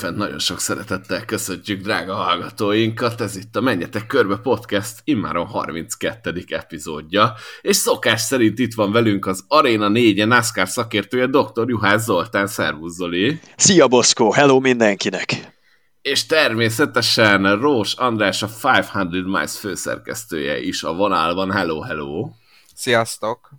Újfent nagyon sok szeretettel köszöntjük drága hallgatóinkat, ez itt a Menjetek Körbe Podcast immáron 32. epizódja, és szokás szerint itt van velünk az Arena 4 NASCAR szakértője dr. Juhász Zoltán, szervusz Zoli! Szia Boszkó, hello mindenkinek! És természetesen Rós András, a 500 Miles főszerkesztője is a vonalban, hello, hello! Sziasztok!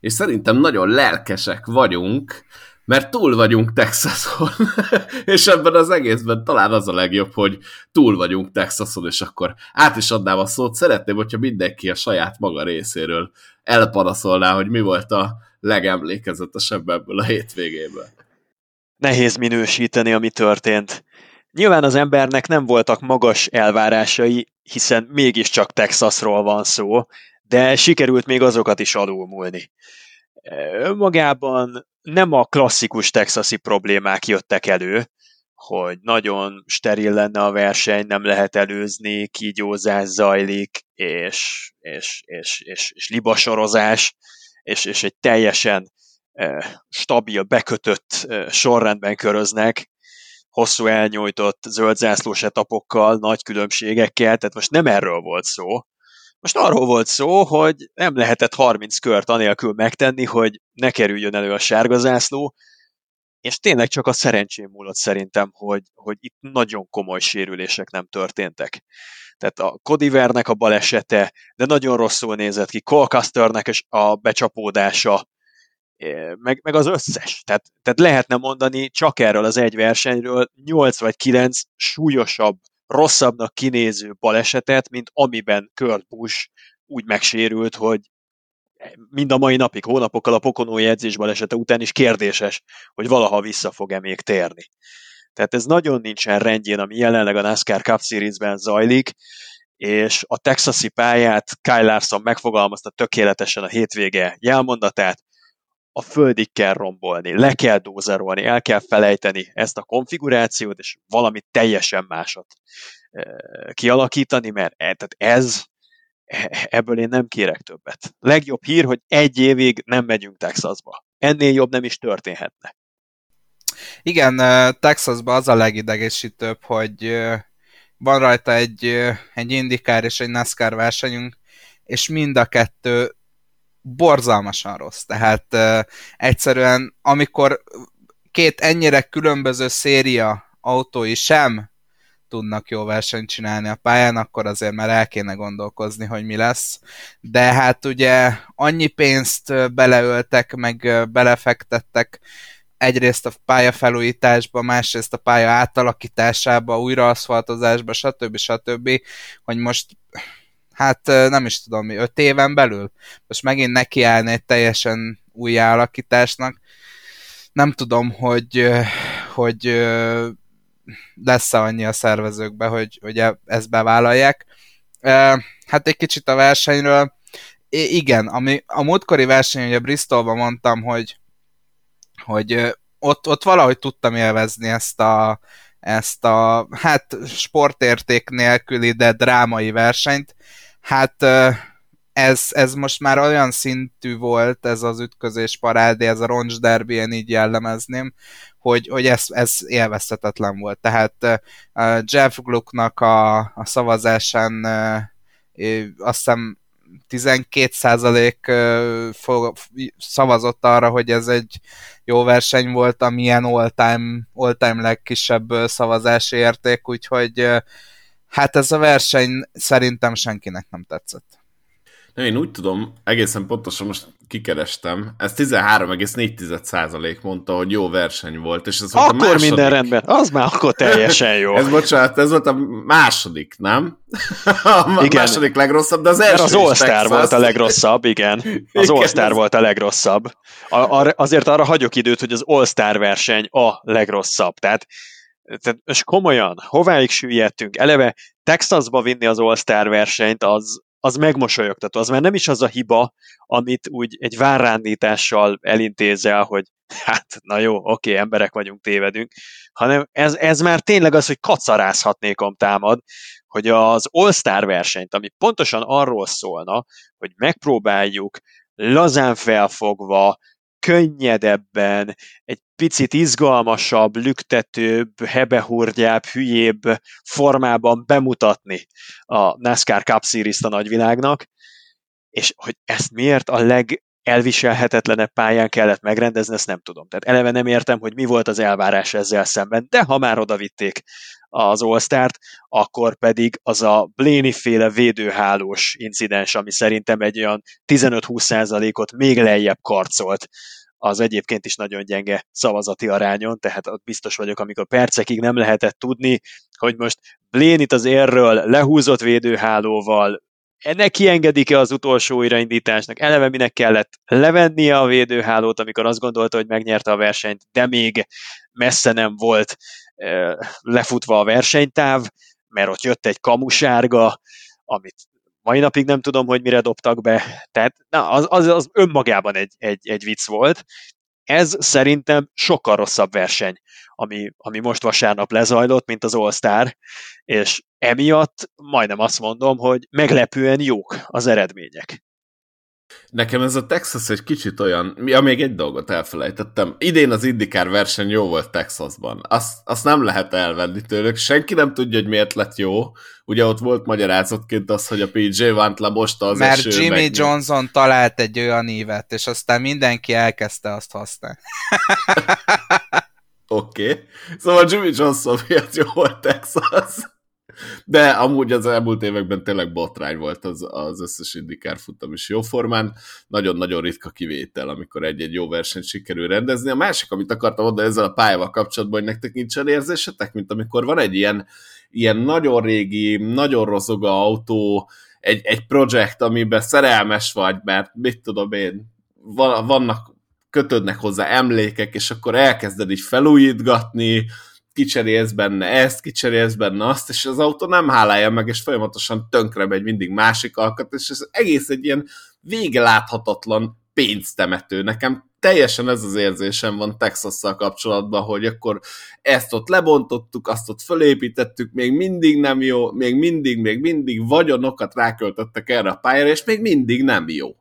És szerintem nagyon lelkesek vagyunk, mert túl vagyunk Texason, és ebben az egészben talán az a legjobb, hogy túl vagyunk Texason, és akkor át is adnám a szót. Szeretném, hogyha mindenki a saját maga részéről elpanaszolná, hogy mi volt a legemlékezetesebb ebből a hétvégéből. Nehéz minősíteni, ami történt. Nyilván az embernek nem voltak magas elvárásai, hiszen mégiscsak Texasról van szó, de sikerült még azokat is alulmúlni. Önmagában nem a klasszikus texasi problémák jöttek elő, hogy nagyon steril lenne a verseny, nem lehet előzni, kígyózás zajlik, és, és, és, és, és libasorozás, és, és egy teljesen stabil, bekötött sorrendben köröznek, hosszú elnyújtott zöldzászlós etapokkal, nagy különbségekkel, tehát most nem erről volt szó, most arról volt szó, hogy nem lehetett 30 kört anélkül megtenni, hogy ne kerüljön elő a sárga zászló, és tényleg csak a szerencsém múlott szerintem, hogy, hogy itt nagyon komoly sérülések nem történtek. Tehát a Codivernek a balesete, de nagyon rosszul nézett ki, Colcasternek a becsapódása, eh, meg, meg az összes. Tehát, tehát lehetne mondani csak erről az egy versenyről 8 vagy 9 súlyosabb rosszabbnak kinéző balesetet, mint amiben Kurt Busch úgy megsérült, hogy mind a mai napig, hónapokkal a pokonói edzés balesete után is kérdéses, hogy valaha vissza fog-e még térni. Tehát ez nagyon nincsen rendjén, ami jelenleg a NASCAR Cup Series-ben zajlik, és a texasi pályát Kyle Larson megfogalmazta tökéletesen a hétvége jelmondatát, a földig kell rombolni, le kell dózerolni, el kell felejteni ezt a konfigurációt, és valami teljesen másot kialakítani, mert e, tehát ez, e, ebből én nem kérek többet. Legjobb hír, hogy egy évig nem megyünk Texasba. Ennél jobb nem is történhetne. Igen, Texasban az a legidegesítőbb, hogy van rajta egy, egy indikár és egy NASCAR versenyünk, és mind a kettő borzalmasan rossz. Tehát uh, egyszerűen, amikor két ennyire különböző széria autói sem tudnak jó versenyt csinálni a pályán, akkor azért már el kéne gondolkozni, hogy mi lesz. De hát ugye annyi pénzt beleöltek, meg belefektettek egyrészt a pályafelújításba, másrészt a pálya átalakításába, újraaszfaltozásba, stb. stb., hogy most hát nem is tudom mi, öt éven belül? Most megint nekiállni egy teljesen új alakításnak. Nem tudom, hogy, hogy lesz-e annyi a szervezőkbe, hogy, hogy e, ezt bevállalják. Hát egy kicsit a versenyről. Igen, ami a múltkori verseny, ugye Bristolban mondtam, hogy, hogy ott, ott valahogy tudtam élvezni ezt a, ezt a hát sportérték nélküli, de drámai versenyt, Hát ez, ez most már olyan szintű volt ez az ütközés parádé, ez a roncs derby, én így jellemezném, hogy, hogy ez, ez élvezhetetlen volt. Tehát Jeff Glucknak a, a szavazásán uh, azt hiszem 12% szavazott arra, hogy ez egy jó verseny volt, amilyen all-time, all-time legkisebb szavazási érték, úgyhogy Hát ez a verseny szerintem senkinek nem tetszett. Én úgy tudom, egészen pontosan most kikerestem, ez 13,4% mondta, hogy jó verseny volt, és ez akkor volt a második. minden rendben, az már akkor teljesen jó. ez bocsánat, ez volt a második, nem? a igen. második legrosszabb, de az első Mert az All-Star volt a legrosszabb, igen. Az All-Star volt a legrosszabb. A, a, azért arra hagyok időt, hogy az All-Star verseny a legrosszabb. Tehát tehát, és komolyan, hováig süllyedtünk? Eleve Texasba vinni az All-Star versenyt, az, az megmosolyogtató. Az már nem is az a hiba, amit úgy egy várrándítással elintézel, hogy hát, na jó, oké, emberek vagyunk, tévedünk, hanem ez, ez már tényleg az, hogy kacarázhatnékom támad, hogy az All-Star versenyt, ami pontosan arról szólna, hogy megpróbáljuk lazán felfogva, könnyedebben, egy picit izgalmasabb, lüktetőbb, hebehurgyább, hülyébb formában bemutatni a NASCAR Cup Series-t a nagyvilágnak, és hogy ezt miért a leg elviselhetetlenebb pályán kellett megrendezni, ezt nem tudom. Tehát eleve nem értem, hogy mi volt az elvárás ezzel szemben, de ha már oda vitték az all akkor pedig az a Blaney féle védőhálós incidens, ami szerintem egy olyan 15-20%-ot még lejjebb karcolt az egyébként is nagyon gyenge szavazati arányon, tehát ott biztos vagyok, amikor percekig nem lehetett tudni, hogy most Blénit az érről lehúzott védőhálóval ennek kiengedik-e az utolsó újraindításnak? Eleve minek kellett levennie a védőhálót, amikor azt gondolta, hogy megnyerte a versenyt, de még messze nem volt lefutva a versenytáv, mert ott jött egy kamusárga, amit mai napig nem tudom, hogy mire dobtak be. Tehát na, az, az, az önmagában egy, egy, egy vicc volt. Ez szerintem sokkal rosszabb verseny, ami, ami most vasárnap lezajlott, mint az All-Star, és emiatt majdnem azt mondom, hogy meglepően jók az eredmények. Nekem ez a Texas egy kicsit olyan, ja, még egy dolgot elfelejtettem. Idén az IndyCar verseny jó volt Texasban. Azt, azt nem lehet elvenni tőlük. Senki nem tudja, hogy miért lett jó. Ugye ott volt magyarázatként az, hogy a PJ Vantla most az Mert Jimmy megnyom. Johnson talált egy olyan évet, és aztán mindenki elkezdte azt használni. Oké. okay. Szóval Jimmy Johnson miatt jó volt Texas. De amúgy az elmúlt években tényleg botrány volt az, az összes indikár futam is jó formán. Nagyon-nagyon ritka kivétel, amikor egy-egy jó versenyt sikerül rendezni. A másik, amit akartam mondani ezzel a pályával kapcsolatban, hogy nektek nincsen érzésetek, mint amikor van egy ilyen, ilyen nagyon régi, nagyon rozoga autó, egy, egy projekt, amiben szerelmes vagy, mert mit tudom én, vannak kötődnek hozzá emlékek, és akkor elkezded így felújítgatni, kicserélsz benne ezt, kicserélsz benne azt, és az autó nem hálálja meg, és folyamatosan tönkre megy mindig másik alkat, és ez egész egy ilyen vége láthatatlan pénztemető. Nekem teljesen ez az érzésem van texas kapcsolatban, hogy akkor ezt ott lebontottuk, azt ott fölépítettük, még mindig nem jó, még mindig, még mindig vagyonokat ráköltöttek erre a pályára, és még mindig nem jó.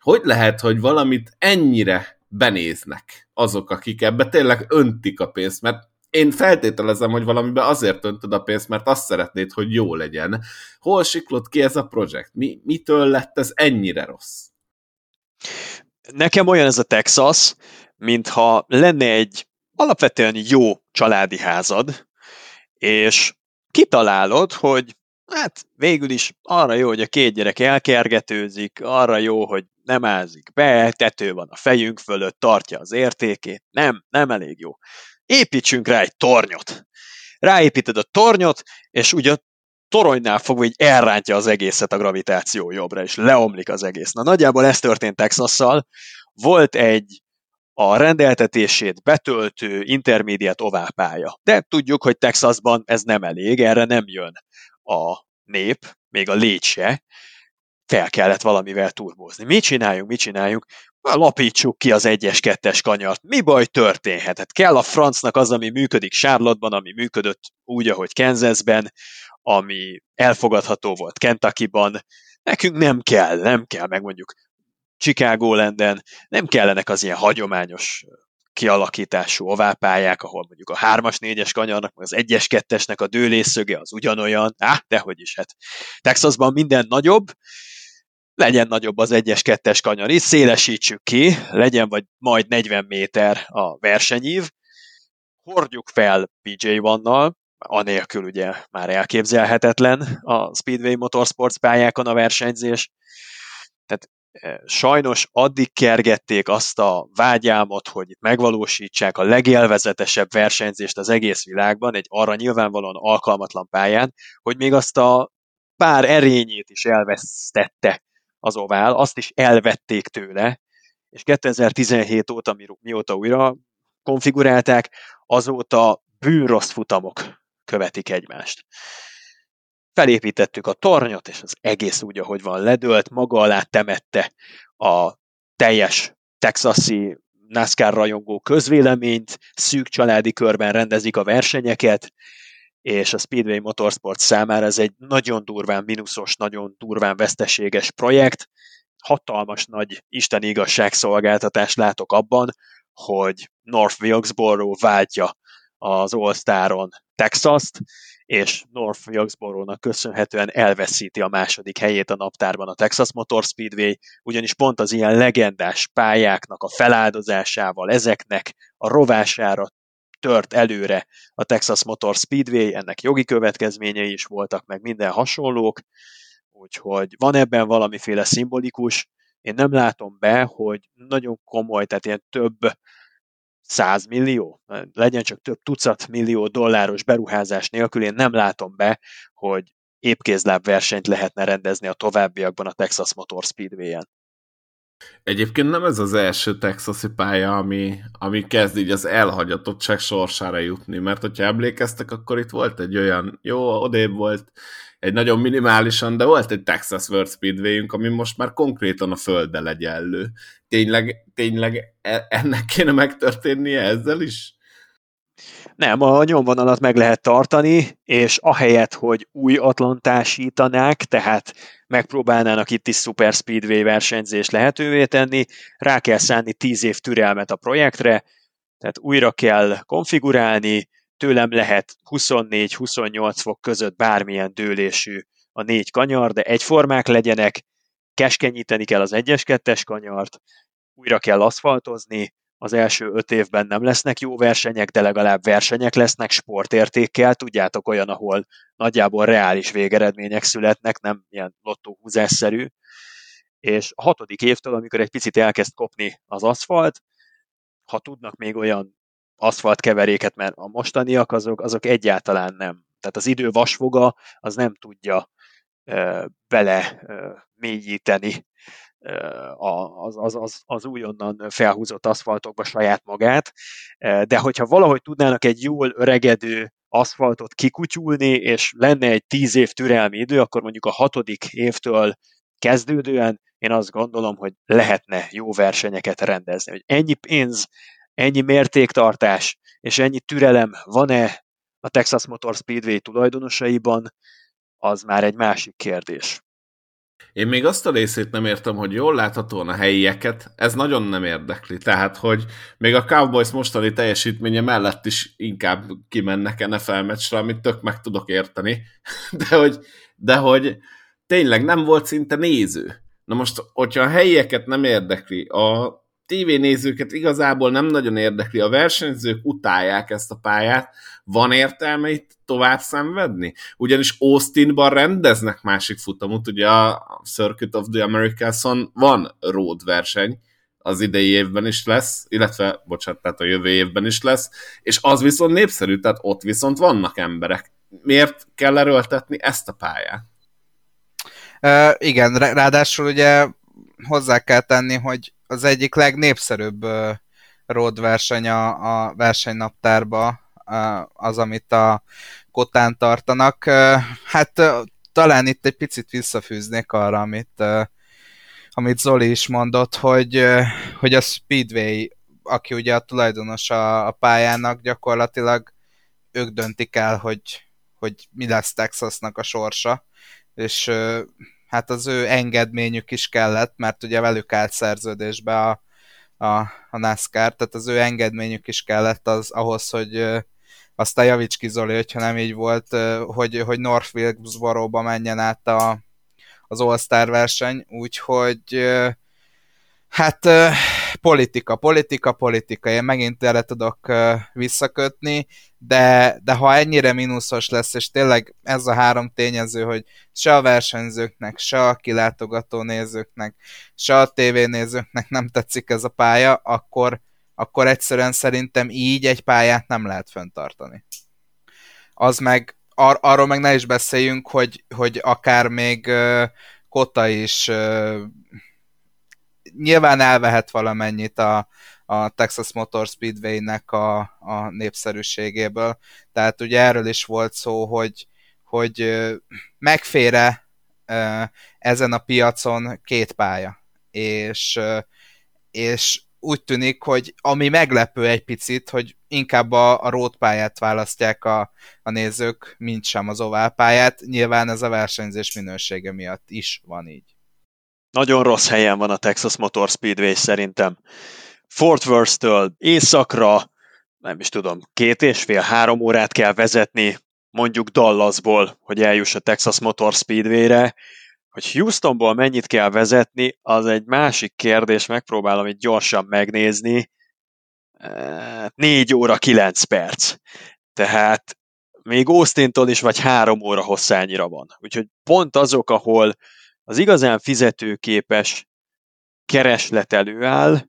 Hogy lehet, hogy valamit ennyire benéznek azok, akik ebbe tényleg öntik a pénzt, mert én feltételezem, hogy valamiben azért öntöd a pénzt, mert azt szeretnéd, hogy jó legyen. Hol siklott ki ez a projekt? Mi, mitől lett ez ennyire rossz? Nekem olyan ez a Texas, mintha lenne egy alapvetően jó családi házad, és kitalálod, hogy hát végül is arra jó, hogy a két gyerek elkergetőzik, arra jó, hogy nem ázik be, tető van a fejünk fölött, tartja az értékét. Nem, nem elég jó építsünk rá egy tornyot. Ráépíted a tornyot, és ugye a toronynál fogva így elrántja az egészet a gravitáció jobbra, és leomlik az egész. Na nagyjából ez történt Texasszal. Volt egy a rendeltetését betöltő intermédiát oválpálya. De tudjuk, hogy Texasban ez nem elég, erre nem jön a nép, még a légy se, fel kellett valamivel turbózni. Mit csináljunk, mit csináljunk? Lapítsuk ki az egyes-kettes kanyart. Mi baj történhet? Hát kell a francnak az, ami működik Charlotte-ban, ami működött úgy, ahogy Kansasben, ami elfogadható volt Kentucky-ban. Nekünk nem kell, nem kell, meg mondjuk Chicago lenden, nem kellenek az ilyen hagyományos kialakítású oválpályák, ahol mondjuk a 3-as, 4-es kanyarnak, meg az 1-es, 2-esnek a dőlészöge az ugyanolyan. Á, dehogy is, hát Texasban minden nagyobb, legyen nagyobb az egyes kettes kanyar is, szélesítsük ki, legyen vagy majd 40 méter a versenyív, hordjuk fel PJ vannal, anélkül ugye már elképzelhetetlen a Speedway Motorsports pályákon a versenyzés. Tehát e, sajnos addig kergették azt a vágyálmot, hogy itt megvalósítsák a legélvezetesebb versenyzést az egész világban, egy arra nyilvánvalóan alkalmatlan pályán, hogy még azt a pár erényét is elvesztette az ovál, azt is elvették tőle, és 2017 óta, mióta újra konfigurálták, azóta bűnrossz futamok követik egymást. Felépítettük a tornyot, és az egész úgy, ahogy van, ledőlt, maga alá temette a teljes texasi NASCAR rajongó közvéleményt, szűk családi körben rendezik a versenyeket, és a Speedway Motorsport számára ez egy nagyon durván mínuszos, nagyon durván veszteséges projekt, hatalmas nagy isteni igazságszolgáltatást látok abban, hogy North Wilkesboro váltja az All-Staron Texas-t, és North Wilkesboro-nak köszönhetően elveszíti a második helyét a naptárban a Texas Motor Speedway, ugyanis pont az ilyen legendás pályáknak a feláldozásával, ezeknek a rovására tört előre a Texas Motor Speedway, ennek jogi következményei is voltak, meg minden hasonlók, úgyhogy van ebben valamiféle szimbolikus, én nem látom be, hogy nagyon komoly, tehát ilyen több 100 millió, legyen csak több tucat millió dolláros beruházás nélkül, én nem látom be, hogy épkézláb versenyt lehetne rendezni a továbbiakban a Texas Motor Speedway-en. Egyébként nem ez az első texasi pálya, ami, ami kezd így az elhagyatottság sorsára jutni, mert hogyha emlékeztek, akkor itt volt egy olyan, jó, odébb volt egy nagyon minimálisan, de volt egy Texas World speedway ami most már konkrétan a földdel egyenlő. Tényleg, tényleg e, ennek kéne megtörténnie ezzel is? Nem, a nyomvonalat meg lehet tartani, és ahelyett, hogy új atlantásítanák, tehát megpróbálnának itt is Super Speedway versenyzés lehetővé tenni, rá kell szánni 10 év türelmet a projektre, tehát újra kell konfigurálni, tőlem lehet 24-28 fok között bármilyen dőlésű a négy kanyar, de egyformák legyenek, keskenyíteni kell az 1-es, kanyart, újra kell aszfaltozni, az első öt évben nem lesznek jó versenyek, de legalább versenyek lesznek sportértékkel, tudjátok olyan, ahol nagyjából reális végeredmények születnek, nem ilyen lottóhúzásszerű. És a hatodik évtől, amikor egy picit elkezd kopni az aszfalt, ha tudnak még olyan aszfaltkeveréket, mert a mostaniak azok, azok egyáltalán nem. Tehát az idő vasfoga az nem tudja bele mélyíteni az, az, az, az újonnan felhúzott aszfaltokba saját magát, de hogyha valahogy tudnának egy jól öregedő aszfaltot kikutyulni, és lenne egy tíz év türelmi idő, akkor mondjuk a hatodik évtől kezdődően én azt gondolom, hogy lehetne jó versenyeket rendezni. Hogy ennyi pénz, ennyi mértéktartás és ennyi türelem van-e a Texas Motor Speedway tulajdonosaiban, az már egy másik kérdés. Én még azt a részét nem értem, hogy jól láthatóan a helyieket, ez nagyon nem érdekli. Tehát, hogy még a Cowboys mostani teljesítménye mellett is inkább kimennek NFL meccsre, amit tök meg tudok érteni. De hogy, de hogy tényleg nem volt szinte néző. Na most, hogyha a helyieket nem érdekli, a tévénézőket igazából nem nagyon érdekli, a versenyzők utálják ezt a pályát, van értelme itt tovább szenvedni? Ugyanis Austinban rendeznek másik futamot, ugye a Circuit of the Americas-on van road verseny, az idei évben is lesz, illetve, bocsánat, tehát a jövő évben is lesz, és az viszont népszerű, tehát ott viszont vannak emberek. Miért kell erőltetni ezt a pályát? Uh, igen, ráadásul ugye hozzá kell tenni, hogy az egyik legnépszerűbb road verseny a, a versenynaptárba az, amit a kotán tartanak. Hát talán itt egy picit visszafűznék arra, amit, amit Zoli is mondott, hogy, hogy a Speedway, aki ugye a tulajdonos a, a pályának, gyakorlatilag ők döntik el, hogy, hogy mi lesz Texasnak a sorsa, és hát az ő engedményük is kellett, mert ugye velük állt szerződésbe a, a, a NASCAR, tehát az ő engedményük is kellett az ahhoz, hogy aztán javíts ki Zoli, hogyha nem így volt, hogy, hogy North Wilkesboro-ba menjen át a, az All-Star verseny, úgyhogy hát politika, politika, politika, én megint erre tudok visszakötni, de, de ha ennyire mínuszos lesz, és tényleg ez a három tényező, hogy se a versenyzőknek, se a kilátogató nézőknek, se a tévénézőknek nem tetszik ez a pálya, akkor, akkor egyszerűen szerintem így egy pályát nem lehet fenntartani. Az meg, ar- arról meg ne is beszéljünk, hogy, hogy akár még uh, Kota is uh, nyilván elvehet valamennyit a, a Texas Motor Speedway-nek a, a népszerűségéből. Tehát ugye erről is volt szó, hogy, hogy megfére ezen a piacon két pálya. És, és úgy tűnik, hogy ami meglepő egy picit, hogy inkább a, a road pályát választják a, a nézők, mint sem az ovál pályát. Nyilván ez a versenyzés minősége miatt is van így. Nagyon rossz helyen van a Texas Motor Speedway szerintem. Fort Worth-től északra, nem is tudom, két és fél, három órát kell vezetni, mondjuk Dallasból, hogy eljuss a Texas Motor Speedway-re, hogy Houstonból mennyit kell vezetni, az egy másik kérdés, megpróbálom itt gyorsan megnézni. 4 hát óra 9 perc. Tehát még Austintól is vagy három óra hosszányira van. Úgyhogy pont azok, ahol az igazán fizetőképes kereslet előáll,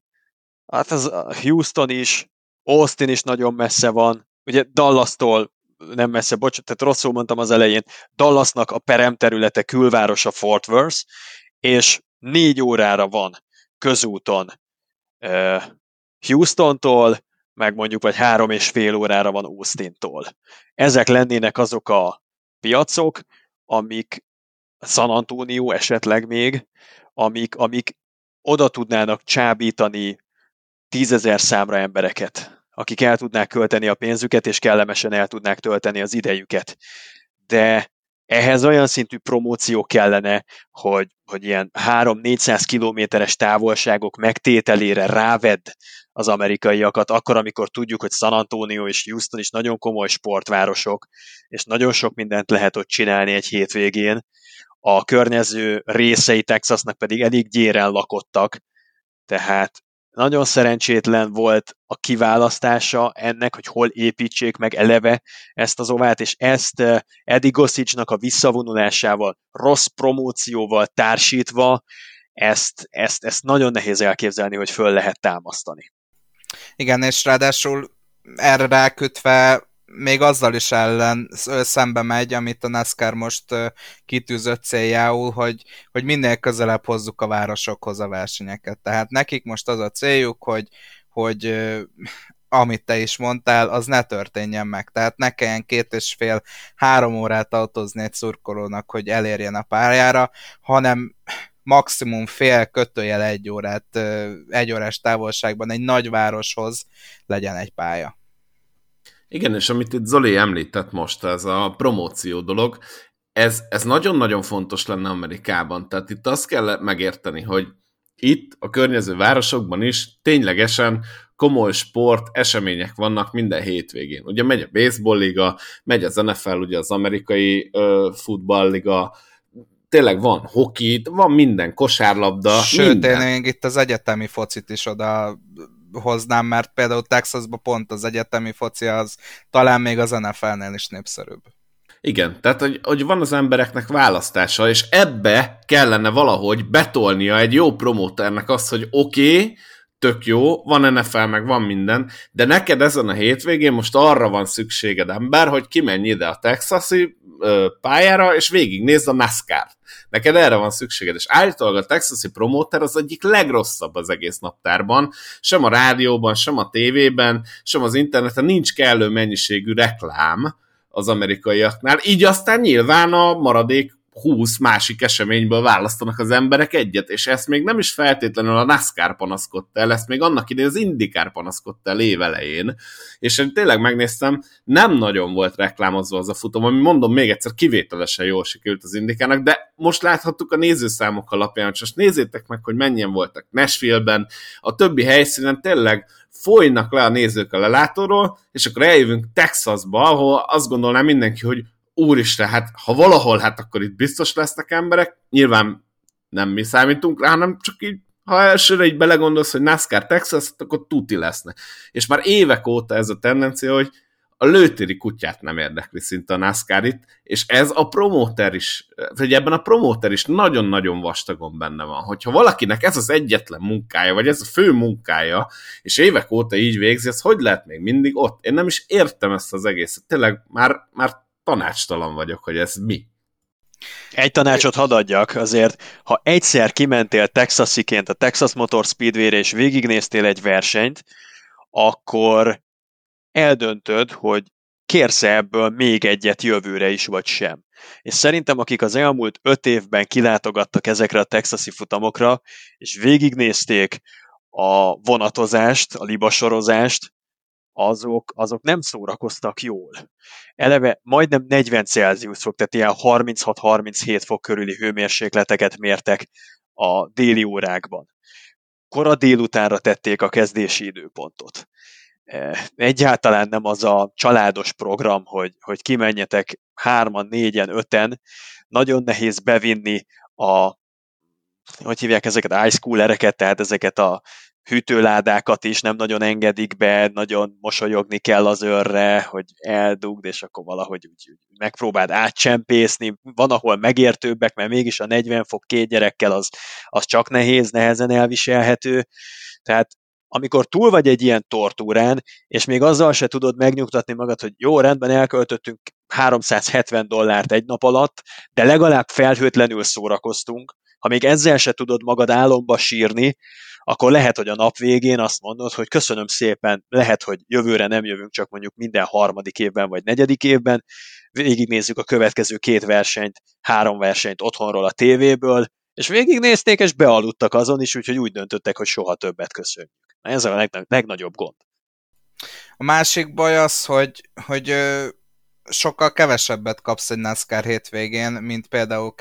hát az Houston is, Austin is nagyon messze van, ugye Dallas-tól nem messze, bocs, tehát rosszul mondtam az elején, Dallasnak a peremterülete külvárosa Fort Worth, és négy órára van közúton uh, Houstontól, meg mondjuk vagy három és fél órára van Austintól. Ezek lennének azok a piacok, amik San Antonio esetleg még, amik, amik oda tudnának csábítani tízezer számra embereket akik el tudnák költeni a pénzüket, és kellemesen el tudnák tölteni az idejüket. De ehhez olyan szintű promóció kellene, hogy, hogy ilyen 3-400 kilométeres távolságok megtételére rávedd az amerikaiakat, akkor, amikor tudjuk, hogy San Antonio és Houston is nagyon komoly sportvárosok, és nagyon sok mindent lehet ott csinálni egy hétvégén, a környező részei Texasnak pedig elég gyéren lakottak, tehát nagyon szerencsétlen volt a kiválasztása ennek, hogy hol építsék meg eleve ezt az ovát, és ezt eh, Eddie Gossage-nak a visszavonulásával, rossz promócióval társítva, ezt, ezt, ezt nagyon nehéz elképzelni, hogy föl lehet támasztani. Igen, és ráadásul erre rákötve még azzal is ellen szembe megy, amit a NASCAR most kitűzött céljául, hogy, hogy minél közelebb hozzuk a városokhoz a versenyeket. Tehát nekik most az a céljuk, hogy, hogy amit te is mondtál, az ne történjen meg. Tehát ne kelljen két és fél, három órát autózni egy szurkolónak, hogy elérjen a pályára, hanem maximum fél kötőjel egy órát, egy órás távolságban egy nagyvároshoz legyen egy pálya. Igen, és amit itt Zoli említett most, ez a promóció dolog, ez, ez nagyon-nagyon fontos lenne Amerikában. Tehát itt azt kell megérteni, hogy itt a környező városokban is ténylegesen komoly sport események vannak minden hétvégén. Ugye megy a baseball liga, megy az NFL, ugye az amerikai ö, futballliga, tényleg van hoki, van minden, kosárlabda, Sőt, minden. én még itt az egyetemi focit is oda hoznám, mert például Texasban pont az egyetemi foci az talán még az NFL-nél is népszerűbb. Igen, tehát hogy, hogy van az embereknek választása, és ebbe kellene valahogy betolnia egy jó promóternek azt, hogy oké, okay, tök jó, van NFL, meg van minden, de neked ezen a hétvégén most arra van szükséged ember, hogy kimenj ide a texasi pályára, és végignézd a NASCAR-t. Neked erre van szükséged, és állítólag a texasi promóter az egyik legrosszabb az egész naptárban, sem a rádióban, sem a tévében, sem az interneten nincs kellő mennyiségű reklám az amerikaiaknál, így aztán nyilván a maradék 20 másik eseményből választanak az emberek egyet, és ezt még nem is feltétlenül a NASCAR panaszkodta el, ezt még annak idején az IndyCar panaszkodta el évelején, és én tényleg megnéztem, nem nagyon volt reklámozva az a futam, ami mondom még egyszer kivételesen jól sikerült az Indikának, de most láthattuk a nézőszámok alapján, hogy most nézzétek meg, hogy mennyien voltak Nashville-ben, a többi helyszínen tényleg folynak le a nézők a lelátóról, és akkor eljövünk Texasba, ahol azt gondolná mindenki, hogy úristen, hát ha valahol, hát akkor itt biztos lesznek emberek, nyilván nem mi számítunk rá, hanem csak így, ha elsőre így belegondolsz, hogy NASCAR Texas, akkor tuti lesznek. És már évek óta ez a tendencia, hogy a lőtéri kutyát nem érdekli szinte a NASCAR itt, és ez a promóter is, vagy ebben a promóter is nagyon-nagyon vastagon benne van. Hogyha valakinek ez az egyetlen munkája, vagy ez a fő munkája, és évek óta így végzi, ez hogy lehet még mindig ott? Én nem is értem ezt az egészet. Tényleg már, már tanácstalan vagyok, hogy ez mi. Egy tanácsot hadd adjak, azért, ha egyszer kimentél Texasiként a Texas Motor Speedway-re és végignéztél egy versenyt, akkor eldöntöd, hogy kérsz ebből még egyet jövőre is, vagy sem. És szerintem, akik az elmúlt öt évben kilátogattak ezekre a texasi futamokra, és végignézték a vonatozást, a libasorozást, azok, azok nem szórakoztak jól. Eleve majdnem 40 Celsius fok, tehát ilyen 36-37 fok körüli hőmérsékleteket mértek a déli órákban. Kora délutánra tették a kezdési időpontot. E, egyáltalán nem az a családos program, hogy, hogy kimenjetek hárman, négyen, öten, nagyon nehéz bevinni a hogy hívják ezeket, ice coolereket, tehát ezeket a hűtőládákat is nem nagyon engedik be, nagyon mosolyogni kell az őrre, hogy eldugd, és akkor valahogy úgy, úgy megpróbáld átcsempészni. Van, ahol megértőbbek, mert mégis a 40 fok két gyerekkel az, az csak nehéz, nehezen elviselhető. Tehát amikor túl vagy egy ilyen tortúrán, és még azzal se tudod megnyugtatni magad, hogy jó, rendben elköltöttünk 370 dollárt egy nap alatt, de legalább felhőtlenül szórakoztunk, ha még ezzel se tudod magad álomba sírni, akkor lehet, hogy a nap végén azt mondod, hogy köszönöm szépen, lehet, hogy jövőre nem jövünk csak mondjuk minden harmadik évben vagy negyedik évben, végignézzük a következő két versenyt, három versenyt otthonról a tévéből, és végignézték, és bealudtak azon is, úgyhogy úgy döntöttek, hogy soha többet köszönjük. Ez a legna- legnagyobb gond. A másik baj az, hogy, hogy sokkal kevesebbet kapsz egy NASCAR hétvégén, mint például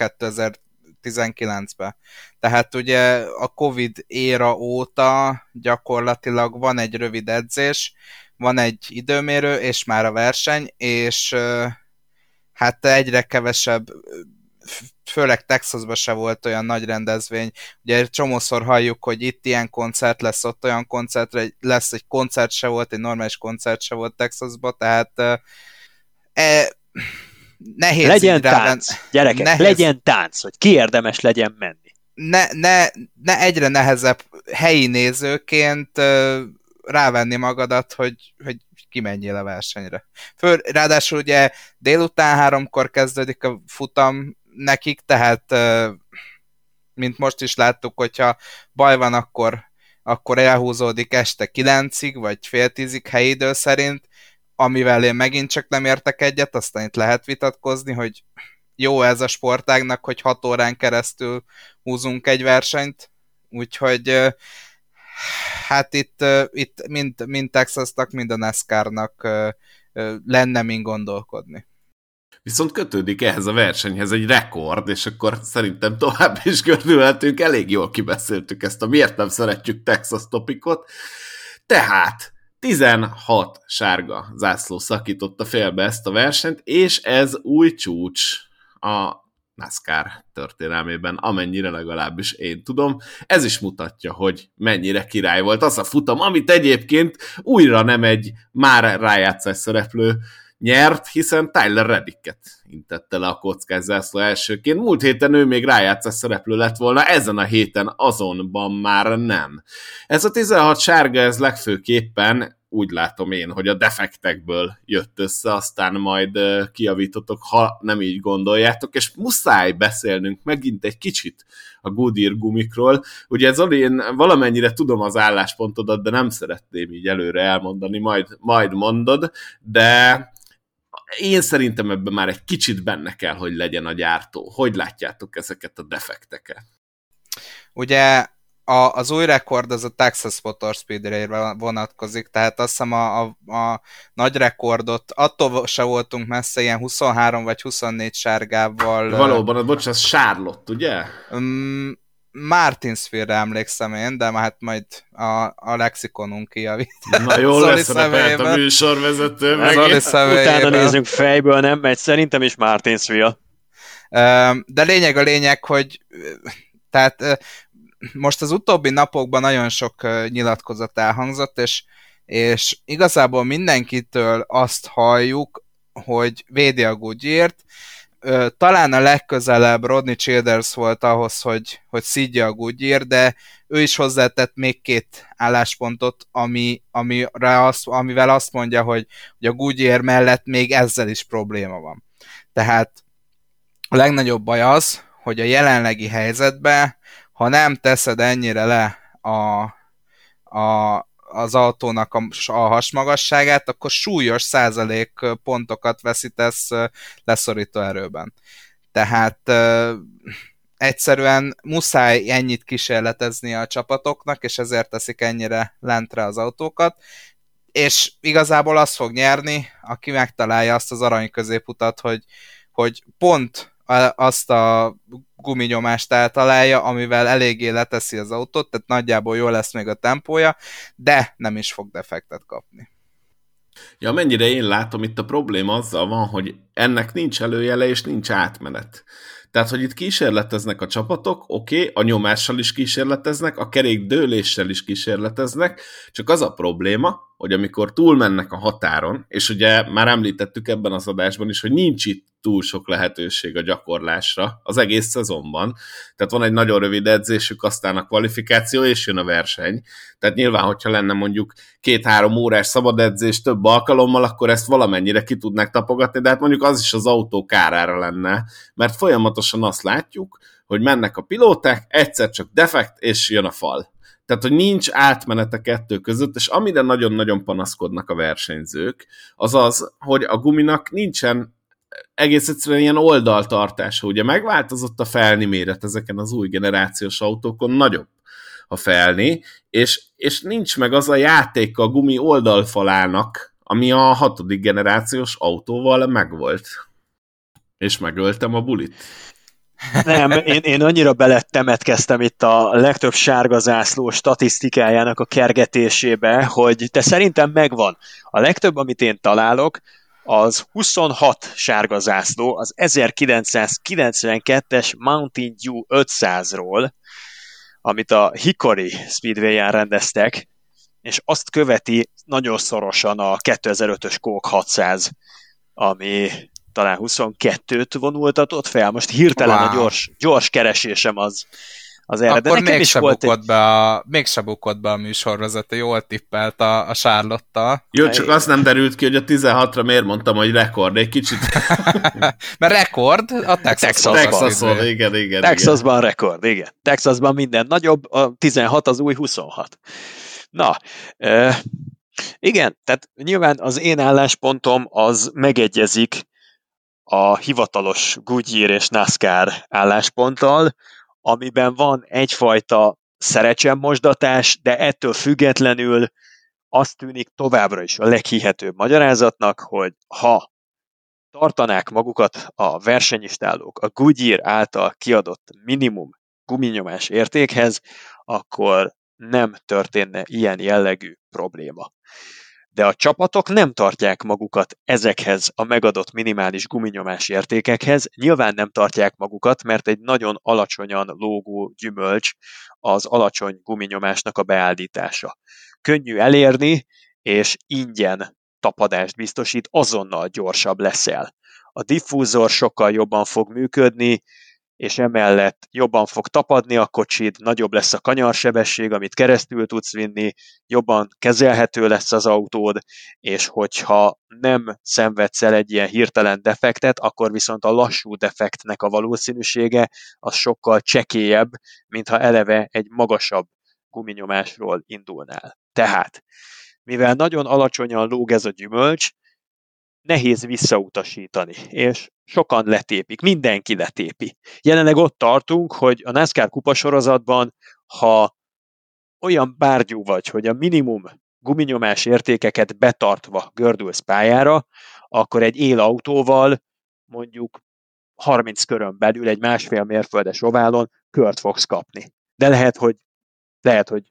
2019-ben. Tehát ugye a Covid éra óta gyakorlatilag van egy rövid edzés, van egy időmérő, és már a verseny, és hát egyre kevesebb főleg Texasban se volt olyan nagy rendezvény. Ugye csomószor halljuk, hogy itt ilyen koncert lesz, ott olyan koncert lesz, egy koncert se volt, egy normális koncert se volt Texasban, tehát e, nehéz Legyen tánc, rá, gyerekek, nehéz, legyen tánc, hogy ki érdemes legyen menni. Ne, ne, ne egyre nehezebb helyi nézőként rávenni magadat, hogy, hogy kimenjél a versenyre. Föl, ráadásul ugye délután háromkor kezdődik a futam nekik, tehát mint most is láttuk, hogyha baj van, akkor, akkor elhúzódik este kilencig, vagy fél tízig helyi idő szerint, amivel én megint csak nem értek egyet, aztán itt lehet vitatkozni, hogy jó ez a sportágnak, hogy hat órán keresztül húzunk egy versenyt, úgyhogy hát itt, itt mind, mind Texasnak, mind a NASCAR-nak lenne mind gondolkodni. Viszont kötődik ehhez a versenyhez egy rekord, és akkor szerintem tovább is gördülhetünk, elég jól kibeszéltük ezt a miért nem szeretjük Texas topikot. Tehát 16 sárga zászló szakította félbe ezt a versenyt, és ez új csúcs a NASCAR történelmében, amennyire legalábbis én tudom. Ez is mutatja, hogy mennyire király volt az a futam, amit egyébként újra nem egy már rájátszás szereplő nyert, hiszen Tyler Reddicket intette le a kockás zászló elsőként. Múlt héten ő még rájátszás szereplő lett volna, ezen a héten azonban már nem. Ez a 16 sárga, ez legfőképpen úgy látom én, hogy a defektekből jött össze, aztán majd kiavítotok, ha nem így gondoljátok, és muszáj beszélnünk megint egy kicsit a Goodyear gumikról. Ugye Zoli, én valamennyire tudom az álláspontodat, de nem szeretném így előre elmondani, majd, majd mondod, de én szerintem ebben már egy kicsit benne kell, hogy legyen a gyártó. Hogy látjátok ezeket a defekteket? Ugye a, az új rekord az a Texas Motor Speedway-re vonatkozik, tehát azt hiszem a, a, a nagy rekordot, attól se voltunk messze, ilyen 23 vagy 24 sárgával. Valóban, bocs, az Charlotte, ugye? Um, Martinsville-re emlékszem én, de hát majd a, a lexikonunk kijavít. Na jól lesz a műsorvezető. Meg. Utána nézzünk fejből, nem megy. Szerintem is Martinsville. De lényeg a lényeg, hogy tehát most az utóbbi napokban nagyon sok nyilatkozat elhangzott, és, és igazából mindenkitől azt halljuk, hogy védi a Goodyear-t, talán a legközelebb Rodney Childers volt ahhoz, hogy, hogy szídja a Goodyear, de ő is hozzátett még két álláspontot, ami, amire azt, amivel azt mondja, hogy, hogy a Goodyear mellett még ezzel is probléma van. Tehát a legnagyobb baj az, hogy a jelenlegi helyzetben, ha nem teszed ennyire le a, a, az autónak a, a hasmagasságát, akkor súlyos százalék pontokat veszítesz leszorító erőben. Tehát egyszerűen muszáj ennyit kísérletezni a csapatoknak, és ezért teszik ennyire lentre az autókat, és igazából az fog nyerni, aki megtalálja azt az arany középutat, hogy, hogy pont azt a guminyomást eltalálja, amivel eléggé leteszi az autót, tehát nagyjából jó lesz még a tempója, de nem is fog defektet kapni. Ja, mennyire én látom, itt a probléma azzal van, hogy ennek nincs előjele és nincs átmenet. Tehát, hogy itt kísérleteznek a csapatok, oké, okay, a nyomással is kísérleteznek, a kerék dőléssel is kísérleteznek, csak az a probléma, hogy amikor túlmennek a határon, és ugye már említettük ebben az adásban is, hogy nincs itt túl sok lehetőség a gyakorlásra az egész szezonban. Tehát van egy nagyon rövid edzésük, aztán a kvalifikáció, és jön a verseny. Tehát nyilván, hogyha lenne mondjuk két-három órás szabad edzés több alkalommal, akkor ezt valamennyire ki tudnák tapogatni, de hát mondjuk az is az autó kárára lenne, mert folyamatosan azt látjuk, hogy mennek a pilóták, egyszer csak defekt, és jön a fal. Tehát, hogy nincs átmenete kettő között, és amire nagyon-nagyon panaszkodnak a versenyzők, az az, hogy a guminak nincsen egész egyszerűen ilyen oldaltartása. Ugye megváltozott a felni méret ezeken az új generációs autókon, nagyobb a felni, és, és nincs meg az a játék a gumi oldalfalának, ami a hatodik generációs autóval megvolt. És megöltem a bulit. Nem, én, én annyira belettemetkeztem itt a legtöbb sárga zászló statisztikájának a kergetésébe, hogy te szerintem megvan. A legtöbb, amit én találok, az 26 sárga zászló az 1992-es Mountain Dew 500-ról, amit a Hickory Speedway-en rendeztek, és azt követi nagyon szorosan a 2005-ös Coke 600, ami talán 22-t vonultatott fel. Most hirtelen wow. a gyors, gyors keresésem az, az erre. Akkor De mégse bukott, egy... be a, mégse bukott be a műsorvezető, jól tippelt a, a Charlotte-tal. Jó, csak azt nem derült ki, hogy a 16-ra miért mondtam, hogy rekord, egy kicsit. Mert rekord a Texas Texasban. Texasban, igen, igen. Texasban igen. rekord, igen. Texasban minden nagyobb, a 16 az új 26. Na, euh, igen, tehát nyilván az én álláspontom az megegyezik a hivatalos Goodyear és NASCAR állásponttal, amiben van egyfajta szerecsenmosdatás, de ettől függetlenül azt tűnik továbbra is a leghihetőbb magyarázatnak, hogy ha tartanák magukat a versenyistálók a Goodyear által kiadott minimum guminyomás értékhez, akkor nem történne ilyen jellegű probléma de a csapatok nem tartják magukat ezekhez a megadott minimális guminyomás értékekhez. Nyilván nem tartják magukat, mert egy nagyon alacsonyan lógó gyümölcs az alacsony guminyomásnak a beállítása. Könnyű elérni, és ingyen tapadást biztosít, azonnal gyorsabb leszel. A diffúzor sokkal jobban fog működni, és emellett jobban fog tapadni a kocsid, nagyobb lesz a kanyarsebesség, amit keresztül tudsz vinni, jobban kezelhető lesz az autód, és hogyha nem szenvedsz el egy ilyen hirtelen defektet, akkor viszont a lassú defektnek a valószínűsége az sokkal csekélyebb, mintha eleve egy magasabb guminyomásról indulnál. Tehát, mivel nagyon alacsonyan lóg ez a gyümölcs, nehéz visszautasítani, és sokan letépik, mindenki letépi. Jelenleg ott tartunk, hogy a NASCAR kupasorozatban, ha olyan bárgyú vagy, hogy a minimum guminyomás értékeket betartva gördülsz pályára, akkor egy élautóval mondjuk 30 körön belül egy másfél mérföldes oválon kört fogsz kapni. De lehet, hogy lehet, hogy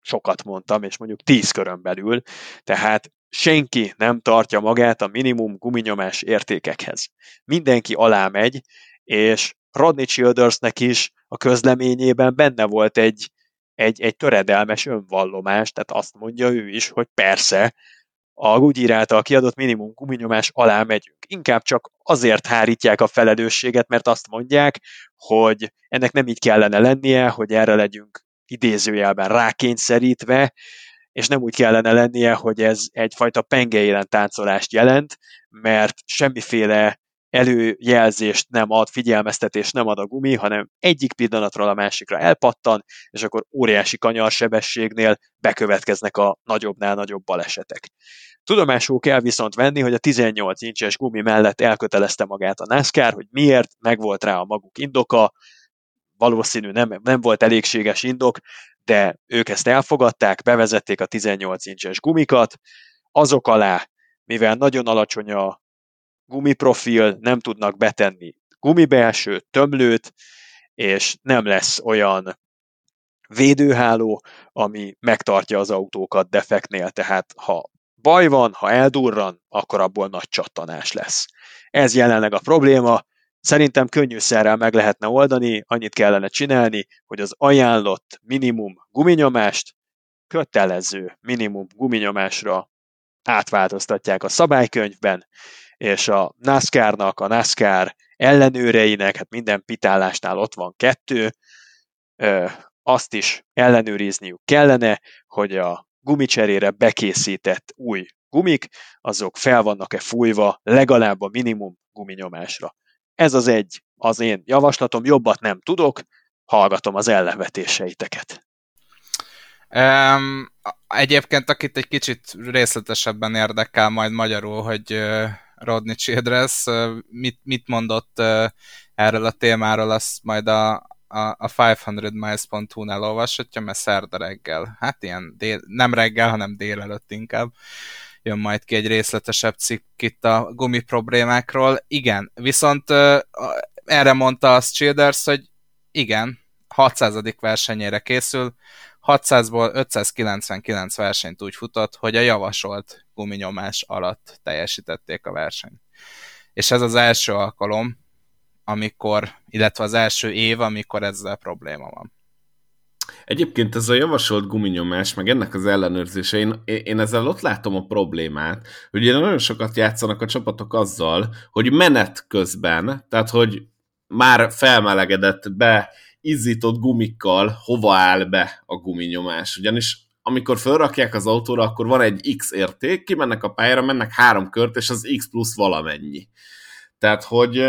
sokat mondtam, és mondjuk 10 körön belül, tehát senki nem tartja magát a minimum guminyomás értékekhez. Mindenki alá megy, és Rodney Childersnek is a közleményében benne volt egy, egy, egy töredelmes önvallomás, tehát azt mondja ő is, hogy persze, a Goodyear által kiadott minimum guminyomás alá megyünk. Inkább csak azért hárítják a felelősséget, mert azt mondják, hogy ennek nem így kellene lennie, hogy erre legyünk idézőjelben rákényszerítve, és nem úgy kellene lennie, hogy ez egyfajta pengeélen táncolást jelent, mert semmiféle előjelzést nem ad, figyelmeztetést nem ad a gumi, hanem egyik pillanatról a másikra elpattan, és akkor óriási kanyarsebességnél bekövetkeznek a nagyobbnál nagyobb balesetek. Tudomásul kell viszont venni, hogy a 18 incses gumi mellett elkötelezte magát a NASCAR, hogy miért, megvolt rá a maguk indoka, valószínű nem, nem volt elégséges indok, de ők ezt elfogadták, bevezették a 18 incses gumikat, azok alá, mivel nagyon alacsony a gumiprofil, nem tudnak betenni gumibelső, tömlőt, és nem lesz olyan védőháló, ami megtartja az autókat defektnél, tehát ha baj van, ha eldurran, akkor abból nagy csattanás lesz. Ez jelenleg a probléma, Szerintem könnyűszerrel meg lehetne oldani, annyit kellene csinálni, hogy az ajánlott minimum guminyomást kötelező minimum guminyomásra átváltoztatják a szabálykönyvben, és a NASCAR-nak, a NASCAR ellenőreinek, hát minden pitálásnál ott van kettő, azt is ellenőrizniük kellene, hogy a gumicserére bekészített új gumik, azok fel vannak-e fújva legalább a minimum guminyomásra. Ez az egy az én javaslatom, jobbat nem tudok, hallgatom az ellenvetéseiteket. Um, egyébként, akit egy kicsit részletesebben érdekel majd magyarul, hogy uh, Rodney Childress uh, mit, mit mondott uh, erről a témáról, azt majd a, a, a 500miles.hu-nál olvashatja, mert szerda reggel, hát ilyen dél, nem reggel, hanem délelőtt inkább jön majd ki egy részletesebb cikk itt a gumi problémákról. Igen, viszont erre mondta azt Childers, hogy igen, 600. versenyére készül, 600-ból 599 versenyt úgy futott, hogy a javasolt guminyomás alatt teljesítették a versenyt. És ez az első alkalom, amikor, illetve az első év, amikor ezzel probléma van. Egyébként ez a javasolt guminyomás, meg ennek az ellenőrzése, én, én ezzel ott látom a problémát, hogy ugye nagyon sokat játszanak a csapatok azzal, hogy menet közben, tehát hogy már felmelegedett be izzított gumikkal hova áll be a guminyomás. Ugyanis amikor felrakják az autóra, akkor van egy X érték, kimennek a pályára, mennek három kört, és az X plusz valamennyi. Tehát, hogy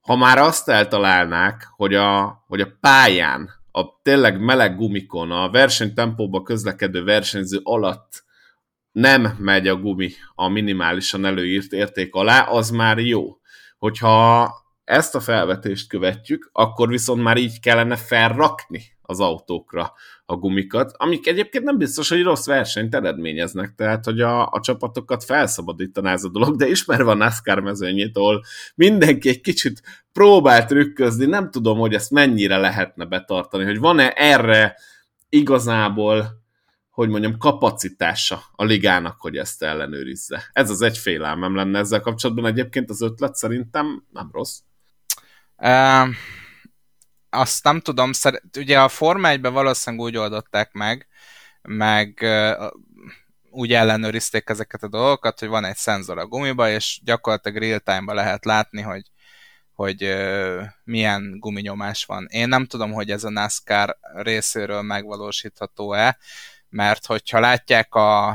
ha már azt eltalálnák, hogy a, hogy a pályán, a tényleg meleg gumikon, a versenytempóba közlekedő versenyző alatt nem megy a gumi a minimálisan előírt érték alá, az már jó. Hogyha ezt a felvetést követjük, akkor viszont már így kellene felrakni az autókra a gumikat, amik egyébként nem biztos, hogy rossz versenyt eredményeznek, tehát hogy a, a csapatokat felszabadítaná ez a dolog, de ismerve a NASCAR mezőnyét, ahol mindenki egy kicsit próbál trükközni, nem tudom, hogy ezt mennyire lehetne betartani, hogy van-e erre igazából hogy mondjam, kapacitása a ligának, hogy ezt ellenőrizze. Ez az egy félelmem lenne ezzel kapcsolatban. Egyébként az ötlet szerintem nem rossz. Uh, azt nem tudom, szeret, ugye a Forma 1 valószínűleg úgy oldották meg, meg úgy ellenőrizték ezeket a dolgokat, hogy van egy szenzor a gumiba, és gyakorlatilag real-time-ba lehet látni, hogy, hogy milyen guminyomás van. Én nem tudom, hogy ez a NASCAR részéről megvalósítható-e, mert hogyha látják a,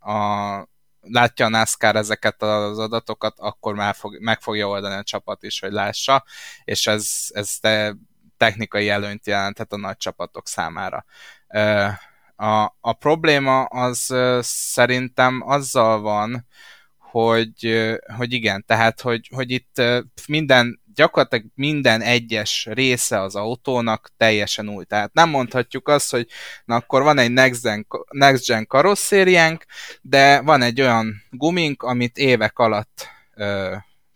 a látja a NASCAR ezeket az adatokat, akkor már fog, meg fogja oldani a csapat is, hogy lássa, és ez, ez te technikai előnyt jelenthet a nagy csapatok számára. A, a probléma az szerintem azzal van, hogy, hogy igen, tehát, hogy, hogy itt minden, gyakorlatilag minden egyes része az autónak teljesen új. Tehát nem mondhatjuk azt, hogy na akkor van egy next gen, next gen karosszériánk, de van egy olyan gumink, amit évek alatt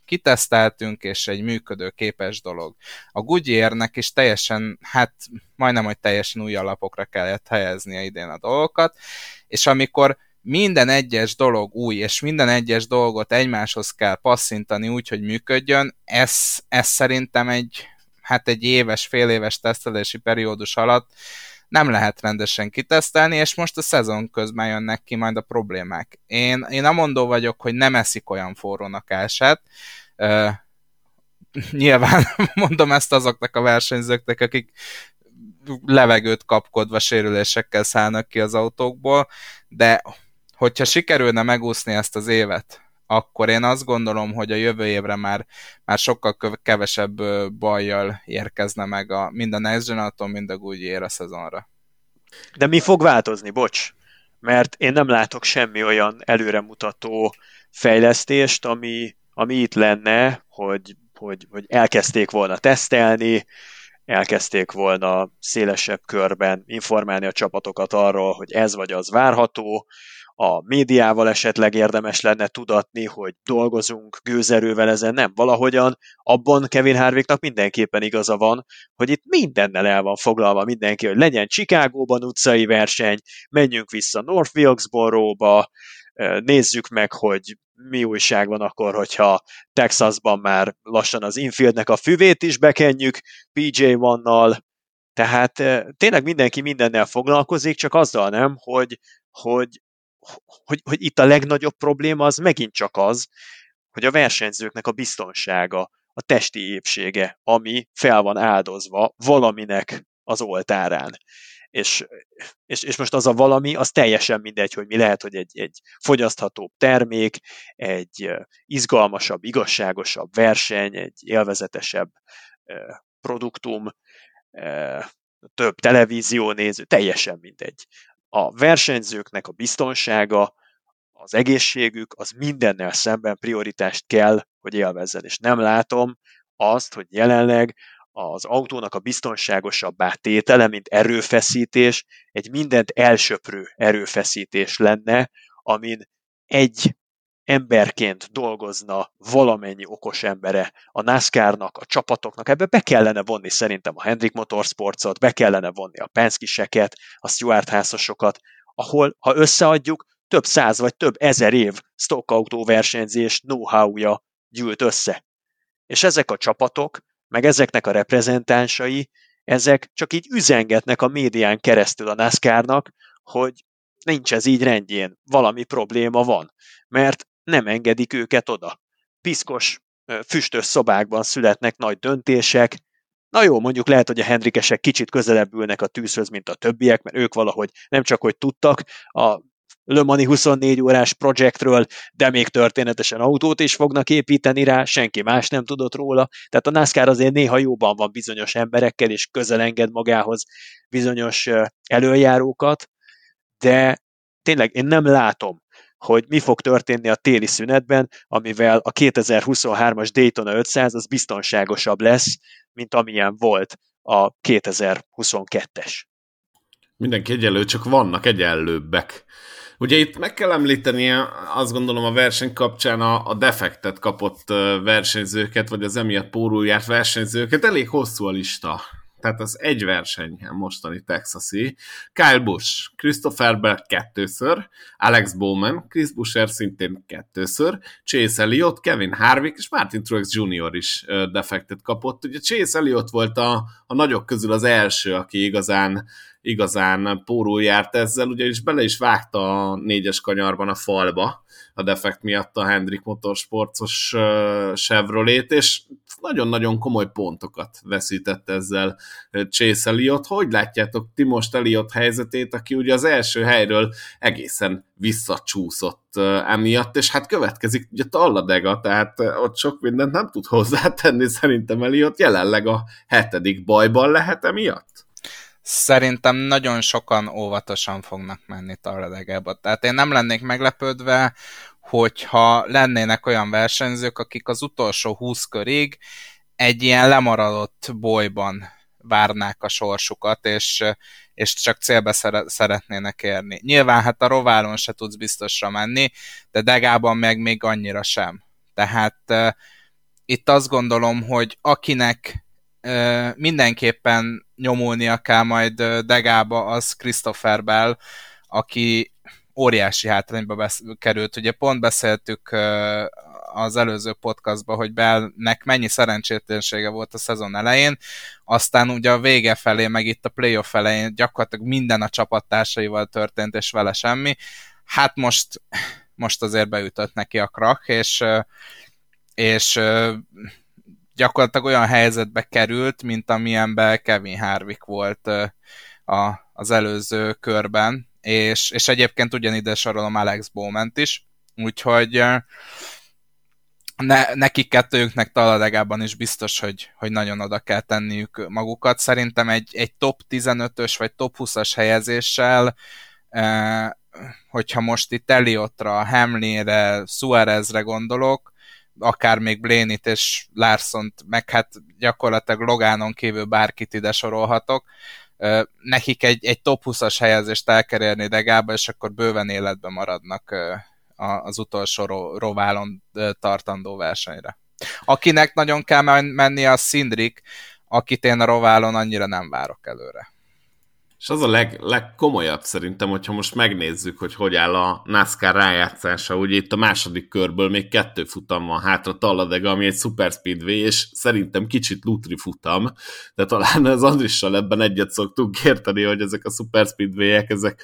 kiteszteltünk, és egy működő képes dolog. A Goodyearnek is teljesen, hát majdnem, hogy teljesen új alapokra kellett helyeznie idén a dolgokat, és amikor minden egyes dolog új, és minden egyes dolgot egymáshoz kell passzintani úgy, hogy működjön, ez, ez szerintem egy, hát egy éves, fél éves tesztelési periódus alatt nem lehet rendesen kitesztelni, és most a szezon közben jönnek ki majd a problémák. Én, én amondó vagyok, hogy nem eszik olyan forrónak elsett, uh, nyilván mondom ezt azoknak a versenyzőknek, akik levegőt kapkodva sérülésekkel szállnak ki az autókból, de hogyha sikerülne megúszni ezt az évet, akkor én azt gondolom, hogy a jövő évre már, már sokkal kevesebb bajjal érkezne meg a, mind a Next gen mind a Goodyear a szezonra. De mi fog változni, bocs? Mert én nem látok semmi olyan előremutató fejlesztést, ami, ami itt lenne, hogy, hogy, hogy elkezdték volna tesztelni, elkezdték volna szélesebb körben informálni a csapatokat arról, hogy ez vagy az várható, a médiával esetleg érdemes lenne tudatni, hogy dolgozunk gőzerővel ezen, nem. Valahogyan abban Kevin Harvicknak mindenképpen igaza van, hogy itt mindennel el van foglalva mindenki, hogy legyen Chicagóban utcai verseny, menjünk vissza North Wilkesboro-ba, nézzük meg, hogy mi újság van akkor, hogyha Texasban már lassan az infieldnek a füvét is bekenjük PJ1-nal, tehát tényleg mindenki mindennel foglalkozik, csak azzal nem, hogy, hogy, hogy, hogy itt a legnagyobb probléma az megint csak az, hogy a versenyzőknek a biztonsága, a testi épsége, ami fel van áldozva valaminek az oltárán. És, és, és most az a valami, az teljesen mindegy, hogy mi lehet, hogy egy, egy fogyaszthatóbb termék, egy izgalmasabb, igazságosabb verseny, egy élvezetesebb produktum, több televízió néző, teljesen mindegy. A versenyzőknek a biztonsága, az egészségük, az mindennel szemben prioritást kell, hogy élvezzen. És nem látom azt, hogy jelenleg az autónak a biztonságosabbá tétele, mint erőfeszítés, egy mindent elsöprő erőfeszítés lenne, amin egy emberként dolgozna valamennyi okos embere a NASCAR-nak, a csapatoknak, ebbe be kellene vonni szerintem a Hendrik Motorsportsot, be kellene vonni a Penskiseket, a Stuart házasokat, ahol, ha összeadjuk, több száz vagy több ezer év stockautó versenyzés know-how-ja gyűlt össze. És ezek a csapatok, meg ezeknek a reprezentánsai, ezek csak így üzengetnek a médián keresztül a NASCAR-nak, hogy nincs ez így rendjén, valami probléma van. Mert nem engedik őket oda. Piszkos, füstös szobákban születnek nagy döntések, Na jó, mondjuk lehet, hogy a Hendrikesek kicsit közelebb ülnek a tűzhöz, mint a többiek, mert ők valahogy nem csak hogy tudtak a Le Mani 24 órás projektről, de még történetesen autót is fognak építeni rá, senki más nem tudott róla. Tehát a NASCAR azért néha jóban van bizonyos emberekkel, és közel enged magához bizonyos előjárókat, de tényleg én nem látom hogy mi fog történni a téli szünetben, amivel a 2023-as Daytona 500 az biztonságosabb lesz, mint amilyen volt a 2022-es. Mindenki egyenlő, csak vannak egyenlőbbek. Ugye itt meg kell említeni, azt gondolom a verseny kapcsán a, a defektet kapott versenyzőket, vagy az emiatt pórul versenyzőket, elég hosszú a lista tehát az egy verseny a mostani Texasi. Kyle Busch, Christopher Bell kettőször, Alex Bowman, Chris Busher szintén kettőször, Chase Elliott, Kevin Harvick és Martin Truex Jr. is defektet kapott. Ugye Chase Elliott volt a, a nagyok közül az első, aki igazán igazán pórul járt ezzel, ugyanis bele is vágta a négyes kanyarban a falba, a defekt miatt a Hendrik Motorsportos Chevrolet, és nagyon-nagyon komoly pontokat veszített ezzel Chase Elliott. Hogy látjátok ti most Elliott helyzetét, aki ugye az első helyről egészen visszacsúszott emiatt, és hát következik ugye Talladega, tehát ott sok mindent nem tud hozzátenni szerintem Elliott, jelenleg a hetedik bajban lehet emiatt? Szerintem nagyon sokan óvatosan fognak menni Talladegába. Tehát én nem lennék meglepődve, hogyha lennének olyan versenyzők, akik az utolsó 20 körig egy ilyen lemaradott bolyban várnák a sorsukat, és, és csak célbe szeretnének érni. Nyilván hát a roválon se tudsz biztosra menni, de Degában meg még annyira sem. Tehát uh, itt azt gondolom, hogy akinek mindenképpen nyomulnia kell majd Degába, az Christopher Bell, aki óriási hátrányba besz- került. Ugye pont beszéltük az előző podcastban, hogy Bellnek mennyi szerencsétlensége volt a szezon elején, aztán ugye a vége felé, meg itt a playoff elején gyakorlatilag minden a csapattársaival történt, és vele semmi. Hát most, most azért beütött neki a krak, és, és gyakorlatilag olyan helyzetbe került, mint amilyenben Kevin Harvick volt a, az előző körben, és, és egyébként ugyanide sorolom Alex bowman is, úgyhogy ne, nekik kettőjüknek taladegában is biztos, hogy, hogy nagyon oda kell tenniük magukat. Szerintem egy, egy top 15-ös vagy top 20-as helyezéssel, hogyha most itt Elliotra, Hamlinre, Suarezre gondolok, akár még Blénit és Larsont, meg hát gyakorlatilag Logánon kívül bárkit ide sorolhatok, nekik egy, egy top 20-as helyezést el kell érni Degába, és akkor bőven életben maradnak az utolsó roválon tartandó versenyre. Akinek nagyon kell menni a Szindrik, akit én a roválon annyira nem várok előre. És az a leg, legkomolyabb szerintem, hogyha most megnézzük, hogy hogy áll a NASCAR rájátszása, ugye itt a második körből még kettő futam van hátra, Talladega, ami egy super speedway, és szerintem kicsit lutri futam, de talán az Andrissal ebben egyet szoktunk érteni, hogy ezek a super speedway-ek, ezek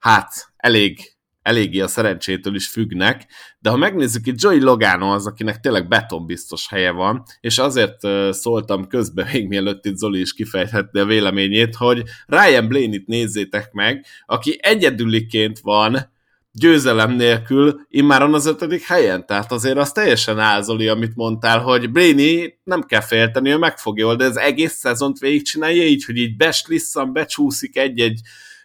hát elég eléggé a szerencsétől is függnek, de ha megnézzük, itt Joey Logano az, akinek tényleg betonbiztos helye van, és azért szóltam közben, még mielőtt itt Zoli is kifejthette a véleményét, hogy Ryan Blaney-t nézzétek meg, aki egyedüliként van győzelem nélkül immáron az ötödik helyen. Tehát azért az teljesen ázoli, amit mondtál, hogy Blaney nem kell félteni, ő meg fogja oldani, ez egész szezont végigcsinálja így, hogy így beslisszan, becsúszik egy-egy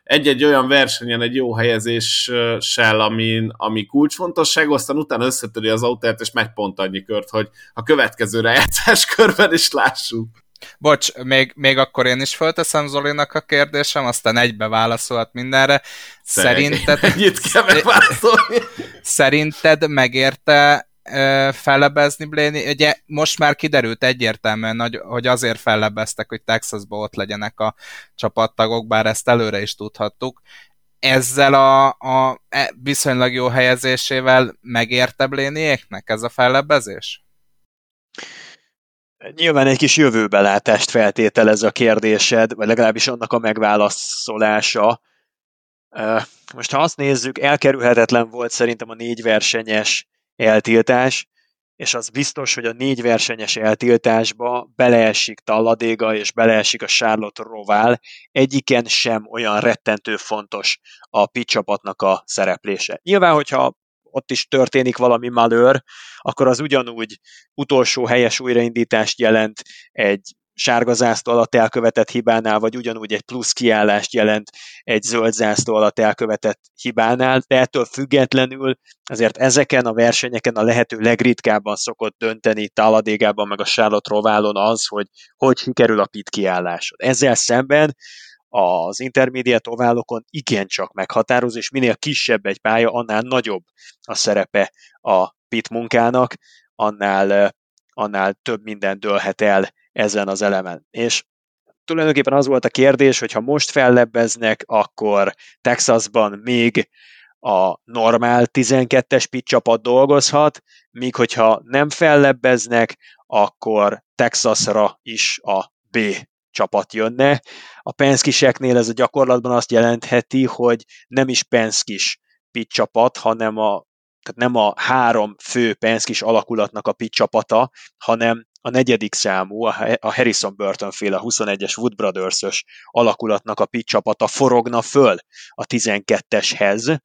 egy-egy olyan versenyen egy jó helyezéssel, ami, ami kulcsfontosság, aztán utána összetöri az autót, és megy pont annyi kört, hogy a következő rejátszás körben is lássuk. Bocs, még, még akkor én is fölteszem Zolinak a kérdésem, aztán egybe válaszolhat mindenre. Szerinted... Szerinted megérte fellebezni Blaney. Ugye most már kiderült egyértelműen, hogy azért fellebeztek, hogy Texasban ott legyenek a csapattagok, bár ezt előre is tudhattuk. Ezzel a, a e, viszonylag jó helyezésével megérte Blaneyéknek ez a fellebezés? Nyilván egy kis jövőbelátást feltételez a kérdésed, vagy legalábbis annak a megválaszolása. Most ha azt nézzük, elkerülhetetlen volt szerintem a négy versenyes eltiltás, és az biztos, hogy a négy versenyes eltiltásba beleesik Talladéga és beleesik a Charlotte Rovál, egyiken sem olyan rettentő fontos a pit csapatnak a szereplése. Nyilván, hogyha ott is történik valami malőr, akkor az ugyanúgy utolsó helyes újraindítást jelent egy sárga zászló alatt elkövetett hibánál, vagy ugyanúgy egy plusz kiállást jelent egy zöld zászló alatt elkövetett hibánál, de ettől függetlenül azért ezeken a versenyeken a lehető legritkábban szokott dönteni Taladégában meg a Charlotte Roválon az, hogy hogy sikerül a pit kiállásod. Ezzel szemben az intermediate oválokon igencsak meghatároz, és minél kisebb egy pálya, annál nagyobb a szerepe a pit munkának, annál, annál több minden dőlhet el ezen az elemen. És tulajdonképpen az volt a kérdés, hogy ha most fellebbeznek, akkor Texasban még a normál 12-es pit csapat dolgozhat, míg hogyha nem fellebbeznek, akkor Texasra is a B csapat jönne. A Penskiseknél ez a gyakorlatban azt jelentheti, hogy nem is Penskis pit csapat, hanem a tehát nem a három fő Penskis alakulatnak a pit csapata, hanem a negyedik számú, a Harrison Burton féle 21-es Wood Brothers-ös alakulatnak a pitch csapata forogna föl a 12-eshez,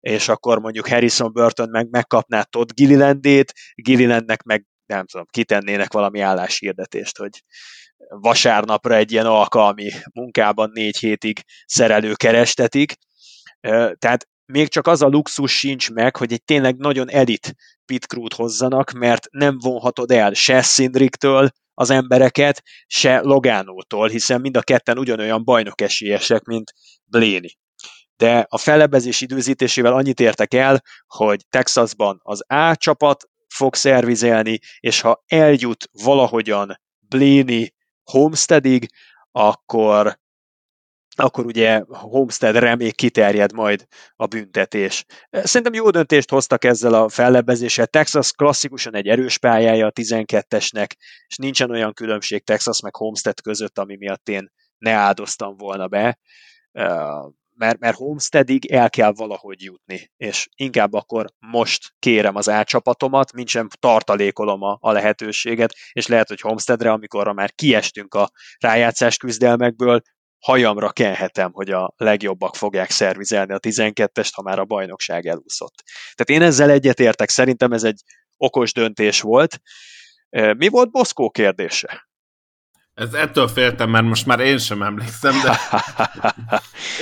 és akkor mondjuk Harrison Burton meg megkapná Todd Gillilandét, Gillilandnek meg nem tudom, kitennének valami álláshirdetést, hogy vasárnapra egy ilyen alkalmi munkában négy hétig szerelő kerestetik. Tehát még csak az a luxus sincs meg, hogy egy tényleg nagyon elit pit crew hozzanak, mert nem vonhatod el se Szindriktől az embereket, se Logánótól, hiszen mind a ketten ugyanolyan bajnok esélyesek, mint Bléni. De a fellebezés időzítésével annyit értek el, hogy Texasban az A csapat fog szervizelni, és ha eljut valahogyan Bléni Homesteadig, akkor akkor ugye Homesteadre még kiterjed majd a büntetés. Szerintem jó döntést hoztak ezzel a fellebbezéssel. Texas klasszikusan egy erős pályája a 12-esnek, és nincsen olyan különbség Texas meg Homestead között, ami miatt én ne áldoztam volna be, mert, mert Homesteadig el kell valahogy jutni, és inkább akkor most kérem az átcsapatomat, mint sem tartalékolom a, a lehetőséget, és lehet, hogy Homesteadre, amikor már kiestünk a rájátszás küzdelmekből, hajamra kenhetem, hogy a legjobbak fogják szervizelni a 12-est, ha már a bajnokság elúszott. Tehát én ezzel egyetértek, szerintem ez egy okos döntés volt. Mi volt Boszkó kérdése? Ez ettől féltem, mert most már én sem emlékszem, de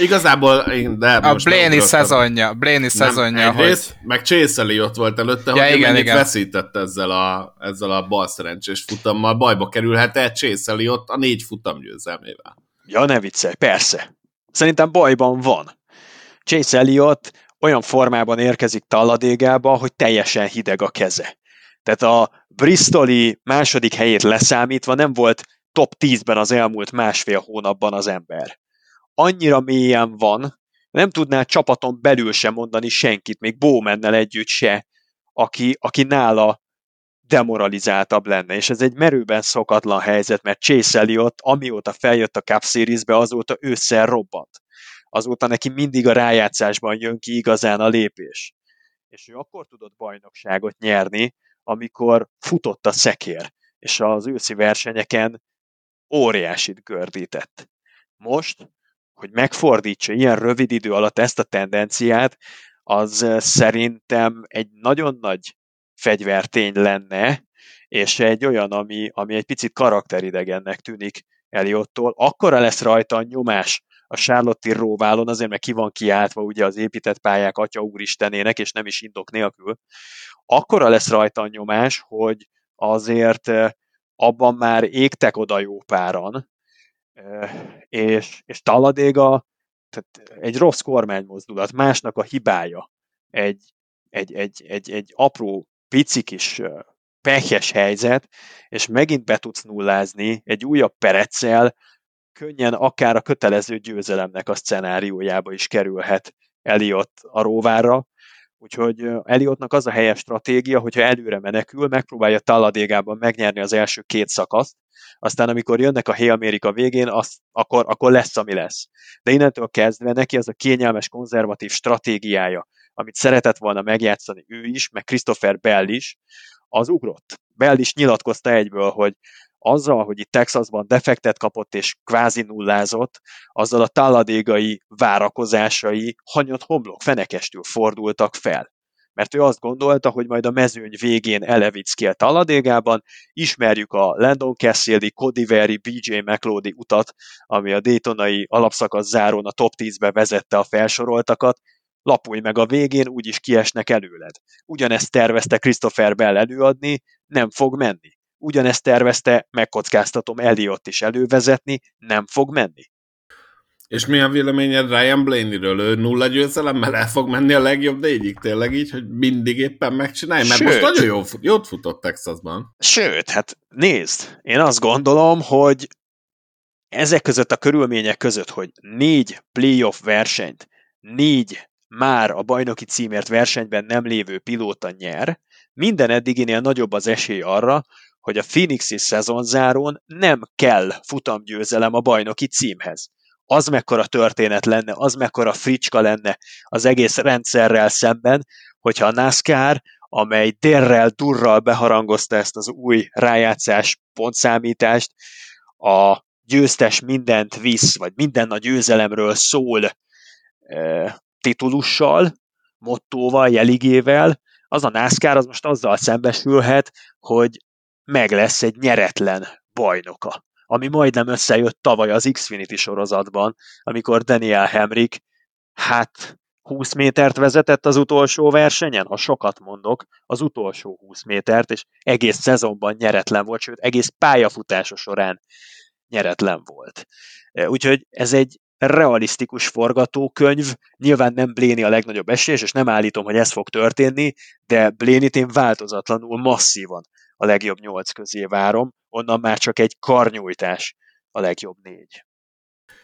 igazából de A Blaney szezonja, Blaney szezonja, hogy... meg Chase ott volt előtte, ja, hogy igen, igen. veszített ezzel a, ezzel a bal szerencsés futammal, bajba kerülhet-e Chase ott a négy futam győzelmével. Ja, ne viccelj, persze. Szerintem bajban van. Chase Elliott olyan formában érkezik talladégába, hogy teljesen hideg a keze. Tehát a Bristoli második helyét leszámítva nem volt top 10-ben az elmúlt másfél hónapban az ember. Annyira mélyen van, nem tudná csapaton belül sem mondani senkit, még Bowmannel együtt se, aki, aki nála demoralizáltabb lenne, és ez egy merőben szokatlan helyzet, mert Chase Elliott, amióta feljött a Cup Series-be, azóta ősszel robbant. Azóta neki mindig a rájátszásban jön ki igazán a lépés. És ő akkor tudott bajnokságot nyerni, amikor futott a szekér, és az őszi versenyeken óriásit gördített. Most, hogy megfordítsa ilyen rövid idő alatt ezt a tendenciát, az szerintem egy nagyon nagy fegyvertény lenne, és egy olyan, ami, ami egy picit karakteridegennek tűnik Eliottól. Akkora lesz rajta a nyomás a Charlotte róválon, azért mert ki van kiáltva ugye az épített pályák atya úristenének, és nem is indok nélkül. Akkora lesz rajta a nyomás, hogy azért abban már égtek oda jó páran, és, és Taladéga tehát egy rossz kormánymozdulat, másnak a hibája, egy, egy, egy, egy, egy apró, pici kis pehjes helyzet, és megint be tudsz nullázni egy újabb pereccel, könnyen akár a kötelező győzelemnek a szenáriójába is kerülhet Eliott a róvára, Úgyhogy Eliottnak az a helyes stratégia, hogyha előre menekül, megpróbálja Talladégában megnyerni az első két szakaszt, aztán amikor jönnek a Hail a végén, az, akkor, akkor lesz, ami lesz. De innentől kezdve neki az a kényelmes, konzervatív stratégiája, amit szeretett volna megjátszani ő is, meg Christopher Bell is, az ugrott. Bell is nyilatkozta egyből, hogy azzal, hogy itt Texasban defektet kapott és kvázi nullázott, azzal a talladégai várakozásai hanyat homlok fenekestül fordultak fel. Mert ő azt gondolta, hogy majd a mezőny végén elevitsz ki a talladégában, ismerjük a Landon Cassidy, Cody Veri, BJ McLeody utat, ami a Daytonai alapszakasz zárón a top 10-be vezette a felsoroltakat, lapulj meg a végén, úgyis kiesnek előled. Ugyanezt tervezte Christopher Bell előadni, nem fog menni ugyanezt tervezte, megkockáztatom Eliott is elővezetni, nem fog menni. És mi a véleményed Ryan Blaney-ről? Ő nulla győzelemmel el fog menni a legjobb négyig tényleg így, hogy mindig éppen megcsinálja? Mert Sőt, most nagyon jó, jót futott Texasban. Sőt, hát nézd, én azt gondolom, hogy ezek között a körülmények között, hogy négy playoff versenyt, négy már a bajnoki címért versenyben nem lévő pilóta nyer, minden eddiginél nagyobb az esély arra, hogy a Phoenixi szezonzáron nem kell futamgyőzelem a bajnoki címhez. Az mekkora történet lenne, az mekkora fricska lenne az egész rendszerrel szemben, hogyha a NASCAR, amely dérrel, durral beharangozta ezt az új rájátszás pontszámítást, a győztes mindent visz, vagy minden a győzelemről szól titulussal, mottóval, jeligével, az a NASCAR az most azzal szembesülhet, hogy meg lesz egy nyeretlen bajnoka. Ami majdnem összejött tavaly az Xfinity sorozatban, amikor Daniel Hemrick hát 20 métert vezetett az utolsó versenyen, ha sokat mondok, az utolsó 20 métert, és egész szezonban nyeretlen volt, sőt, egész pályafutása során nyeretlen volt. Úgyhogy ez egy realisztikus forgatókönyv, nyilván nem Bléni a legnagyobb esélyes, és nem állítom, hogy ez fog történni, de Blénit én változatlanul masszívan a legjobb nyolc közé várom, onnan már csak egy karnyújtás a legjobb négy.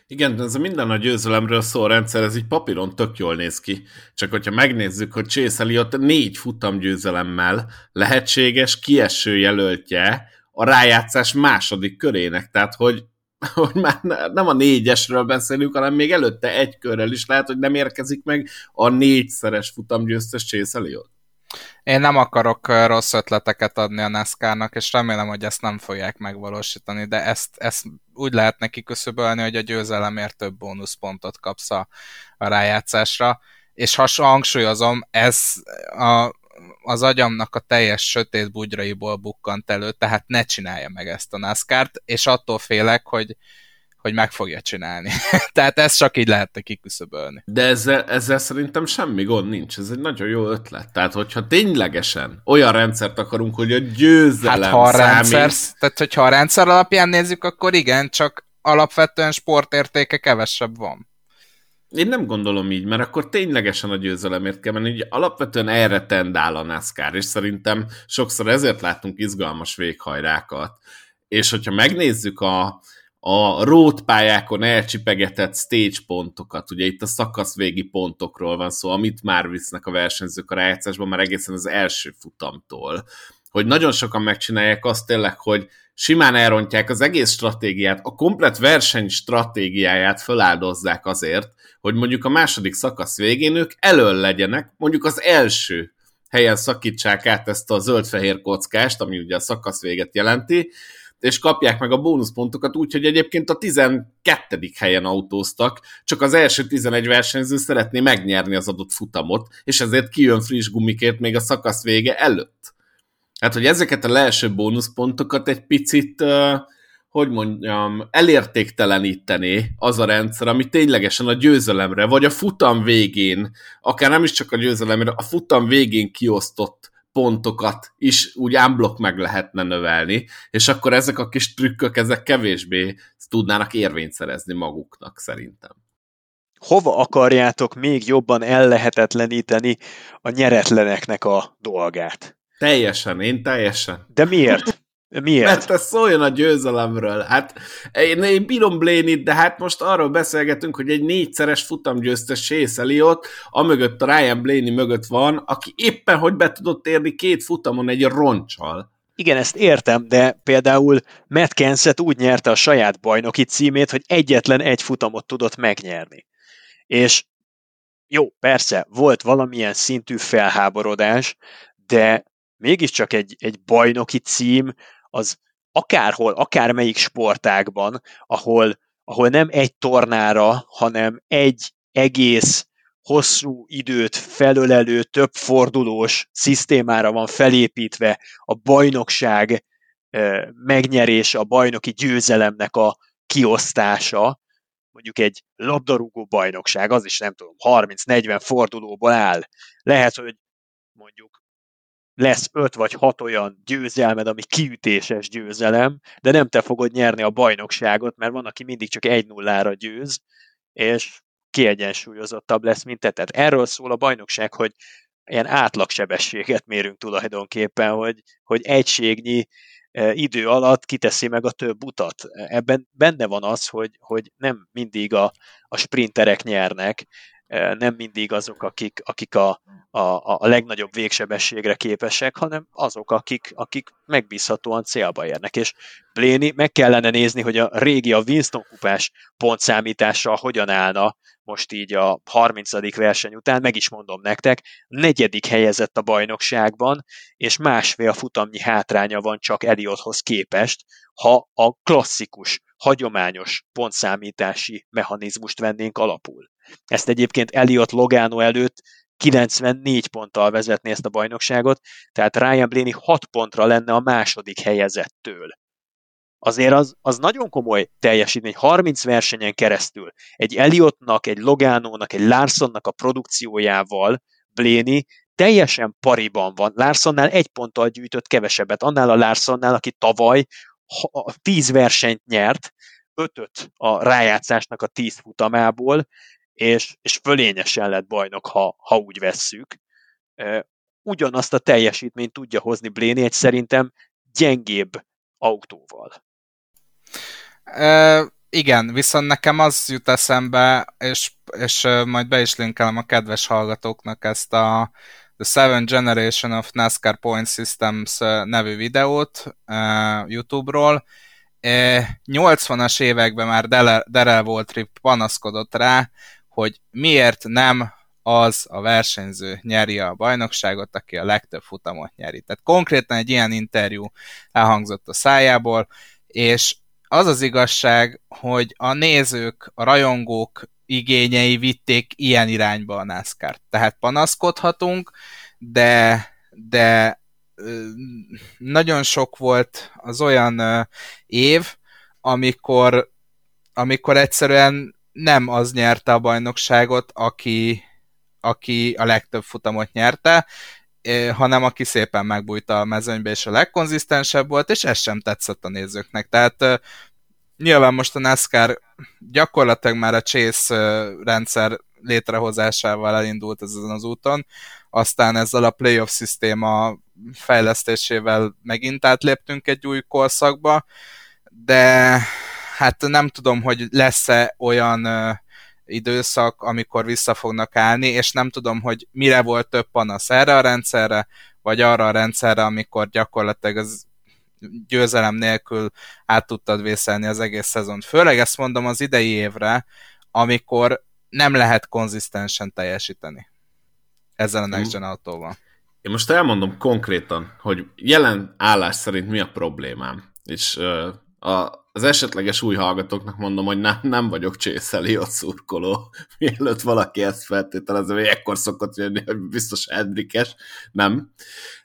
Igen, ez a minden a győzelemről szól rendszer, ez így papíron tök jól néz ki. Csak hogyha megnézzük, hogy Chase Elliott négy futam győzelemmel lehetséges kieső jelöltje a rájátszás második körének. Tehát, hogy, hogy már nem a négyesről beszélünk, hanem még előtte egy körrel is lehet, hogy nem érkezik meg a négyszeres futamgyőztes Chase Elliott. Én nem akarok rossz ötleteket adni a NASCAR-nak, és remélem, hogy ezt nem fogják megvalósítani, de ezt, ezt úgy lehet neki küszöbölni, hogy a győzelemért több bónuszpontot kapsz a, a rájátszásra, és has, hangsúlyozom, ez a, az agyamnak a teljes sötét bugyraiból bukkant elő, tehát ne csinálja meg ezt a NASCAR-t, és attól félek, hogy, hogy meg fogja csinálni. Tehát ezt csak így lehetne kiküszöbölni. De ezzel, ezzel szerintem semmi gond nincs. Ez egy nagyon jó ötlet. Tehát, hogyha ténylegesen olyan rendszert akarunk, hogy a győzelem hát, ha a számít... rendszer, tehát, hogyha a rendszer alapján nézzük, akkor igen, csak alapvetően sportértéke kevesebb van. Én nem gondolom így, mert akkor ténylegesen a győzelemért kell menni. Ugye alapvetően erre tendál a NASCAR, és szerintem sokszor ezért látunk izgalmas véghajrákat. És hogyha megnézzük a, a road pályákon elcsipegetett stage pontokat, ugye itt a szakaszvégi pontokról van szó, amit már visznek a versenyzők a rájátszásban, már egészen az első futamtól, hogy nagyon sokan megcsinálják azt tényleg, hogy simán elrontják az egész stratégiát, a komplet verseny stratégiáját feláldozzák azért, hogy mondjuk a második szakasz végén ők elől legyenek, mondjuk az első helyen szakítsák át ezt a zöld-fehér kockást, ami ugye a szakasz véget jelenti, és kapják meg a bónuszpontokat úgy, hogy egyébként a 12. helyen autóztak, csak az első 11 versenyző szeretné megnyerni az adott futamot, és ezért kijön friss gumikért még a szakasz vége előtt. Hát, hogy ezeket a leeső bónuszpontokat egy picit, hogy mondjam, elértékteleníteni az a rendszer, ami ténylegesen a győzelemre, vagy a futam végén, akár nem is csak a győzelemre, a futam végén kiosztott pontokat is úgy unblock meg lehetne növelni, és akkor ezek a kis trükkök, ezek kevésbé tudnának érvényt szerezni maguknak szerintem. Hova akarjátok még jobban ellehetetleníteni a nyeretleneknek a dolgát? Teljesen, én teljesen. De miért? Miért? Mert ez szóljon a győzelemről. Hát én, én bírom Blaney, de hát most arról beszélgetünk, hogy egy négyszeres futamgyőztes Chase Elliot, amögött a Ryan Blaney mögött van, aki éppen hogy be tudott érni két futamon egy roncsal. Igen, ezt értem, de például Matt Kenseth úgy nyerte a saját bajnoki címét, hogy egyetlen egy futamot tudott megnyerni. És jó, persze, volt valamilyen szintű felháborodás, de mégiscsak egy, egy bajnoki cím, az akárhol, akármelyik sportágban, ahol, ahol nem egy tornára, hanem egy egész hosszú időt felölelő, több fordulós szisztémára van felépítve a bajnokság megnyerése, a bajnoki győzelemnek a kiosztása, mondjuk egy labdarúgó bajnokság, az is nem tudom, 30-40 fordulóból áll. Lehet, hogy mondjuk lesz öt vagy hat olyan győzelmed, ami kiütéses győzelem, de nem te fogod nyerni a bajnokságot, mert van, aki mindig csak egy nullára győz, és kiegyensúlyozottabb lesz, mint te. Tehát erről szól a bajnokság, hogy ilyen átlagsebességet mérünk tulajdonképpen, hogy, hogy egységnyi e, idő alatt kiteszi meg a több utat. Ebben benne van az, hogy, hogy nem mindig a, a sprinterek nyernek, nem mindig azok, akik, akik a, a, a legnagyobb végsebességre képesek, hanem azok, akik, akik megbízhatóan célba érnek. És Bléni meg kellene nézni, hogy a régi, a Winston kupás pontszámítással hogyan állna most így a 30. verseny után, meg is mondom nektek, negyedik helyezett a bajnokságban, és másfél futamnyi hátránya van csak Eliothoz képest, ha a klasszikus, hagyományos pontszámítási mechanizmust vennénk alapul. Ezt egyébként Eliott Logano előtt 94 ponttal vezetni ezt a bajnokságot, tehát Ryan Blaney 6 pontra lenne a második helyezettől. Azért az, az nagyon komoly teljesítmény, 30 versenyen keresztül. Egy Eliottnak, egy Logánónak, egy Larsonnak a produkciójával Blaney teljesen pariban van. Larsonnál egy ponttal gyűjtött kevesebbet. Annál a Larsonnál, aki tavaly 10 versenyt nyert, ötöt a rájátszásnak a 10 futamából, és, és fölényesen lett bajnok, ha, ha úgy vesszük. Ugyanazt a teljesítményt tudja hozni Bléni egy szerintem gyengébb autóval. E, igen, viszont nekem az jut eszembe, és, és majd be is linkelem a kedves hallgatóknak ezt a The Seven Generation of NASCAR Point Systems nevű videót uh, YouTube-ról. Uh, 80-as években már Darrell Waltrip panaszkodott rá, hogy miért nem az a versenyző nyeri a bajnokságot, aki a legtöbb futamot nyeri. Tehát konkrétan egy ilyen interjú elhangzott a szájából, és az az igazság, hogy a nézők, a rajongók igényei vitték ilyen irányba a NASCAR. Tehát panaszkodhatunk, de, de nagyon sok volt az olyan év, amikor, amikor egyszerűen nem az nyerte a bajnokságot, aki, aki a legtöbb futamot nyerte, hanem aki szépen megbújta a mezőnybe, és a legkonzisztensebb volt, és ez sem tetszett a nézőknek. Tehát nyilván most a NASCAR gyakorlatilag már a Chase rendszer létrehozásával elindult ezen az úton, aztán ezzel a playoff szisztéma fejlesztésével megint átléptünk egy új korszakba, de hát nem tudom, hogy lesz-e olyan időszak, amikor vissza fognak állni, és nem tudom, hogy mire volt több panasz erre a rendszerre, vagy arra a rendszerre, amikor gyakorlatilag az győzelem nélkül át tudtad vészelni az egész szezont. Főleg ezt mondom az idei évre, amikor nem lehet konzisztensen teljesíteni ezzel a Next Gen autóval. Én most elmondom konkrétan, hogy jelen állás szerint mi a problémám. És uh, a, az esetleges új hallgatóknak mondom, hogy nem, nem vagyok Chase ott szurkoló, mielőtt valaki ezt feltételező, hogy ekkor szokott jönni, hogy biztos Hendrikes, nem.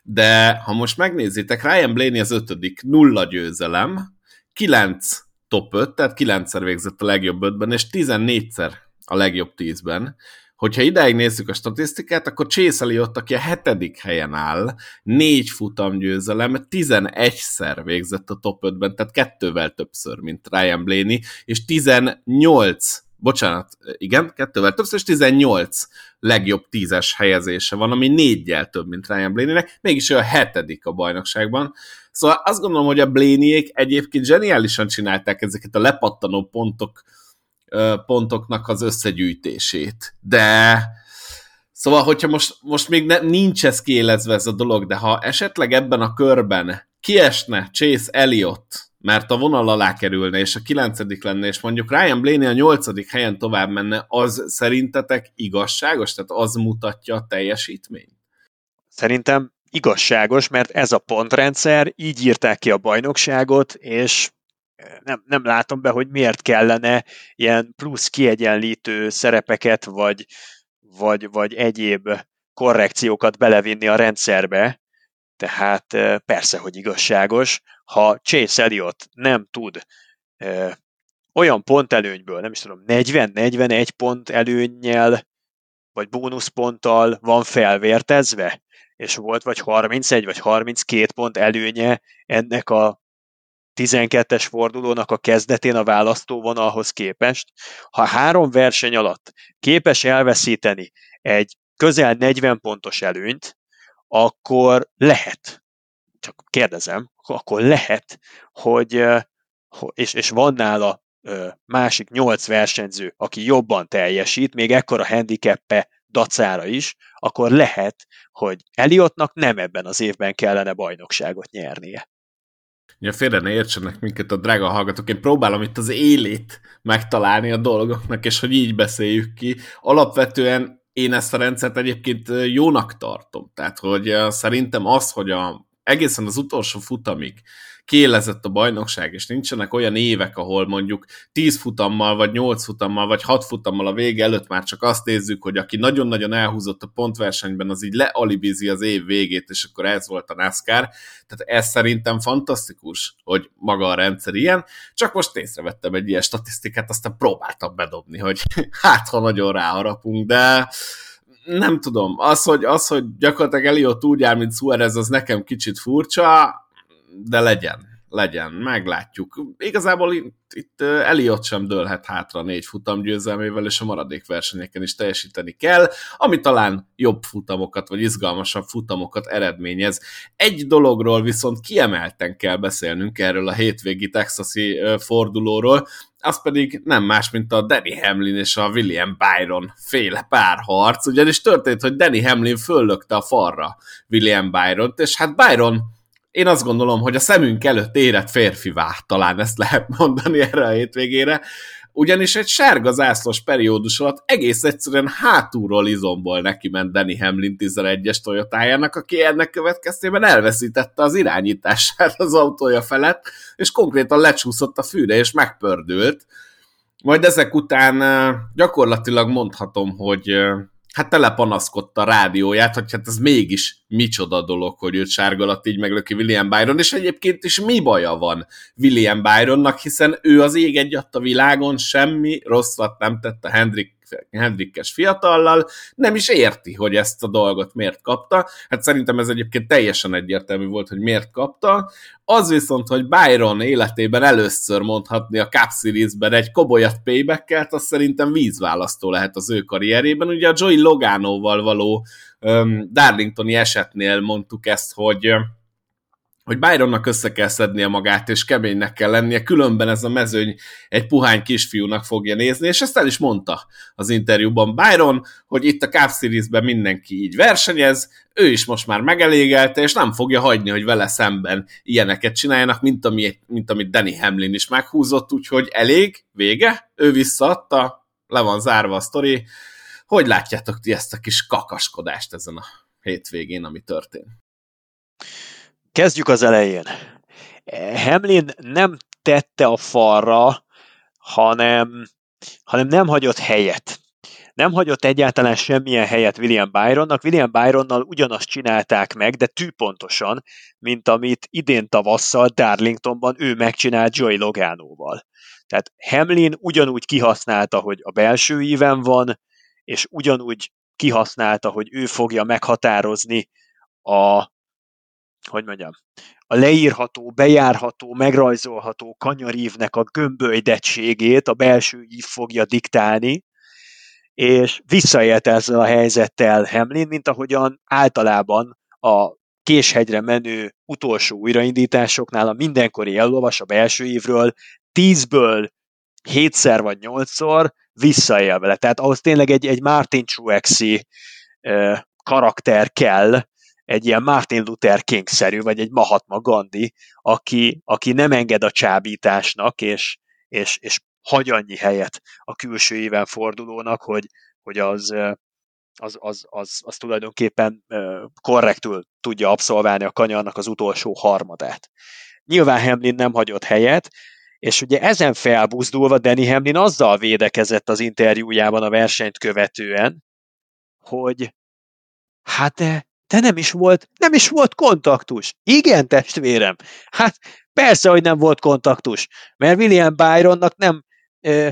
De ha most megnézitek, Ryan Blaney az ötödik, nulla győzelem, kilenc top 5, tehát kilencszer végzett a legjobb ötben, és 14-szer a legjobb tízben. Hogyha ideig nézzük a statisztikát, akkor Chase Elliott, aki a hetedik helyen áll, négy futam győzelem, 11-szer végzett a top 5-ben, tehát kettővel többször, mint Ryan Blaney, és 18 bocsánat, igen, kettővel többször, és 18 legjobb tízes helyezése van, ami négyel több, mint Ryan Blaney-nek, mégis ő a hetedik a bajnokságban. Szóval azt gondolom, hogy a Blaney-ék egyébként zseniálisan csinálták ezeket a lepattanó pontok, pontoknak az összegyűjtését. De szóval, hogyha most, most még ne, nincs ez kiélezve ez a dolog, de ha esetleg ebben a körben kiesne Chase Elliott, mert a vonal alá kerülne, és a kilencedik lenne, és mondjuk Ryan Blaney a nyolcadik helyen tovább menne, az szerintetek igazságos? Tehát az mutatja a teljesítményt? Szerintem igazságos, mert ez a pontrendszer, így írták ki a bajnokságot, és nem, nem látom be, hogy miért kellene ilyen plusz kiegyenlítő szerepeket, vagy, vagy, vagy egyéb korrekciókat belevinni a rendszerbe. Tehát persze, hogy igazságos. Ha Chase Elliott nem tud olyan pontelőnyből, nem is tudom, 40-41 pont előnnyel, vagy bónuszponttal van felvértezve, és volt vagy 31 vagy 32 pont előnye ennek a 12-es fordulónak a kezdetén a választóvonalhoz képest, ha három verseny alatt képes elveszíteni egy közel 40 pontos előnyt, akkor lehet, csak kérdezem, akkor lehet, hogy, és, és van nála másik nyolc versenyző, aki jobban teljesít, még ekkora handicappe dacára is, akkor lehet, hogy Eliottnak nem ebben az évben kellene bajnokságot nyernie. Ja, félre ne értsenek minket a drága hallgatók, én próbálom itt az élét megtalálni a dolgoknak, és hogy így beszéljük ki. Alapvetően én ezt a rendszert egyébként jónak tartom. Tehát, hogy szerintem az, hogy a, egészen az utolsó futamig kiélezett a bajnokság, és nincsenek olyan évek, ahol mondjuk 10 futammal, vagy 8 futammal, vagy 6 futammal a vége előtt már csak azt nézzük, hogy aki nagyon-nagyon elhúzott a pontversenyben, az így lealibizi az év végét, és akkor ez volt a NASCAR. Tehát ez szerintem fantasztikus, hogy maga a rendszer ilyen. Csak most észrevettem egy ilyen statisztikát, aztán próbáltam bedobni, hogy hát, ha nagyon ráharapunk, de nem tudom, az, hogy, az, hogy gyakorlatilag Eliott úgy áll, mint Suarez, az nekem kicsit furcsa, de legyen, legyen, meglátjuk. Igazából itt, itt Eliott sem dőlhet hátra négy futam győzelmével, és a maradék versenyeken is teljesíteni kell, ami talán jobb futamokat, vagy izgalmasabb futamokat eredményez. Egy dologról viszont kiemelten kell beszélnünk erről a hétvégi texasi fordulóról, az pedig nem más, mint a Danny Hamlin és a William Byron féle párharc, ugyanis történt, hogy Danny Hamlin föllökte a falra William Byron-t, és hát Byron én azt gondolom, hogy a szemünk előtt érett férfivá, talán ezt lehet mondani erre a hétvégére, ugyanis egy sárga zászlós periódus alatt egész egyszerűen hátulról izomból neki ment Danny Hamlin 11-es Toyotájának, aki ennek következtében elveszítette az irányítását az autója felett, és konkrétan lecsúszott a fűre, és megpördült. Majd ezek után gyakorlatilag mondhatom, hogy hát telepanaszkodta a rádióját, hogy hát ez mégis micsoda dolog, hogy őt sárgalat így meglöki William Byron, és egyébként is mi baja van William Byronnak, hiszen ő az ég egy a világon semmi rosszat nem tett a Hendrik Hendrikkes fiatallal, nem is érti, hogy ezt a dolgot miért kapta. Hát szerintem ez egyébként teljesen egyértelmű volt, hogy miért kapta. Az viszont, hogy Byron életében először mondhatni a Cup Series-ben egy kobolyat payback az szerintem vízválasztó lehet az ő karrierében. Ugye a Joey Loganoval való um, Darlingtoni esetnél mondtuk ezt, hogy hogy Byronnak össze kell szednie magát, és keménynek kell lennie, különben ez a mezőny egy puhány kisfiúnak fogja nézni, és ezt el is mondta az interjúban Byron, hogy itt a Cup Series-ben mindenki így versenyez, ő is most már megelégelte, és nem fogja hagyni, hogy vele szemben ilyeneket csináljanak, mint, ami, mint amit Danny Hamlin is meghúzott, úgyhogy elég, vége, ő visszaadta, le van zárva a sztori. Hogy látjátok ti ezt a kis kakaskodást ezen a hétvégén, ami történt? Kezdjük az elején. Hamlin nem tette a falra, hanem, hanem nem hagyott helyet. Nem hagyott egyáltalán semmilyen helyet William Byronnak. William Byronnal ugyanazt csinálták meg, de tűpontosan, mint amit idén tavasszal Darlingtonban ő megcsinált Joey Loganoval. Tehát Hamlin ugyanúgy kihasználta, hogy a belső íven van, és ugyanúgy kihasználta, hogy ő fogja meghatározni a, hogy mondjam, a leírható, bejárható, megrajzolható kanyarívnek a gömbölydettségét a belső ív fogja diktálni, és visszaélt ezzel a helyzettel Hamlin, mint ahogyan általában a késhegyre menő utolsó újraindításoknál a mindenkori elolvas a belső évről tízből hétszer vagy nyolcszor visszaél vele. Tehát ahhoz tényleg egy, egy Martin Truexi karakter kell, egy ilyen Martin Luther King-szerű, vagy egy Mahatma Gandhi, aki, aki nem enged a csábításnak, és, és, és hagy annyi helyet a külső éven fordulónak, hogy, hogy az, az, az, az, az tulajdonképpen korrektül tudja abszolválni a kanyarnak az utolsó harmadát. Nyilván Hamlin nem hagyott helyet, és ugye ezen felbuzdulva Danny Hamlin azzal védekezett az interjújában a versenyt követően, hogy hát de de nem is volt, nem is volt kontaktus. Igen, testvérem. Hát persze, hogy nem volt kontaktus, mert William Byronnak nem, ö,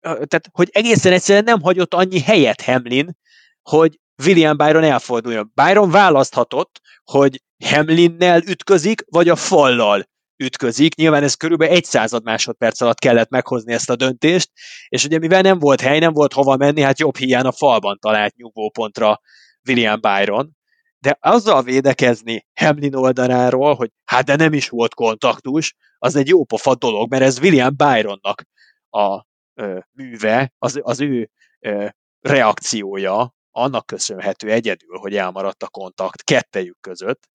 tehát, hogy egészen egyszerűen nem hagyott annyi helyet Hamlin, hogy William Byron elforduljon. Byron választhatott, hogy Hamlinnel ütközik, vagy a fallal ütközik. Nyilván ez körülbelül egy század másodperc alatt kellett meghozni ezt a döntést, és ugye mivel nem volt hely, nem volt hova menni, hát jobb hiány a falban talált nyugvópontra William Byron de azzal védekezni Hamlin oldaláról, hogy hát de nem is volt kontaktus, az egy jó pofa dolog, mert ez William Byronnak a ö, műve, az, az ő ö, reakciója, annak köszönhető egyedül, hogy elmaradt a kontakt kettejük között,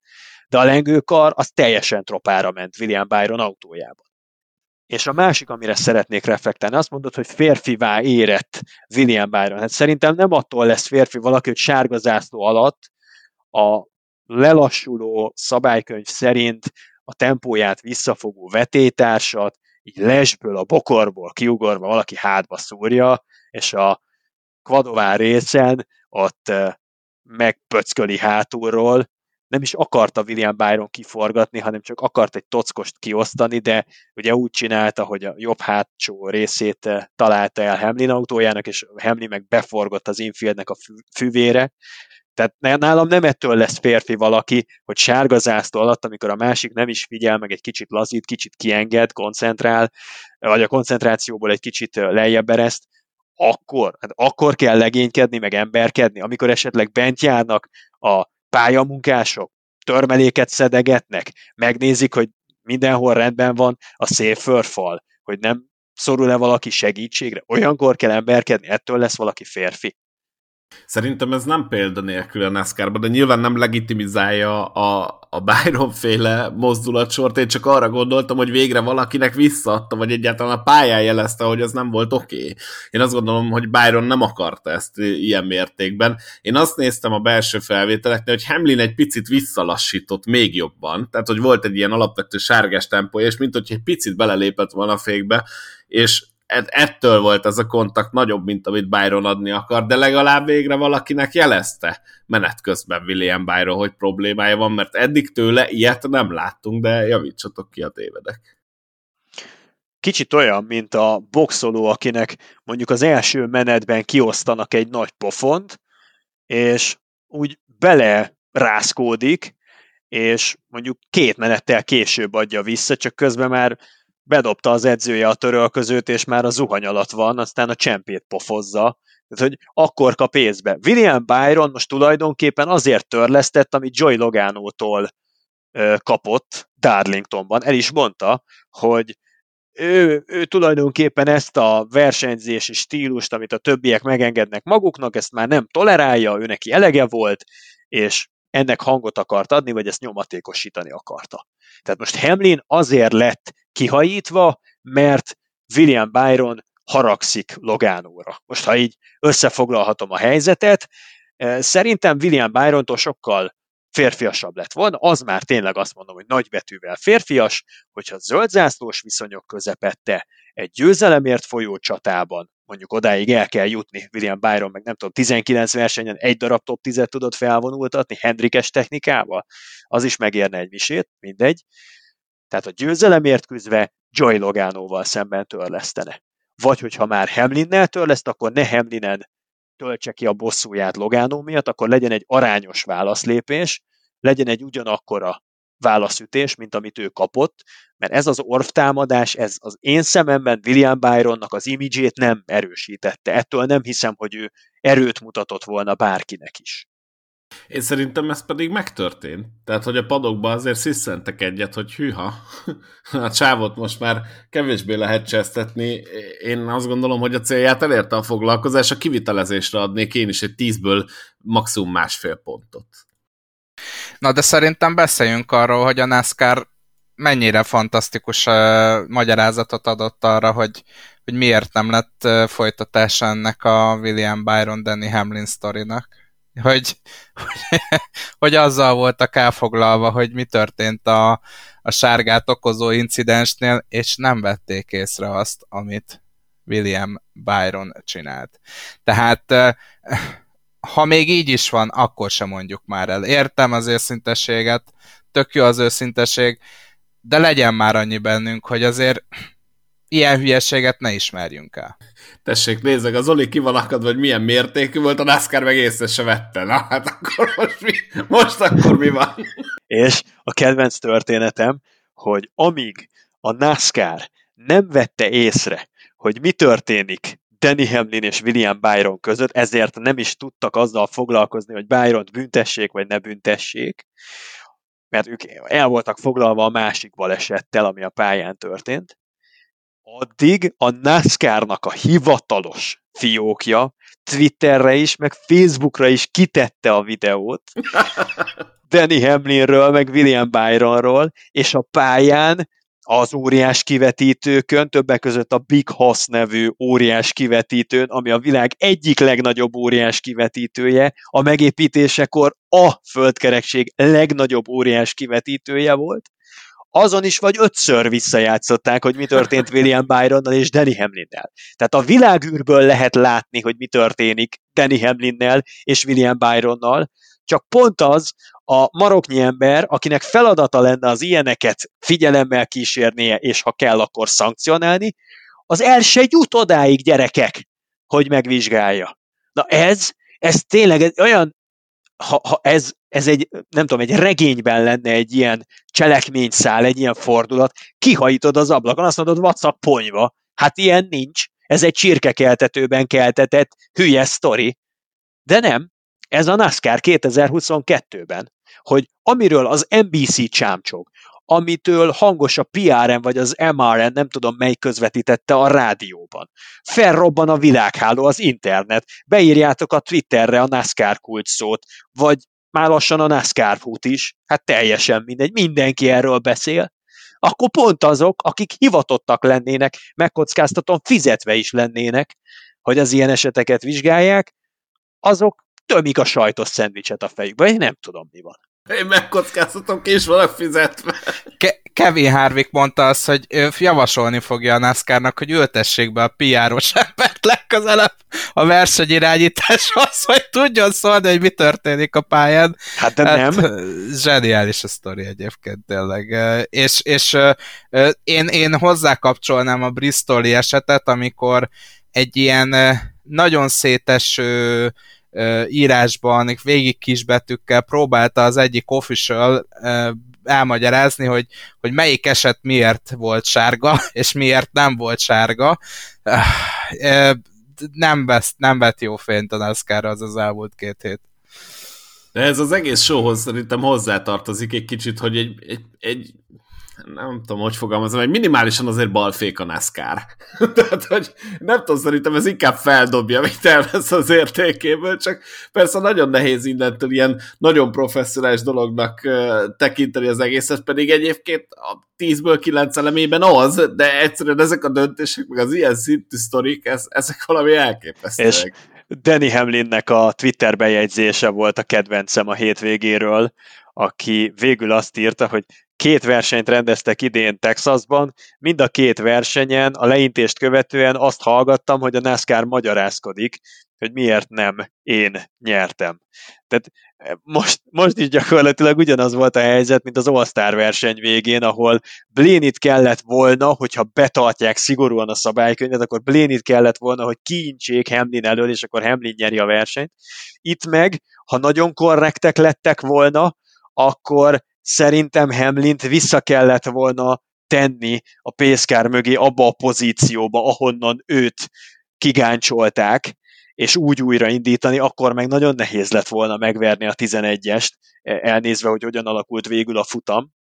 de a lengőkar az teljesen tropára ment William Byron autójában. És a másik, amire szeretnék reflektálni, azt mondod, hogy férfivá érett William Byron. Hát szerintem nem attól lesz férfi valaki, hogy sárga zászló alatt a lelassuló szabálykönyv szerint a tempóját visszafogó vetétársat így lesből, a bokorból kiugorva valaki hátba szúrja, és a kvadovár részen ott megpöcköli hátulról, nem is akarta William Byron kiforgatni, hanem csak akart egy tockost kiosztani, de ugye úgy csinálta, hogy a jobb hátsó részét találta el Hamlin autójának, és Hamlin meg beforgott az infieldnek a füvére, tehát nálam nem ettől lesz férfi valaki, hogy sárga zászló alatt, amikor a másik nem is figyel, meg egy kicsit lazít, kicsit kienged, koncentrál, vagy a koncentrációból egy kicsit lejjebb ereszt, akkor, hát akkor kell legénykedni, meg emberkedni, amikor esetleg bent járnak a pályamunkások, törmeléket szedegetnek, megnézik, hogy mindenhol rendben van a szélförfal, hogy nem szorul-e valaki segítségre, olyankor kell emberkedni, ettől lesz valaki férfi. Szerintem ez nem példa nélkül a NASCAR-ban, de nyilván nem legitimizálja a, a Byron féle mozdulatsort. Én csak arra gondoltam, hogy végre valakinek visszaadta, vagy egyáltalán a pályán jelezte, hogy ez nem volt oké. Okay. Én azt gondolom, hogy Byron nem akarta ezt ilyen mértékben. Én azt néztem a belső felvételeknél, hogy Hamlin egy picit visszalassított még jobban, tehát hogy volt egy ilyen alapvető sárgás tempója, és mint hogy egy picit belelépett volna a fékbe, és ettől volt ez a kontakt nagyobb, mint amit Byron adni akar, de legalább végre valakinek jelezte menet közben William Byron, hogy problémája van, mert eddig tőle ilyet nem láttunk, de javítsatok ki a tévedek. kicsit olyan, mint a boxoló, akinek mondjuk az első menetben kiosztanak egy nagy pofont, és úgy bele rászkódik, és mondjuk két menettel később adja vissza, csak közben már bedobta az edzője a törölközőt, és már a zuhany alatt van, aztán a csempét pofozza, tehát, hogy akkor kap észbe. William Byron most tulajdonképpen azért törlesztett, amit Joy Logánótól kapott Darlingtonban. El is mondta, hogy ő, ő tulajdonképpen ezt a versenyzési stílust, amit a többiek megengednek maguknak, ezt már nem tolerálja, ő neki elege volt, és ennek hangot akart adni, vagy ezt nyomatékosítani akarta. Tehát most Hamlin azért lett kihajítva, mert William Byron haragszik Logánóra. Most, ha így összefoglalhatom a helyzetet, eh, szerintem William Byrontól sokkal férfiasabb lett volna, az már tényleg azt mondom, hogy nagybetűvel férfias, hogyha zöldzászlós viszonyok közepette egy győzelemért folyó csatában, mondjuk odáig el kell jutni, William Byron meg nem tudom, 19 versenyen egy darab top 10-et tudott felvonultatni Hendrikes technikával, az is megérne egy misét, mindegy. Tehát a győzelemért küzdve Joy Logánóval szemben törlesztene. Vagy hogyha már Hamlinnel törleszt, akkor ne Hamlinen töltse ki a bosszúját Logánó miatt, akkor legyen egy arányos válaszlépés, legyen egy ugyanakkora válaszütés, mint amit ő kapott, mert ez az orvtámadás, ez az én szememben William Byronnak az imidzsét nem erősítette. Ettől nem hiszem, hogy ő erőt mutatott volna bárkinek is. Én szerintem ez pedig megtörtént. Tehát, hogy a padokban azért sziszentek egyet, hogy hűha, a csávot most már kevésbé lehet csesztetni. Én azt gondolom, hogy a célját elérte a foglalkozás, a kivitelezésre adnék én is egy tízből maximum másfél pontot. Na de szerintem beszéljünk arról, hogy a NASCAR mennyire fantasztikus uh, magyarázatot adott arra, hogy, hogy miért nem lett uh, folytatása ennek a William Byron Danny Hamlin sztorinak hogy, hogy, hogy azzal voltak elfoglalva, hogy mi történt a, a sárgát okozó incidensnél, és nem vették észre azt, amit William Byron csinált. Tehát ha még így is van, akkor sem mondjuk már el. Értem az őszintességet, tök jó az őszintesség, de legyen már annyi bennünk, hogy azért ilyen hülyeséget ne ismerjünk el. Tessék, nézzek, az Oli ki van akadva, hogy milyen mértékű volt, a NASCAR meg észre se vette. Na, hát akkor most, mi, most akkor mi van? És a kedvenc történetem, hogy amíg a NASCAR nem vette észre, hogy mi történik Danny Hamlin és William Byron között, ezért nem is tudtak azzal foglalkozni, hogy Byron büntessék vagy ne büntessék, mert ők el voltak foglalva a másik balesettel, ami a pályán történt addig a NASCAR-nak a hivatalos fiókja Twitterre is, meg Facebookra is kitette a videót. Danny Hamlinről, meg William Byronról, és a pályán az óriás kivetítőkön, többek között a Big Hoss nevű óriás kivetítőn, ami a világ egyik legnagyobb óriás kivetítője, a megépítésekor a földkerekség legnagyobb óriás kivetítője volt, azon is vagy ötször visszajátszották, hogy mi történt William Byronnal és Danny Hamlinnel. Tehát a világűrből lehet látni, hogy mi történik Danny Hamlinnel és William Byronnal, csak pont az a maroknyi ember, akinek feladata lenne az ilyeneket figyelemmel kísérnie, és ha kell, akkor szankcionálni, az el se jut odáig, gyerekek, hogy megvizsgálja. Na ez, ez tényleg egy olyan ha, ha ez, ez egy, nem tudom, egy regényben lenne egy ilyen cselekményszál, egy ilyen fordulat, kihajítod az ablakon, azt mondod, WhatsApp ponyva. Hát ilyen nincs. Ez egy csirkekeltetőben keltetett hülye sztori. De nem. Ez a NASCAR 2022-ben, hogy amiről az NBC csámcsog, amitől hangos a PRM vagy az MRN, nem tudom mely közvetítette a rádióban. Felrobban a világháló, az internet, beírjátok a Twitterre a NASCAR kulcs szót, vagy már lassan a NASCAR fut is, hát teljesen mindegy, mindenki erről beszél, akkor pont azok, akik hivatottak lennének, megkockáztatom, fizetve is lennének, hogy az ilyen eseteket vizsgálják, azok tömik a sajtos szendvicset a fejükbe, én nem tudom, mi van. Én megkockáztatom, ki is vannak fizetve. Ke- Kevin Harvick mondta azt, hogy ő javasolni fogja a NASCAR-nak, hogy ültessék be a PR-os embert legközelebb a versenyirányításhoz, hogy tudjon szólni, hogy mi történik a pályán. Hát de hát, nem. Zseniális a sztori egyébként tényleg. És, és én, én hozzákapcsolnám a Bristoli esetet, amikor egy ilyen nagyon széteső írásban, végig kisbetűkkel próbálta az egyik official elmagyarázni, hogy, hogy melyik eset miért volt sárga, és miért nem volt sárga. Nem, vesz, nem vett jó fényt a NASCAR az az elmúlt két hét. De ez az egész showhoz szerintem hozzátartozik egy kicsit, hogy egy, egy, egy nem tudom, hogy fogalmazom, egy minimálisan azért balfék a NASCAR. Tehát, hogy nem tudom, szerintem ez inkább feldobja, mint elvesz az értékéből, csak persze nagyon nehéz innentől ilyen nagyon professzionális dolognak tekinteni az egészet, pedig egyébként a 10-ből 9 elemében az, de egyszerűen ezek a döntések, meg az ilyen szintű sztorik, ez, ezek valami elképesztőek. És Danny Hamlinnek a Twitter bejegyzése volt a kedvencem a hétvégéről, aki végül azt írta, hogy két versenyt rendeztek idén Texasban, mind a két versenyen a leintést követően azt hallgattam, hogy a NASCAR magyarázkodik, hogy miért nem én nyertem. Tehát eh, most, most is gyakorlatilag ugyanaz volt a helyzet, mint az All-Star verseny végén, ahol Blénit kellett volna, hogyha betartják szigorúan a szabálykönyvet, akkor Blénit kellett volna, hogy kiintsék Hamlin elől, és akkor Hamlin nyeri a versenyt. Itt meg, ha nagyon korrektek lettek volna, akkor szerintem Hamlint vissza kellett volna tenni a pészkár mögé abba a pozícióba, ahonnan őt kigáncsolták, és úgy újraindítani, akkor meg nagyon nehéz lett volna megverni a 11-est, elnézve, hogy hogyan alakult végül a futam.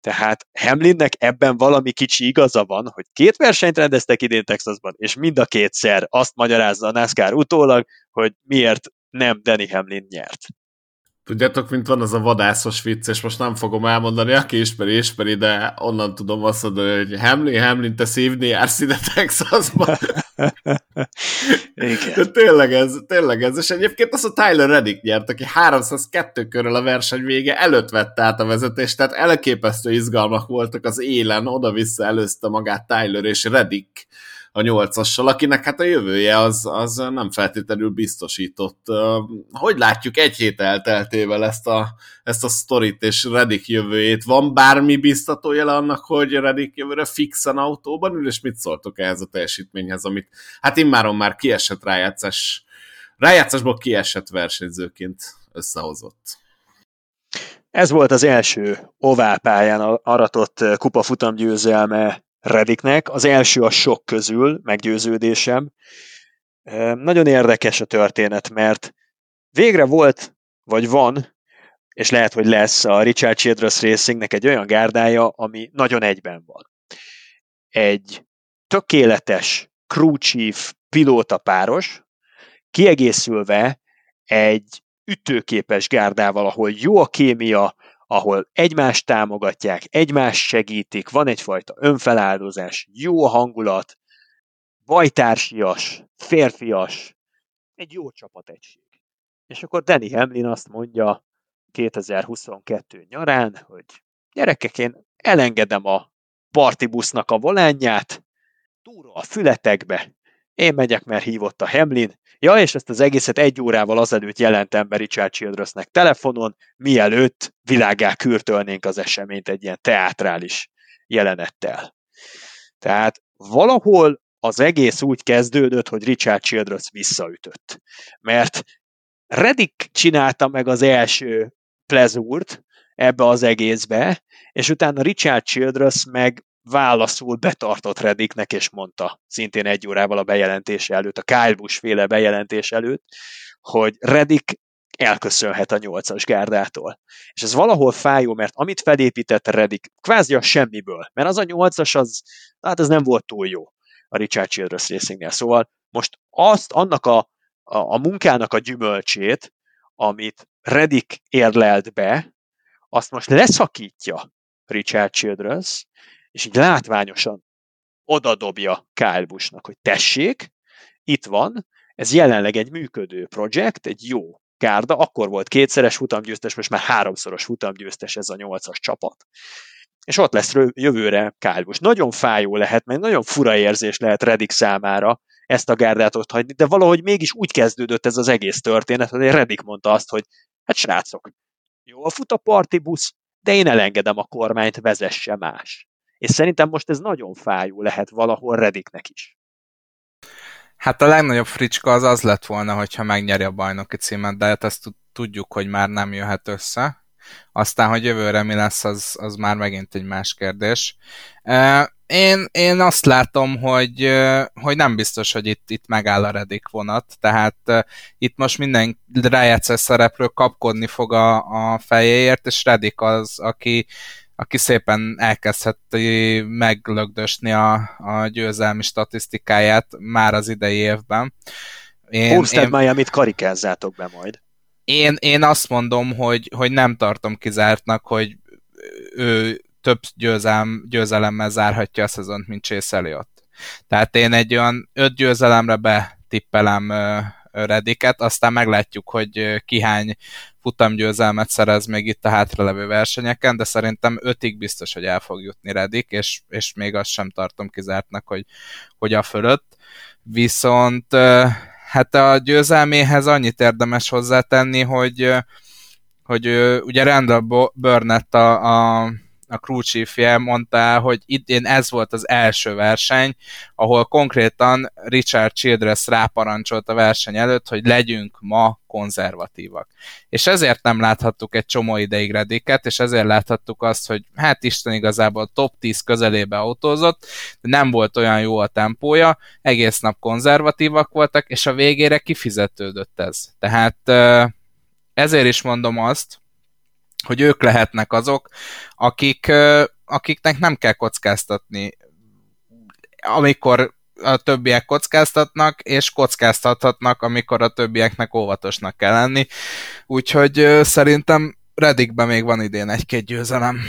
Tehát Hamlinnek ebben valami kicsi igaza van, hogy két versenyt rendeztek idén Texasban, és mind a kétszer azt magyarázza a NASCAR utólag, hogy miért nem Danny Hamlin nyert. Tudjátok, mint van az a vadászos vicc, és most nem fogom elmondani, aki ismeri, ismeri, de onnan tudom azt mondani, hogy Hamlin, Hamlin, te szívni jársz ide Texasba. Igen. De tényleg ez, tényleg ez. És egyébként az a Tyler Reddick nyert, aki 302 körül a verseny vége előtt vette át a vezetést, tehát elképesztő izgalmak voltak az élen, oda-vissza előzte magát Tyler és Reddick a nyolcassal, akinek hát a jövője az, az nem feltétlenül biztosított. Hogy látjuk egy hét elteltével ezt a, ezt a sztorit és Redik jövőjét? Van bármi biztató jele annak, hogy Redik jövőre fixen autóban ül, és mit szóltok ehhez a teljesítményhez, amit hát immáron már kiesett rájátszás, rájátszásból kiesett versenyzőként összehozott? Ez volt az első oválpályán aratott kupafutam győzelme Rediknek. Az első a sok közül, meggyőződésem. Nagyon érdekes a történet, mert végre volt, vagy van, és lehet, hogy lesz a Richard Childress Racingnek egy olyan gárdája, ami nagyon egyben van. Egy tökéletes crew chief pilóta páros, kiegészülve egy ütőképes gárdával, ahol jó a kémia, ahol egymást támogatják, egymást segítik, van egyfajta önfeláldozás, jó hangulat, bajtársias, férfias, egy jó csapategység. És akkor Danny Hamlin azt mondja 2022 nyarán, hogy gyerekek, én elengedem a partibusznak a volánját, túra a fületekbe, én megyek, mert hívott a Hamlin, Ja, és ezt az egészet egy órával azelőtt jelentem be Richard telefonon, mielőtt világá kürtölnénk az eseményt egy ilyen teátrális jelenettel. Tehát valahol az egész úgy kezdődött, hogy Richard Childress visszaütött. Mert Reddick csinálta meg az első plezúrt ebbe az egészbe, és utána Richard Childress meg válaszul betartott Reddicknek, és mondta szintén egy órával a bejelentés előtt, a Kyle Busch féle bejelentés előtt, hogy Reddick elköszönhet a nyolcas gárdától. És ez valahol fájó, mert amit felépített Reddick, kvázi a semmiből, mert az a nyolcas, az, hát ez nem volt túl jó a Richard Childress Racingnél. Szóval most azt, annak a, a, a munkának a gyümölcsét, amit Reddick érlelt be, azt most leszakítja Richard Childress, és így látványosan odadobja Kyle Busch-nak, hogy tessék, itt van, ez jelenleg egy működő projekt, egy jó gárda, akkor volt kétszeres futamgyőztes, most már háromszoros futamgyőztes ez a nyolcas csapat. És ott lesz jövőre Kyle Busch. Nagyon fájó lehet, mert nagyon fura érzés lehet Redik számára ezt a gárdát ott hagyni, de valahogy mégis úgy kezdődött ez az egész történet, hogy Redik mondta azt, hogy hát srácok, jól fut a partibusz, de én elengedem a kormányt, vezesse más. És szerintem most ez nagyon fájó lehet valahol Rediknek is. Hát a legnagyobb fricska az az lett volna, hogyha megnyeri a bajnoki címet, de hát ezt tudjuk, hogy már nem jöhet össze. Aztán, hogy jövőre mi lesz, az, az már megint egy más kérdés. Én, én azt látom, hogy, hogy nem biztos, hogy itt, itt megáll a Redik vonat, tehát itt most minden rájátszás szereplő kapkodni fog a, a fejéért, és Redik az, aki aki szépen elkezdheti meglögdösni a, a győzelmi statisztikáját már az idei évben. Én, Homestead én, Miami-t karikázzátok be majd. Én, én azt mondom, hogy, hogy nem tartom kizártnak, hogy ő több győzelem, győzelemmel zárhatja a szezont, mint Chase Elliott. Tehát én egy olyan öt győzelemre betippelem Rediket, aztán meglátjuk, hogy kihány futamgyőzelmet szerez még itt a hátralevő versenyeken, de szerintem ötig biztos, hogy el fog jutni Redik, és, és még azt sem tartom kizártnak, hogy, hogy a fölött. Viszont hát a győzelméhez annyit érdemes hozzátenni, hogy, hogy ugye Randall Burnett a, a a crew chiefje mondta, hogy idén ez volt az első verseny, ahol konkrétan Richard Childress ráparancsolt a verseny előtt, hogy legyünk ma konzervatívak. És ezért nem láthattuk egy csomó ideig Rediket, és ezért láthattuk azt, hogy hát Isten igazából top 10 közelébe autózott, de nem volt olyan jó a tempója, egész nap konzervatívak voltak, és a végére kifizetődött ez. Tehát ezért is mondom azt, hogy ők lehetnek azok, akik, akiknek nem kell kockáztatni. Amikor a többiek kockáztatnak, és kockáztathatnak, amikor a többieknek óvatosnak kell lenni. Úgyhogy szerintem Redikben még van idén egy-két győzelem.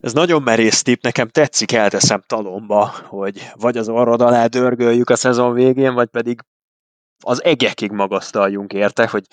Ez nagyon merész tipp, nekem tetszik, elteszem talomba, hogy vagy az orrod alá dörgöljük a szezon végén, vagy pedig az egekig magasztaljunk érte, hogy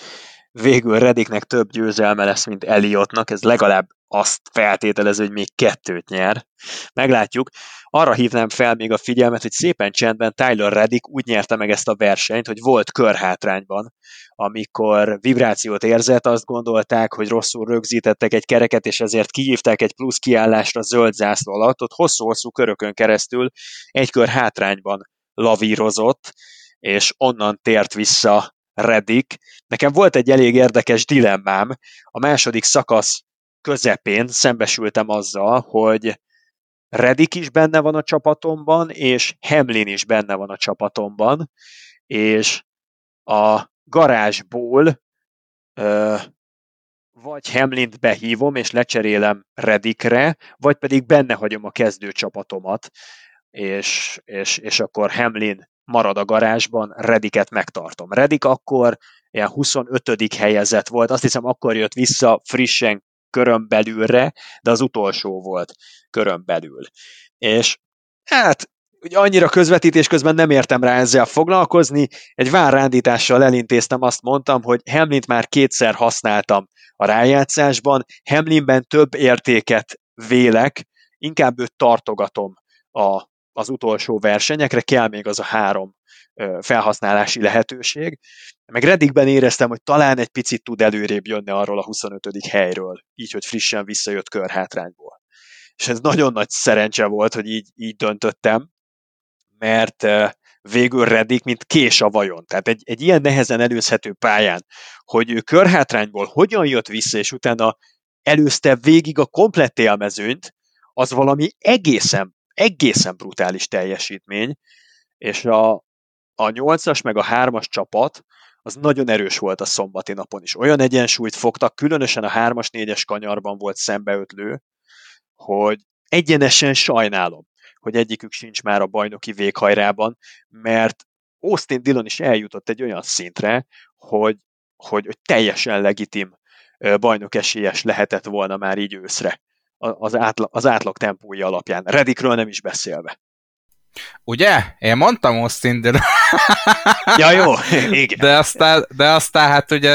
végül Rediknek több győzelme lesz, mint Eliotnak, ez legalább azt feltételező, hogy még kettőt nyer. Meglátjuk. Arra hívnám fel még a figyelmet, hogy szépen csendben Tyler Reddick úgy nyerte meg ezt a versenyt, hogy volt körhátrányban, amikor vibrációt érzett, azt gondolták, hogy rosszul rögzítettek egy kereket, és ezért kihívták egy plusz kiállásra zöld zászló alatt, ott hosszú-hosszú körökön keresztül egy kör hátrányban lavírozott, és onnan tért vissza Reddick. Nekem volt egy elég érdekes dilemmám. A második szakasz közepén szembesültem azzal, hogy Reddick is benne van a csapatomban, és Hamlin is benne van a csapatomban, és a garázsból ö, vagy Hamlint behívom, és lecserélem Redikre, vagy pedig benne hagyom a kezdő csapatomat, és, és, és akkor Hamlin marad a garázsban, Rediket megtartom. Redik akkor ilyen 25. helyezett volt, azt hiszem akkor jött vissza frissen körön belülre, de az utolsó volt körön belül. És hát ugye annyira közvetítés közben nem értem rá ezzel foglalkozni, egy várrándítással elintéztem, azt mondtam, hogy Hamlint már kétszer használtam a rájátszásban, Hamlinben több értéket vélek, inkább őt tartogatom a az utolsó versenyekre, kell még az a három felhasználási lehetőség. Meg Reddikben éreztem, hogy talán egy picit tud előrébb jönni arról a 25. helyről, így, hogy frissen visszajött körhátrányból. És ez nagyon nagy szerencse volt, hogy így, így döntöttem, mert végül Reddick, mint kés a vajon. Tehát egy, egy ilyen nehezen előzhető pályán, hogy ő körhátrányból hogyan jött vissza, és utána előzte végig a komplett élmezőnyt, az valami egészen egészen brutális teljesítmény, és a, a 8-as meg a 3-as csapat az nagyon erős volt a szombati napon is. Olyan egyensúlyt fogtak, különösen a 3-as, 4-es kanyarban volt szembeötlő, hogy egyenesen sajnálom, hogy egyikük sincs már a bajnoki véghajrában, mert Austin Dillon is eljutott egy olyan szintre, hogy, hogy, hogy teljesen legitim bajnok esélyes lehetett volna már így őszre az átlag, az átlag tempója alapján. Redikről nem is beszélve. Ugye? Én mondtam Austin Dillon. ja, jó, igen. De aztán, de aztán hát ugye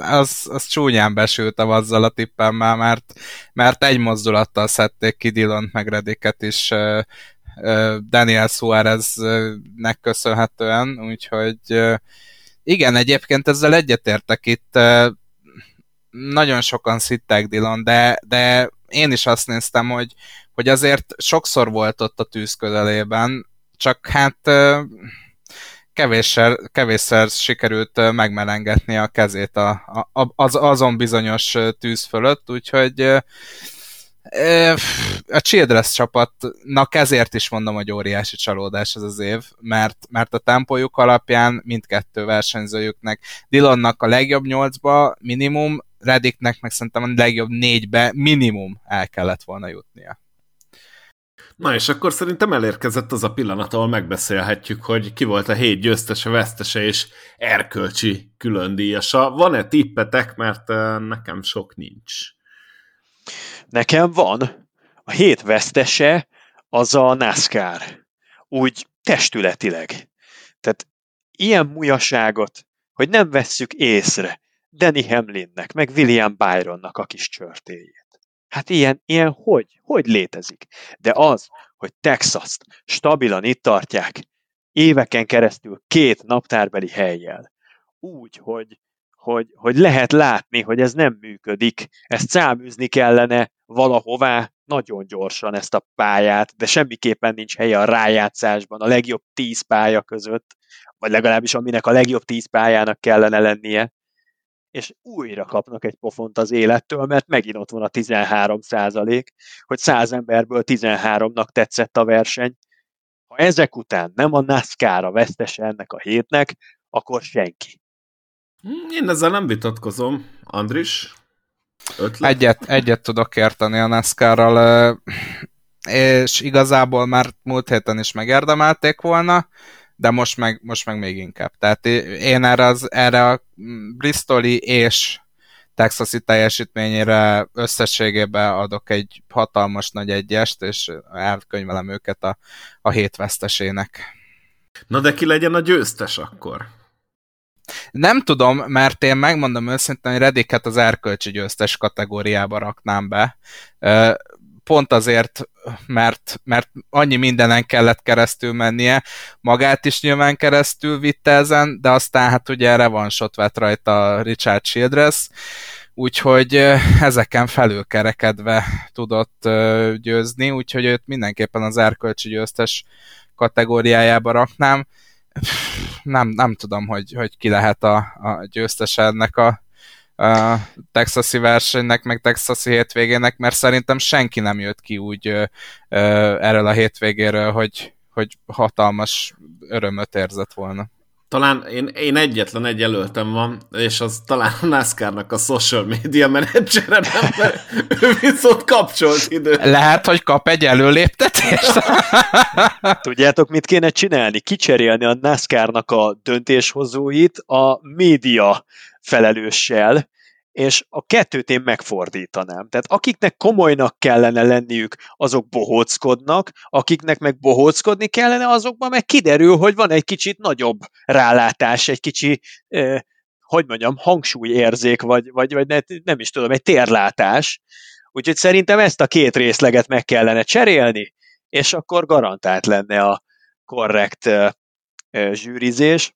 az, az csúnyán besültem azzal a tippemmel, mert, mert egy mozdulattal szedték ki Dillon meg Rediket is Daniel Suáreznek köszönhetően, úgyhogy igen, egyébként ezzel egyetértek itt, nagyon sokan szitták Dillon, de, de én is azt néztem, hogy, hogy azért sokszor volt ott a tűz közelében, csak hát kevésszer, kevésszer sikerült megmelengetni a kezét a, a, az, azon bizonyos tűz fölött, úgyhogy a Childress csapatnak ezért is mondom, hogy óriási csalódás ez az év, mert, mert a tempójuk alapján mindkettő versenyzőjüknek Dillonnak a legjobb nyolcba minimum, Reddicknek meg szerintem a legjobb négybe minimum el kellett volna jutnia. Na és akkor szerintem elérkezett az a pillanat, ahol megbeszélhetjük, hogy ki volt a hét győztese, vesztese és erkölcsi különdíjasa. Van-e tippetek, mert nekem sok nincs. Nekem van. A hét vesztese az a NASCAR. Úgy testületileg. Tehát ilyen mujaságot, hogy nem vesszük észre Danny Hamlinnek, meg William Byronnak a kis csörtéjét. Hát ilyen, ilyen hogy? Hogy létezik? De az, hogy Texas-t stabilan itt tartják, éveken keresztül két naptárbeli helyjel, úgy, hogy, hogy, hogy lehet látni, hogy ez nem működik, ezt száműzni kellene valahová nagyon gyorsan ezt a pályát, de semmiképpen nincs helye a rájátszásban a legjobb tíz pálya között, vagy legalábbis aminek a legjobb tíz pályának kellene lennie, és újra kapnak egy pofont az élettől, mert megint ott van a 13 százalék, hogy 100 emberből 13-nak tetszett a verseny. Ha ezek után nem a NASCAR a vesztese ennek a hétnek, akkor senki. Hmm, én ezzel nem vitatkozom. Andris? Ötlet? Egyet, egyet tudok érteni a NASCAR-ral, és igazából már múlt héten is megérdemelték volna, de most meg, most meg még inkább. Tehát én erre, az, erre a Bristoli és texasi teljesítményére összességében adok egy hatalmas nagy egyest, és elkönyvelem őket a, a hét vesztesének. Na de ki legyen a győztes akkor? Nem tudom, mert én megmondom őszintén, hogy Rediket az erkölcsi győztes kategóriába raknám be pont azért, mert, mert annyi mindenen kellett keresztül mennie, magát is nyilván keresztül vitte ezen, de aztán hát ugye revansot vett rajta Richard Childress, úgyhogy ezeken felülkerekedve tudott győzni, úgyhogy őt mindenképpen az erkölcsi győztes kategóriájába raknám. Nem, nem tudom, hogy, hogy ki lehet a, a győztes ennek a a texasi versenynek, meg texasi hétvégének, mert szerintem senki nem jött ki úgy ö, ö, erről a hétvégéről, hogy, hogy hatalmas örömöt érzett volna. Talán én, én egyetlen egy jelöltem van, és az talán a NASCAR-nak a social media menedzsere, nem, mert ő viszont kapcsolt idő. Lehet, hogy kap egy előléptetést? Tudjátok, mit kéne csinálni? Kicserélni a NASCAR-nak a döntéshozóit a média felelőssel, és a kettőt én megfordítanám. Tehát akiknek komolynak kellene lenniük, azok bohóckodnak, akiknek meg bohóckodni kellene, azokban meg kiderül, hogy van egy kicsit nagyobb rálátás, egy kicsi, eh, hogy mondjam, hangsúlyérzék, vagy, vagy, vagy ne, nem is tudom, egy térlátás. Úgyhogy szerintem ezt a két részleget meg kellene cserélni, és akkor garantált lenne a korrekt eh, zsűrizés.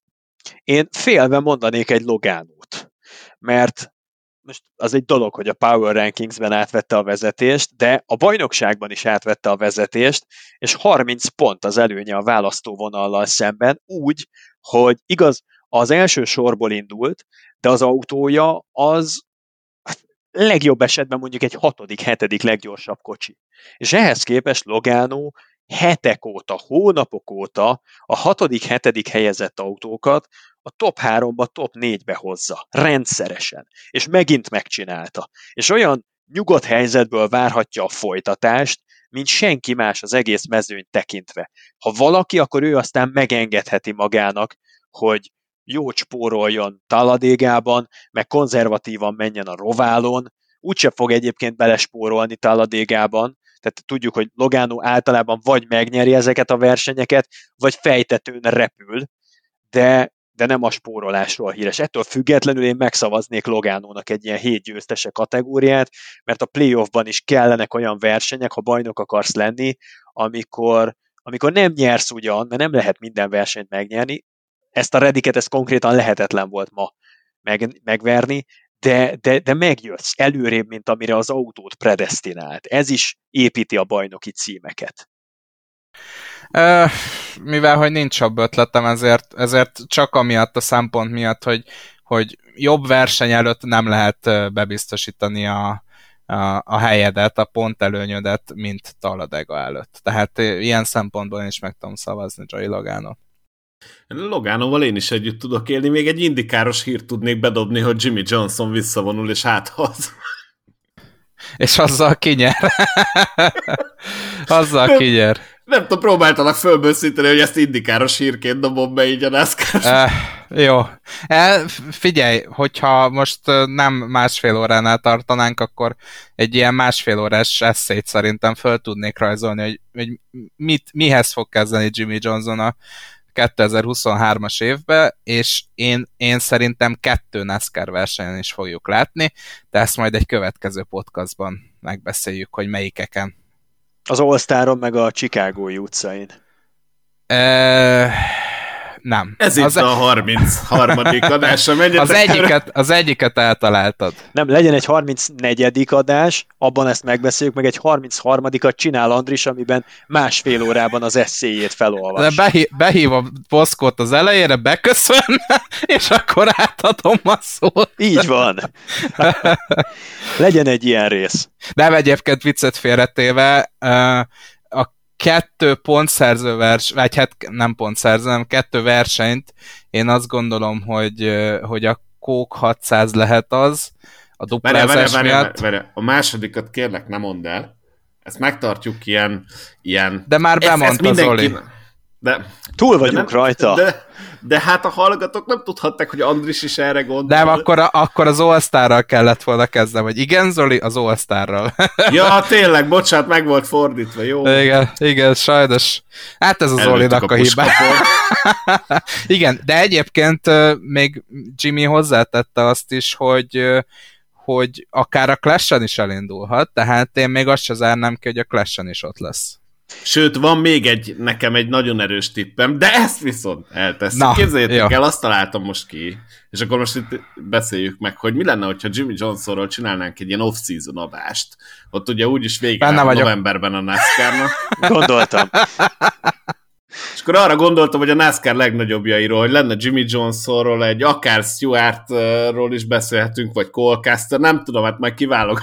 Én félve mondanék egy Logánót, mert most az egy dolog, hogy a Power Rankingsben átvette a vezetést, de a bajnokságban is átvette a vezetést, és 30 pont az előnye a választóvonallal szemben, úgy, hogy igaz, az első sorból indult, de az autója az legjobb esetben mondjuk egy hatodik, hetedik leggyorsabb kocsi. És ehhez képest Logano hetek óta, hónapok óta a hatodik, hetedik helyezett autókat a top 3-ba, top 4-be hozza. Rendszeresen. És megint megcsinálta. És olyan nyugodt helyzetből várhatja a folytatást, mint senki más az egész mezőny tekintve. Ha valaki, akkor ő aztán megengedheti magának, hogy jó spóroljon Taladégában, meg konzervatívan menjen a roválon, úgyse fog egyébként belespórolni Taladégában, Tehát tudjuk, hogy Logano általában vagy megnyeri ezeket a versenyeket, vagy fejtetőn repül, de, de nem a spórolásról híres. Ettől függetlenül én megszavaznék Logánónak egy ilyen hét győztese kategóriát, mert a playoffban is kellenek olyan versenyek, ha bajnok akarsz lenni, amikor, amikor nem nyersz ugyan, mert nem lehet minden versenyt megnyerni, ezt a rediket, ez konkrétan lehetetlen volt ma meg, megverni, de, de, de megjössz előrébb, mint amire az autót predestinált. Ez is építi a bajnoki címeket. Mivel, hogy nincs jobb ötletem, ezért, ezért csak amiatt a szempont miatt, hogy, hogy jobb verseny előtt nem lehet bebiztosítani a, a, a helyedet, a pont előnyödet, mint Taladega előtt. Tehát ilyen szempontból is meg tudom szavazni Joey Logano. Logánóval én is együtt tudok élni, még egy indikáros hírt tudnék bedobni, hogy Jimmy Johnson visszavonul és áthoz. És azzal kinyer. azzal kinyer. Nem tudom, próbáltalak fölbőszíteni, hogy ezt indikáros hírként dobom be így a NASCAR. Uh, jó. E, figyelj, hogyha most nem másfél óránál tartanánk, akkor egy ilyen másfél órás eszét szerintem föl tudnék rajzolni, hogy, hogy mit, mihez fog kezdeni Jimmy Johnson a 2023-as évbe, és én, én szerintem kettő NASCAR versenyen is fogjuk látni, de ezt majd egy következő podcastban megbeszéljük, hogy melyikeken. Az All meg a Chicago utcain. E- nem. Ez az itt a 33. adásra az egyiket, az egyiket eltaláltad. Nem, legyen egy 34. adás, abban ezt megbeszéljük, meg egy 33-at csinál Andris, amiben másfél órában az eszéjét felolvas. De behív, behív a poszkot az elejére, beköszön, és akkor átadom a szót. Így van. legyen egy ilyen rész. Nem egyébként viccet félretéve, a kettő pontszerző vers, vagy hát nem pontszerző, hanem kettő versenyt, én azt gondolom, hogy, hogy a Kók 600 lehet az, a duplázás várj, miatt. Várj, várj, a másodikat kérlek ne mondd el, ezt megtartjuk ilyen... ilyen de már bemondta Zoli. De, Túl vagyunk de nem, rajta. De, de hát a hallgatók nem tudhatták, hogy Andris is erre gondol. Nem, akkor, a, akkor az all kellett volna kezdeni, hogy igen, Zoli, az all ja, tényleg, bocsánat, meg volt fordítva, jó? Igen, igen, sajnos. Hát ez az Zolinak a, a hibá. igen, de egyébként még Jimmy hozzátette azt is, hogy hogy akár a clash is elindulhat, tehát én még azt se zárnám ki, hogy a clash is ott lesz. Sőt, van még egy, nekem egy nagyon erős tippem, de ezt viszont eltesszük. Képzeljétek jó. el, azt találtam most ki, és akkor most itt beszéljük meg, hogy mi lenne, hogyha Jimmy Johnsonról csinálnánk egy ilyen off-season adást. Ott ugye úgyis vége novemberben a NASCAR-nak. Gondoltam. És akkor arra gondoltam, hogy a NASCAR legnagyobbjairól, hogy lenne Jimmy Johnsonról egy, akár Stewartról is beszélhetünk, vagy Colcaster, nem tudom, hát majd kiválok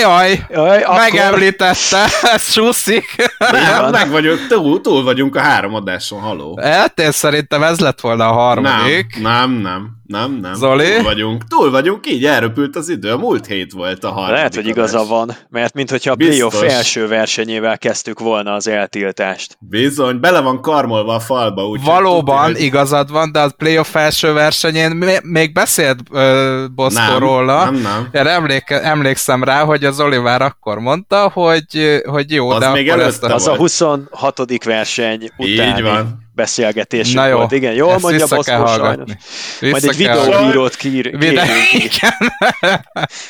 Jaj, Jaj akkor... megemlítette, ez csúszik. Nem, meg vagyunk, túl, túl vagyunk a három adáson, haló. Hát én szerintem ez lett volna a harmadik. Nem, nem, nem. Nem, nem. Zoli? Túl vagyunk, túl vagyunk, így elröpült az idő. A múlt hét volt a harmadik Lehet, hogy igaza van, mert mintha a playoff első versenyével kezdtük volna az eltiltást. Bizony, bele van karmolva a falba. Úgy Valóban tudni, igazad van, de a playoff első versenyén még beszélt uh, Boszkó róla. Nem, nem. Én emléke, emlékszem rá, hogy az Oliver akkor mondta, hogy, hogy jó, az de még akkor ezt a... Az a 26. verseny utáni. Így van beszélgetésünk Na jó, volt. Igen, jól mondja Boszkó sajnos. Majd egy videóbírót kír,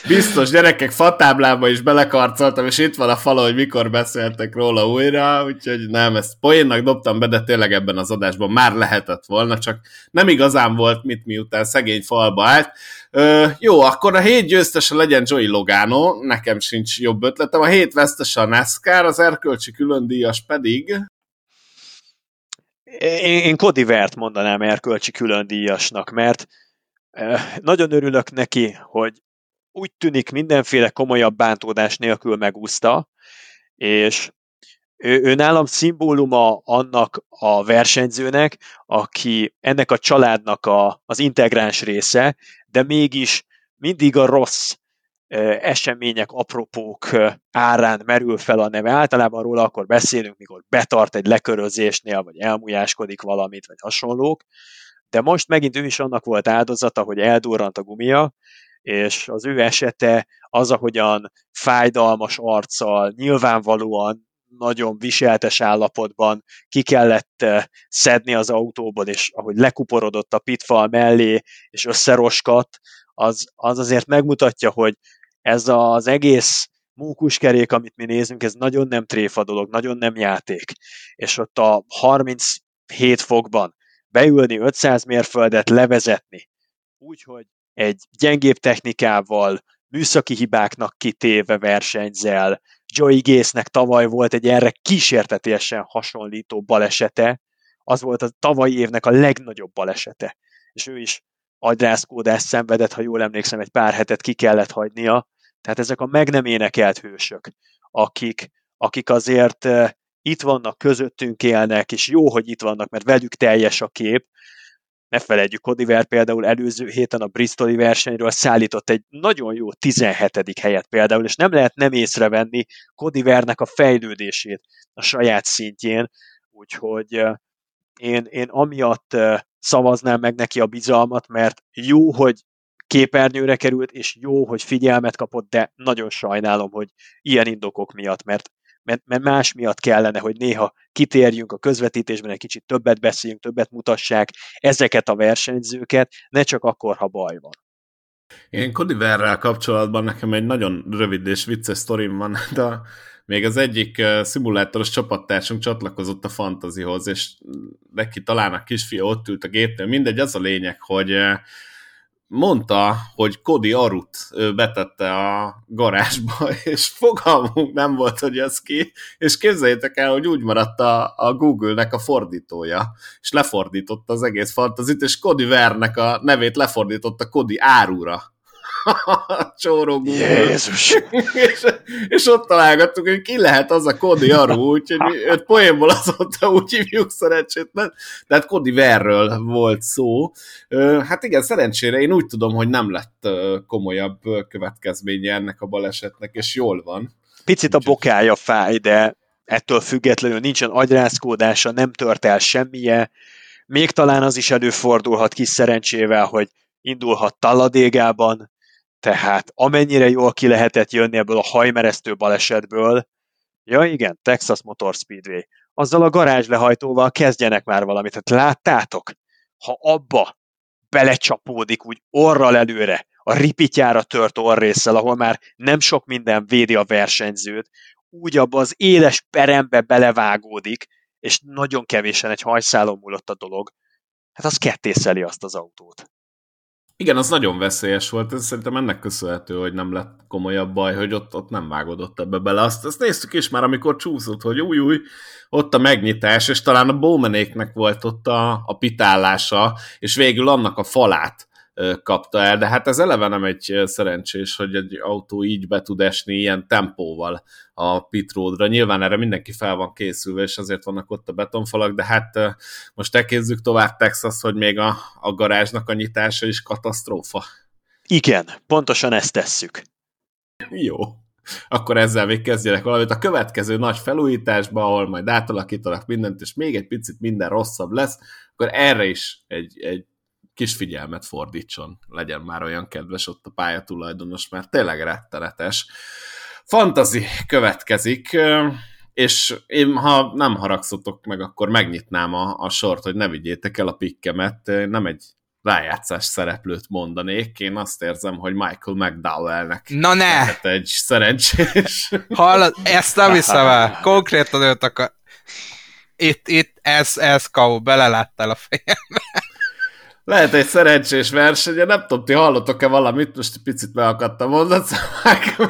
Biztos, gyerekek, fatáblába is belekarcoltam, és itt van a fala, hogy mikor beszéltek róla újra, úgyhogy nem, ezt poénnak dobtam be, de tényleg ebben az adásban már lehetett volna, csak nem igazán volt mit, miután szegény falba állt. Ö, jó, akkor a hét győztese legyen Joey Logano, nekem sincs jobb ötletem. A hét vesztese a NASCAR, az erkölcsi különdíjas pedig én, én Cody Vert mondanám erkölcsi külön díjasnak, mert nagyon örülök neki, hogy úgy tűnik mindenféle komolyabb bántódás nélkül megúszta, és ő, ő nálam szimbóluma annak a versenyzőnek, aki ennek a családnak a, az integráns része, de mégis mindig a rossz események, apropók árán merül fel a neve. Általában róla akkor beszélünk, mikor betart egy lekörözésnél, vagy elmújáskodik valamit, vagy hasonlók. De most megint ő is annak volt áldozata, hogy eldurrant a gumia, és az ő esete az, ahogyan fájdalmas arccal, nyilvánvalóan nagyon viseltes állapotban ki kellett szedni az autóból, és ahogy lekuporodott a pitfal mellé, és összeroskadt, az, az azért megmutatja, hogy ez az egész mókuskerék, amit mi nézünk, ez nagyon nem tréfa dolog, nagyon nem játék. És ott a 37 fokban beülni 500 mérföldet, levezetni, úgyhogy egy gyengébb technikával, műszaki hibáknak kitéve versenyzel, Joey Gace-nek tavaly volt egy erre kísértetésen hasonlító balesete, az volt a tavalyi évnek a legnagyobb balesete, és ő is agyrázkódást szenvedett, ha jól emlékszem, egy pár hetet ki kellett hagynia, tehát ezek a meg nem énekelt hősök, akik, akik azért uh, itt vannak, közöttünk élnek, és jó, hogy itt vannak, mert velük teljes a kép, ne felejtjük, Kodiver például előző héten a Bristoli versenyről szállított egy nagyon jó 17. helyet például, és nem lehet nem észrevenni Kodivernek a fejlődését a saját szintjén, úgyhogy én, én amiatt szavaznám meg neki a bizalmat, mert jó, hogy képernyőre került, és jó, hogy figyelmet kapott, de nagyon sajnálom, hogy ilyen indokok miatt, mert mert, más miatt kellene, hogy néha kitérjünk a közvetítésben, egy kicsit többet beszéljünk, többet mutassák ezeket a versenyzőket, ne csak akkor, ha baj van. Én Cody Verrel kapcsolatban nekem egy nagyon rövid és vicces sztorim van, de még az egyik szimulátoros csapattársunk csatlakozott a fantazihoz, és neki talán a kisfia ott ült a gépnél, mindegy, az a lényeg, hogy mondta, hogy Kodi Arut betette a garázsba, és fogalmunk nem volt, hogy ez ki, és képzeljétek el, hogy úgy maradt a, a Google-nek a fordítója, és lefordította az egész fantazit, és Kodi Vernek a nevét lefordította Kodi Árura. Csóró Jézus! és, és, ott találgattuk, hogy ki lehet az a Kodi Aru, úgyhogy őt poénból azóta úgy hívjuk szerencsétlen. Tehát Kodi Verről volt szó. Hát igen, szerencsére én úgy tudom, hogy nem lett komolyabb következménye ennek a balesetnek, és jól van. Picit a bokája fáj, de ettől függetlenül nincsen agyrázkódása, nem tört el semmije. Még talán az is előfordulhat kis szerencsével, hogy indulhat talladégában, tehát amennyire jól ki lehetett jönni ebből a hajmeresztő balesetből, ja igen, Texas Motor Speedway, azzal a garázslehajtóval kezdjenek már valamit. Tehát láttátok? Ha abba belecsapódik úgy orral előre, a ripityára tört orrészsel, ahol már nem sok minden védi a versenyzőt, úgy abba az éles perembe belevágódik, és nagyon kevésen egy hajszálon múlott a dolog, hát az kettészeli azt az autót. Igen, az nagyon veszélyes volt, ez szerintem ennek köszönhető, hogy nem lett komolyabb baj, hogy ott, ott nem vágodott ebbe bele. Azt, azt néztük is már, amikor csúszott, hogy új, új, ott a megnyitás, és talán a Bowmanéknek volt ott a, a pitállása, és végül annak a falát kapta el, de hát ez eleve nem egy szerencsés, hogy egy autó így be tud esni ilyen tempóval a pit roadra. Nyilván erre mindenki fel van készülve, és azért vannak ott a betonfalak, de hát most elkézzük tovább Texas, hogy még a, a garázsnak a nyitása is katasztrófa. Igen, pontosan ezt tesszük. Jó. Akkor ezzel még kezdjenek valamit. A következő nagy felújításba, ahol majd átalakítanak mindent, és még egy picit minden rosszabb lesz, akkor erre is egy, egy kis figyelmet fordítson, legyen már olyan kedves ott a pályatulajdonos, mert tényleg rettenetes. Fantazi következik, és én, ha nem haragszotok meg, akkor megnyitnám a, a sort, hogy ne vigyétek el a pikkemet, nem egy rájátszás szereplőt mondanék. Én azt érzem, hogy Michael McDowellnek Na ne! egy szerencsés. Hallod, ezt nem hiszem el. Konkrétan őt akar... Itt, itt, ez, ez kau, beleláttál a fejembe. Lehet egy szerencsés verseny, nem tudom, ti hallottok-e valamit, most egy picit beakadtam mondat,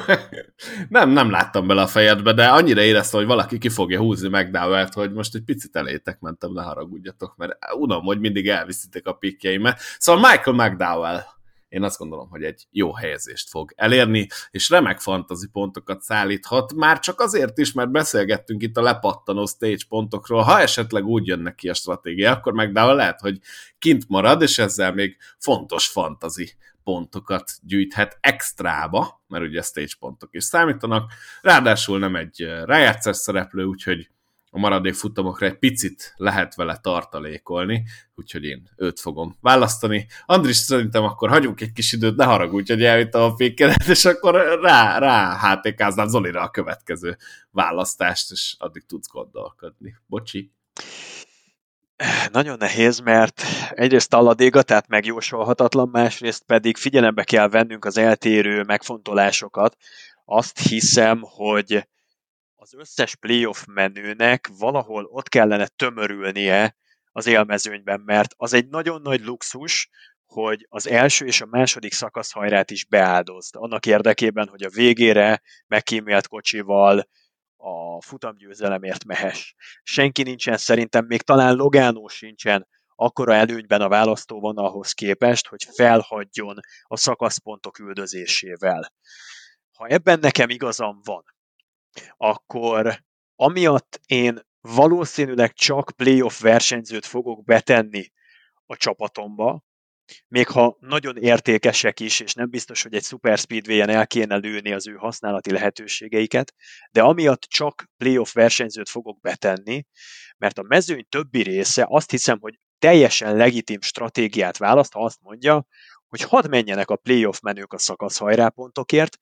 nem, nem láttam bele a fejedbe, de annyira éreztem, hogy valaki ki fogja húzni McDowell-t, hogy most egy picit elétek mentem, ne haragudjatok, mert unom, hogy mindig elviszitek a pikjeimet. Szóval Michael McDowell én azt gondolom, hogy egy jó helyezést fog elérni, és remek fantazi pontokat szállíthat, már csak azért is, mert beszélgettünk itt a lepattanó stage pontokról, ha esetleg úgy jönnek ki a stratégia, akkor meg de lehet, hogy kint marad, és ezzel még fontos fantazi pontokat gyűjthet extrába, mert ugye stage pontok is számítanak, ráadásul nem egy rájátszás szereplő, úgyhogy a maradék futamokra egy picit lehet vele tartalékolni, úgyhogy én őt fogom választani. Andris, szerintem akkor hagyunk egy kis időt, ne haragudj, hogy elvittem a fékedet, és akkor rá, rá HTK-znám Zolira a következő választást, és addig tudsz gondolkodni. Bocsi. Nagyon nehéz, mert egyrészt talladéga, tehát megjósolhatatlan, másrészt pedig figyelembe kell vennünk az eltérő megfontolásokat. Azt hiszem, hogy az összes playoff menőnek valahol ott kellene tömörülnie az élmezőnyben, mert az egy nagyon nagy luxus, hogy az első és a második szakaszhajrát is beáldozd. Annak érdekében, hogy a végére megkímélt kocsival a futamgyőzelemért mehes. Senki nincsen szerintem, még talán Logánó sincsen akkora előnyben a választóvonalhoz képest, hogy felhagyjon a szakaszpontok üldözésével. Ha ebben nekem igazam van, akkor amiatt én valószínűleg csak playoff versenyzőt fogok betenni a csapatomba, még ha nagyon értékesek is, és nem biztos, hogy egy Super Speedway-en el kéne lőni az ő használati lehetőségeiket, de amiatt csak playoff versenyzőt fogok betenni, mert a mezőny többi része azt hiszem, hogy teljesen legitim stratégiát választ, ha azt mondja, hogy hadd menjenek a playoff menők a szakasz hajrápontokért,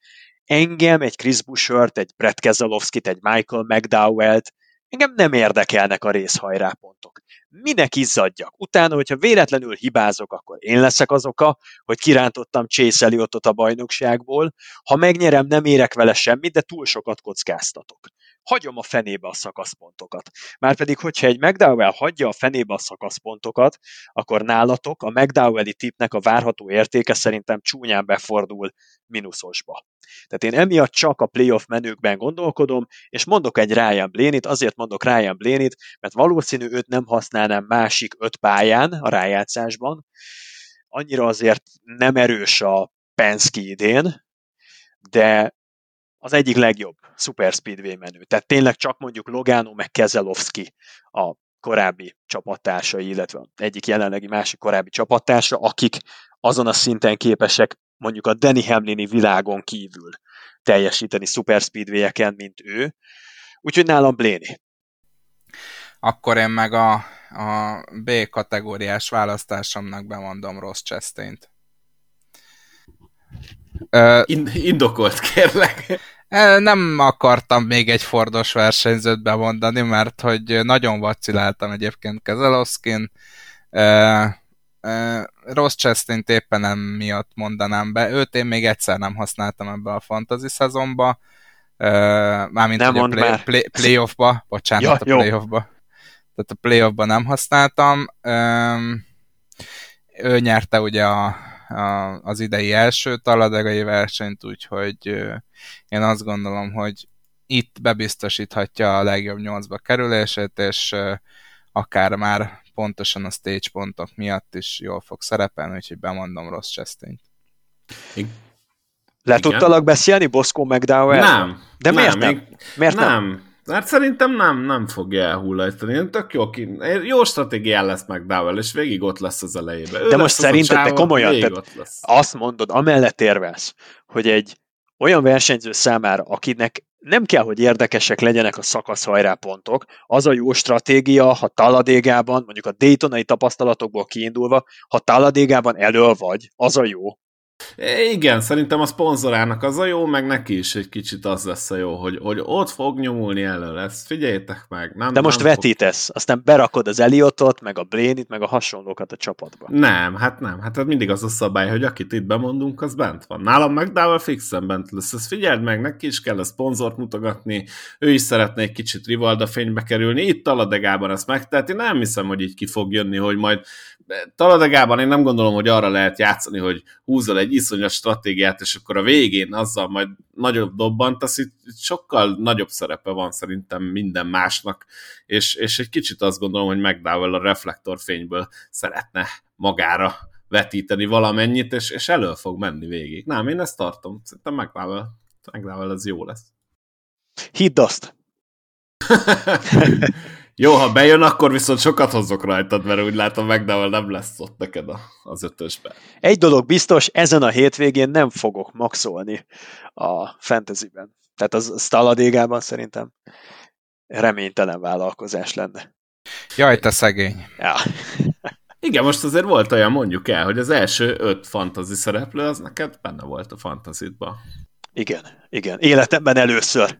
engem, egy Chris Bushert, egy Brett Keselowski-t, egy Michael McDowell-t, engem nem érdekelnek a részhajrápontok. Minek izzadjak? Utána, hogyha véletlenül hibázok, akkor én leszek az oka, hogy kirántottam Chase Elliotot a bajnokságból. Ha megnyerem, nem érek vele semmit, de túl sokat kockáztatok. Hagyom a fenébe a szakaszpontokat. Márpedig, hogyha egy McDowell hagyja a fenébe a szakaszpontokat, akkor nálatok a McDowelli tipnek a várható értéke szerintem csúnyán befordul mínuszosba. Tehát én emiatt csak a playoff menőkben gondolkodom, és mondok egy Ryan Blaney-t, azért mondok Ryan Blaney-t, mert valószínű őt nem használnám másik öt pályán a rájátszásban. Annyira azért nem erős a Penske idén, de az egyik legjobb Super Speedway menő. Tehát tényleg csak mondjuk Logano meg Keselowski a korábbi csapattársai, illetve egyik jelenlegi másik korábbi csapattársa, akik azon a szinten képesek mondjuk a Danny Hamlini világon kívül teljesíteni Super Speedway-eken, mint ő. Úgyhogy nálam Bléni. Akkor én meg a, a B kategóriás választásomnak bemondom Ross Chastain-t. In- indokolt, kérlek. Nem akartam még egy Fordos versenyzőt bemondani, mert hogy nagyon vaciláltam egyébként Kezelowskin. Ross Chastain éppen nem miatt mondanám be. Őt én még egyszer nem használtam ebbe a fantasy szezonba. Mármint nem a play, play, playoffba, bocsánat, ja, a playoffba. Tehát a playoffba nem használtam. Ő nyerte ugye a, a, az idei első taladegai versenyt, úgyhogy én azt gondolom, hogy itt bebiztosíthatja a legjobb nyolcba kerülését, és akár már pontosan a stage pontok miatt is jól fog szerepelni, úgyhogy bemondom Ross chastain Le tudtalak beszélni Bosco McDowell? Nem. De nem, miért nem? Miért nem? nem? Hát szerintem nem, nem fogja elhullajtani. Tök jó, ki, jó stratégián lesz McDowell, és végig ott lesz az elejében. Ő de most szerinted, te komolyan, te azt mondod, amellett érvelsz, hogy egy olyan versenyző számára, akinek nem kell, hogy érdekesek legyenek a szakaszhajrá pontok. Az a jó stratégia, ha taladégában, mondjuk a Daytonai tapasztalatokból kiindulva, ha taladégában elől vagy, az a jó. Igen, szerintem a szponzorának az a jó, meg neki is egy kicsit az lesz a jó, hogy, hogy ott fog nyomulni elő ezt. Figyeljétek meg. Nem, De most nem vetítesz, fog... aztán berakod az Eliotot, meg a Blénit, meg a hasonlókat a csapatba. Nem, hát nem. Hát mindig az a szabály, hogy akit itt bemondunk, az bent van. Nálam meg Dával fixen bent lesz. Ezt figyeld meg, neki is kell a szponzort mutogatni, ő is szeretne egy kicsit Rivalda fénybe kerülni. Itt Taladegában ezt megteheti. Nem hiszem, hogy így ki fog jönni, hogy majd Taladegában én nem gondolom, hogy arra lehet játszani, hogy húzol egy iszonyos stratégiát, és akkor a végén azzal majd nagyobb dobbant, az itt sokkal nagyobb szerepe van szerintem minden másnak, és, és egy kicsit azt gondolom, hogy McDowell a reflektorfényből szeretne magára vetíteni valamennyit, és, és elő fog menni végig. Nem, én ezt tartom. Szerintem McDowell, McDowell ez jó lesz. Hidd azt! Jó, ha bejön, akkor viszont sokat hozok rajtad, mert úgy látom, McDowell nem lesz ott neked az ötösben. Egy dolog biztos, ezen a hétvégén nem fogok maxolni a fantasyben. Tehát az Staladégában szerintem reménytelen vállalkozás lenne. Jaj, te szegény. Ja. Igen, most azért volt olyan, mondjuk el, hogy az első öt fantazi szereplő, az neked benne volt a fantazitban. Igen, igen. Életemben először.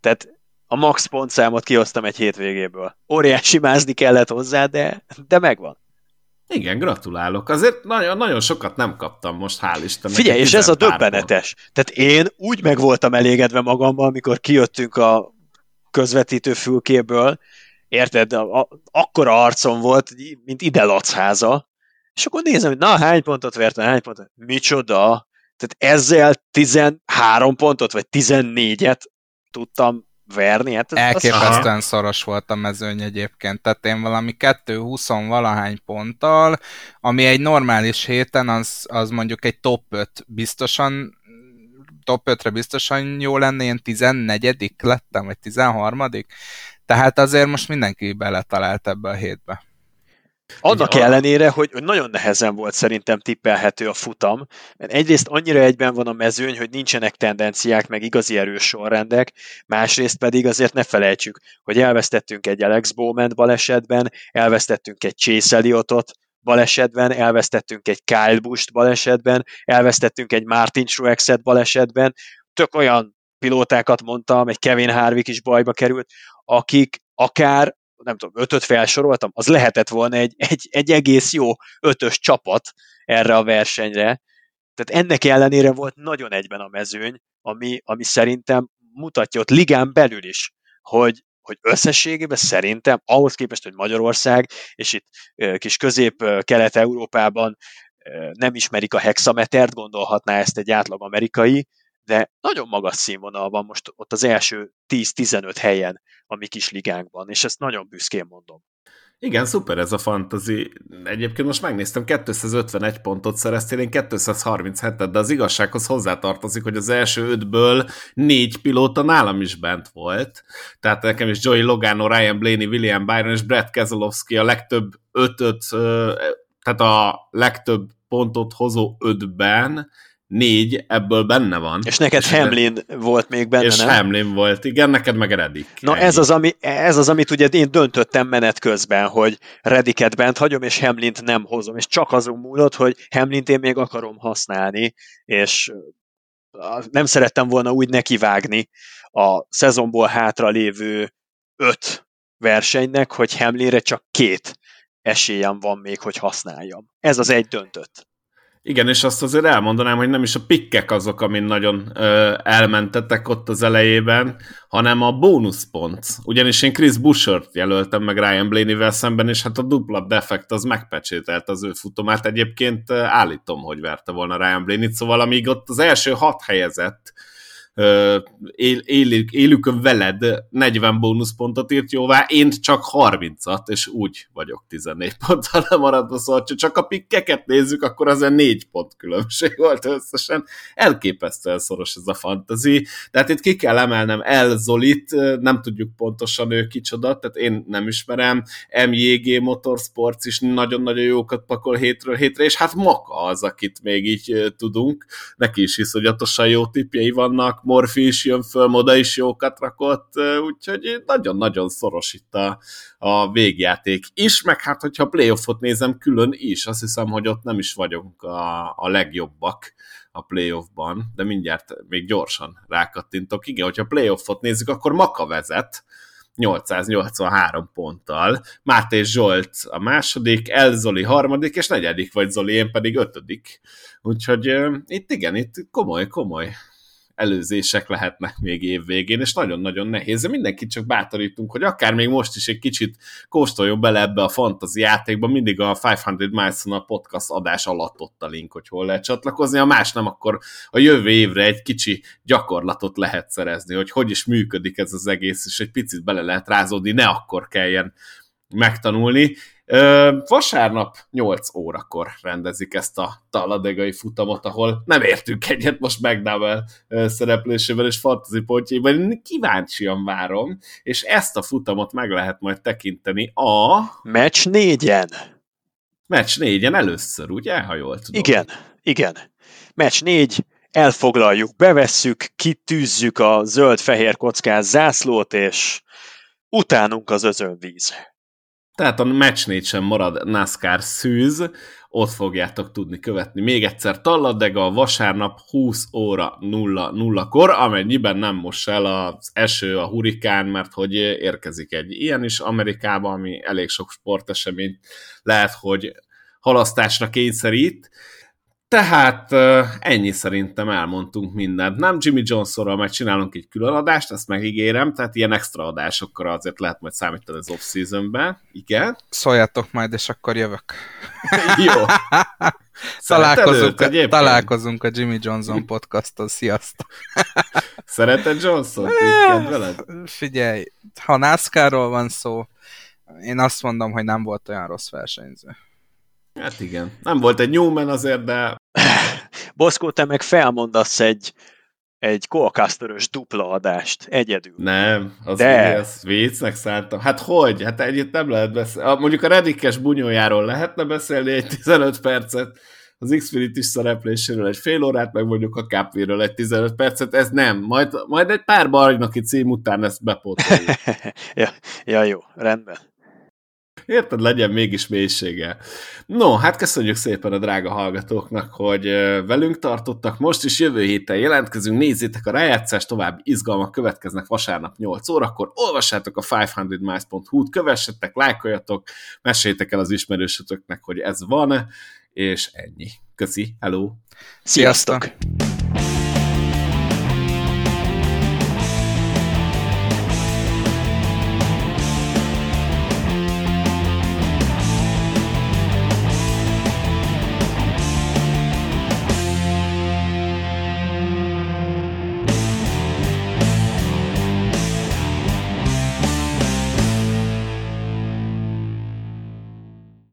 Tehát a max pontszámot kihoztam egy hétvégéből. Óriási mázni kellett hozzá, de, de megvan. Igen, gratulálok. Azért nagyon, nagyon sokat nem kaptam most, hál' Istennek. Figyelj, és ez a döbbenetes. Tehát én úgy meg voltam elégedve magammal, amikor kijöttünk a közvetítő fülkéből, érted, a, a, akkora arcom volt, mint ide lacháza, és akkor nézem, hogy na, hány pontot vertem, hány pontot, micsoda, tehát ezzel 13 pontot, vagy 14-et tudtam verni. Hát ez, Elképesztően az... szoros volt a mezőny egyébként, tehát én valami 2-20 valahány ponttal, ami egy normális héten, az, az mondjuk egy top 5 biztosan top 5-re biztosan jó lenne, én 14 lettem, vagy 13 tehát azért most mindenki beletalált ebbe a hétbe. Annak Ugye, ellenére, hogy nagyon nehezen volt szerintem tippelhető a futam, mert egyrészt annyira egyben van a mezőny, hogy nincsenek tendenciák, meg igazi erős sorrendek, másrészt pedig azért ne felejtsük, hogy elvesztettünk egy Alex Bowman balesetben, elvesztettünk egy Chase Elliotot balesetben, elvesztettünk egy Kyle Busch balesetben, elvesztettünk egy Martin Truexet balesetben, tök olyan pilótákat mondtam, egy Kevin Harvick is bajba került, akik akár nem tudom, ötöt felsoroltam, az lehetett volna egy, egy, egy egész jó ötös csapat erre a versenyre. Tehát ennek ellenére volt nagyon egyben a mezőny, ami, ami szerintem mutatja ott ligán belül is, hogy, hogy összességében szerintem ahhoz képest, hogy Magyarország, és itt kis közép-kelet-európában nem ismerik a hexametert, gondolhatná ezt egy átlag amerikai, de nagyon magas színvonal van most ott az első 10-15 helyen a mi kis ligánkban, és ezt nagyon büszkén mondom. Igen, szuper ez a fantasy. Egyébként most megnéztem, 251 pontot szereztél, én 237-et, de az igazsághoz hozzátartozik, hogy az első ötből négy pilóta nálam is bent volt. Tehát nekem is Joey Logano, Ryan Blaney, William Byron és Brett Keselowski a legtöbb ötöt, tehát a legtöbb pontot hozó ötben, négy ebből benne van. És neked és Hamlin de... volt még benne, És nem? Hamlin volt, igen, neked meg Redik. Na ez az, ami, ez az, amit ugye én döntöttem menet közben, hogy Rediket bent hagyom, és Hamlint nem hozom, és csak azon múlott, hogy Hamlint én még akarom használni, és nem szerettem volna úgy nekivágni a szezonból hátra lévő öt versenynek, hogy Hamlinre csak két esélyem van még, hogy használjam. Ez az egy döntött. Igen, és azt azért elmondanám, hogy nem is a pikkek azok, amin nagyon ö, elmentettek ott az elejében, hanem a bónuszpont. Ugyanis én Chris Bushert jelöltem meg Ryan Blaney-vel szemben, és hát a dupla defekt az megpecsételt az ő futomát. Egyébként állítom, hogy verte volna Ryan Blaney-t, szóval amíg ott az első hat helyezett él, élük, élükön veled 40 bónuszpontot írt jóvá, én csak 30-at, és úgy vagyok 14 ponttal lemaradva, szóval csak a pikkeket nézzük, akkor az egy 4 pont különbség volt összesen. Elképesztően szoros ez a fantazi, tehát itt ki kell emelnem El Zolit, nem tudjuk pontosan ő kicsoda, tehát én nem ismerem, MJG Motorsports is nagyon-nagyon jókat pakol hétről hétre, és hát Maka az, akit még így tudunk, neki is iszonyatosan jó tipjei vannak, Morfi is jön föl, Moda is jókat rakott, úgyhogy nagyon-nagyon szoros itt a, a végjáték is, meg hát hogyha playoffot nézem külön is, azt hiszem, hogy ott nem is vagyunk a, a legjobbak a playoffban, de mindjárt még gyorsan rákattintok. Igen, hogyha playoffot nézzük, akkor Maka vezet, 883 ponttal, Máté Zsolt a második, El Zoli harmadik, és negyedik vagy Zoli, én pedig ötödik. Úgyhogy uh, itt igen, itt komoly, komoly előzések lehetnek még évvégén, és nagyon-nagyon nehéz, de mindenkit csak bátorítunk, hogy akár még most is egy kicsit kóstoljon bele ebbe a fantasy játékba, mindig a 500 miles a podcast adás alatt ott a link, hogy hol lehet csatlakozni, ha más nem, akkor a jövő évre egy kicsi gyakorlatot lehet szerezni, hogy hogy is működik ez az egész, és egy picit bele lehet rázódni, ne akkor kelljen megtanulni. Vasárnap 8 órakor rendezik ezt a taladegai futamot, ahol nem értünk egyet most McDowell szereplésével és fantasy pontjaiban. Én kíváncsian várom, és ezt a futamot meg lehet majd tekinteni a... Match négyen. Match négyen először, ugye? Ha jól tudom. Igen, igen. Match négy, elfoglaljuk, bevesszük, kitűzzük a zöld-fehér kockás zászlót, és utánunk az özönvíz. Tehát a match sem marad NASCAR szűz, ott fogjátok tudni követni. Még egyszer Talladega vasárnap 20 óra 0 0 kor, amennyiben nem most el az eső, a hurikán, mert hogy érkezik egy ilyen is Amerikába, ami elég sok sporteseményt lehet, hogy halasztásra kényszerít. Tehát ennyi szerintem elmondtunk mindent. Nem Jimmy Johnsonról majd csinálunk egy külön adást, ezt megígérem, tehát ilyen extra adásokkal azért lehet majd számítani az off-seasonben. Igen. Szóljatok majd, és akkor jövök. Jó. találkozunk, a, találkozunk a Jimmy Johnson podcaston. Sziasztok! Szereted Johnson? Kedveled? Figyelj, ha NASCAR-ról van szó, én azt mondom, hogy nem volt olyan rossz versenyző. Hát igen. Nem volt egy Newman azért, de... Boszkó, te meg felmondasz egy, egy Colcasterös dupla adást egyedül. Nem, az De... az viccnek szántam. Hát hogy? Hát egyet nem lehet beszélni. Mondjuk a Redikes bunyójáról lehetne beszélni egy 15 percet, az Xfinity szerepléséről egy fél órát, meg mondjuk a Capvéről egy 15 percet, ez nem. Majd, majd egy pár bajnoki cím után ezt bepótoljuk. ja, ja, jó, rendben. Érted, legyen mégis mélysége. No, hát köszönjük szépen a drága hallgatóknak, hogy velünk tartottak. Most is jövő héten jelentkezünk, nézzétek a rájátszást, további izgalmak következnek vasárnap 8 órakor. Olvassátok a 500miles.hu-t, kövessetek, lájkoljatok, meséljétek el az ismerősötöknek, hogy ez van, és ennyi. Köszi, hello! Sziasztok! Sziasztok.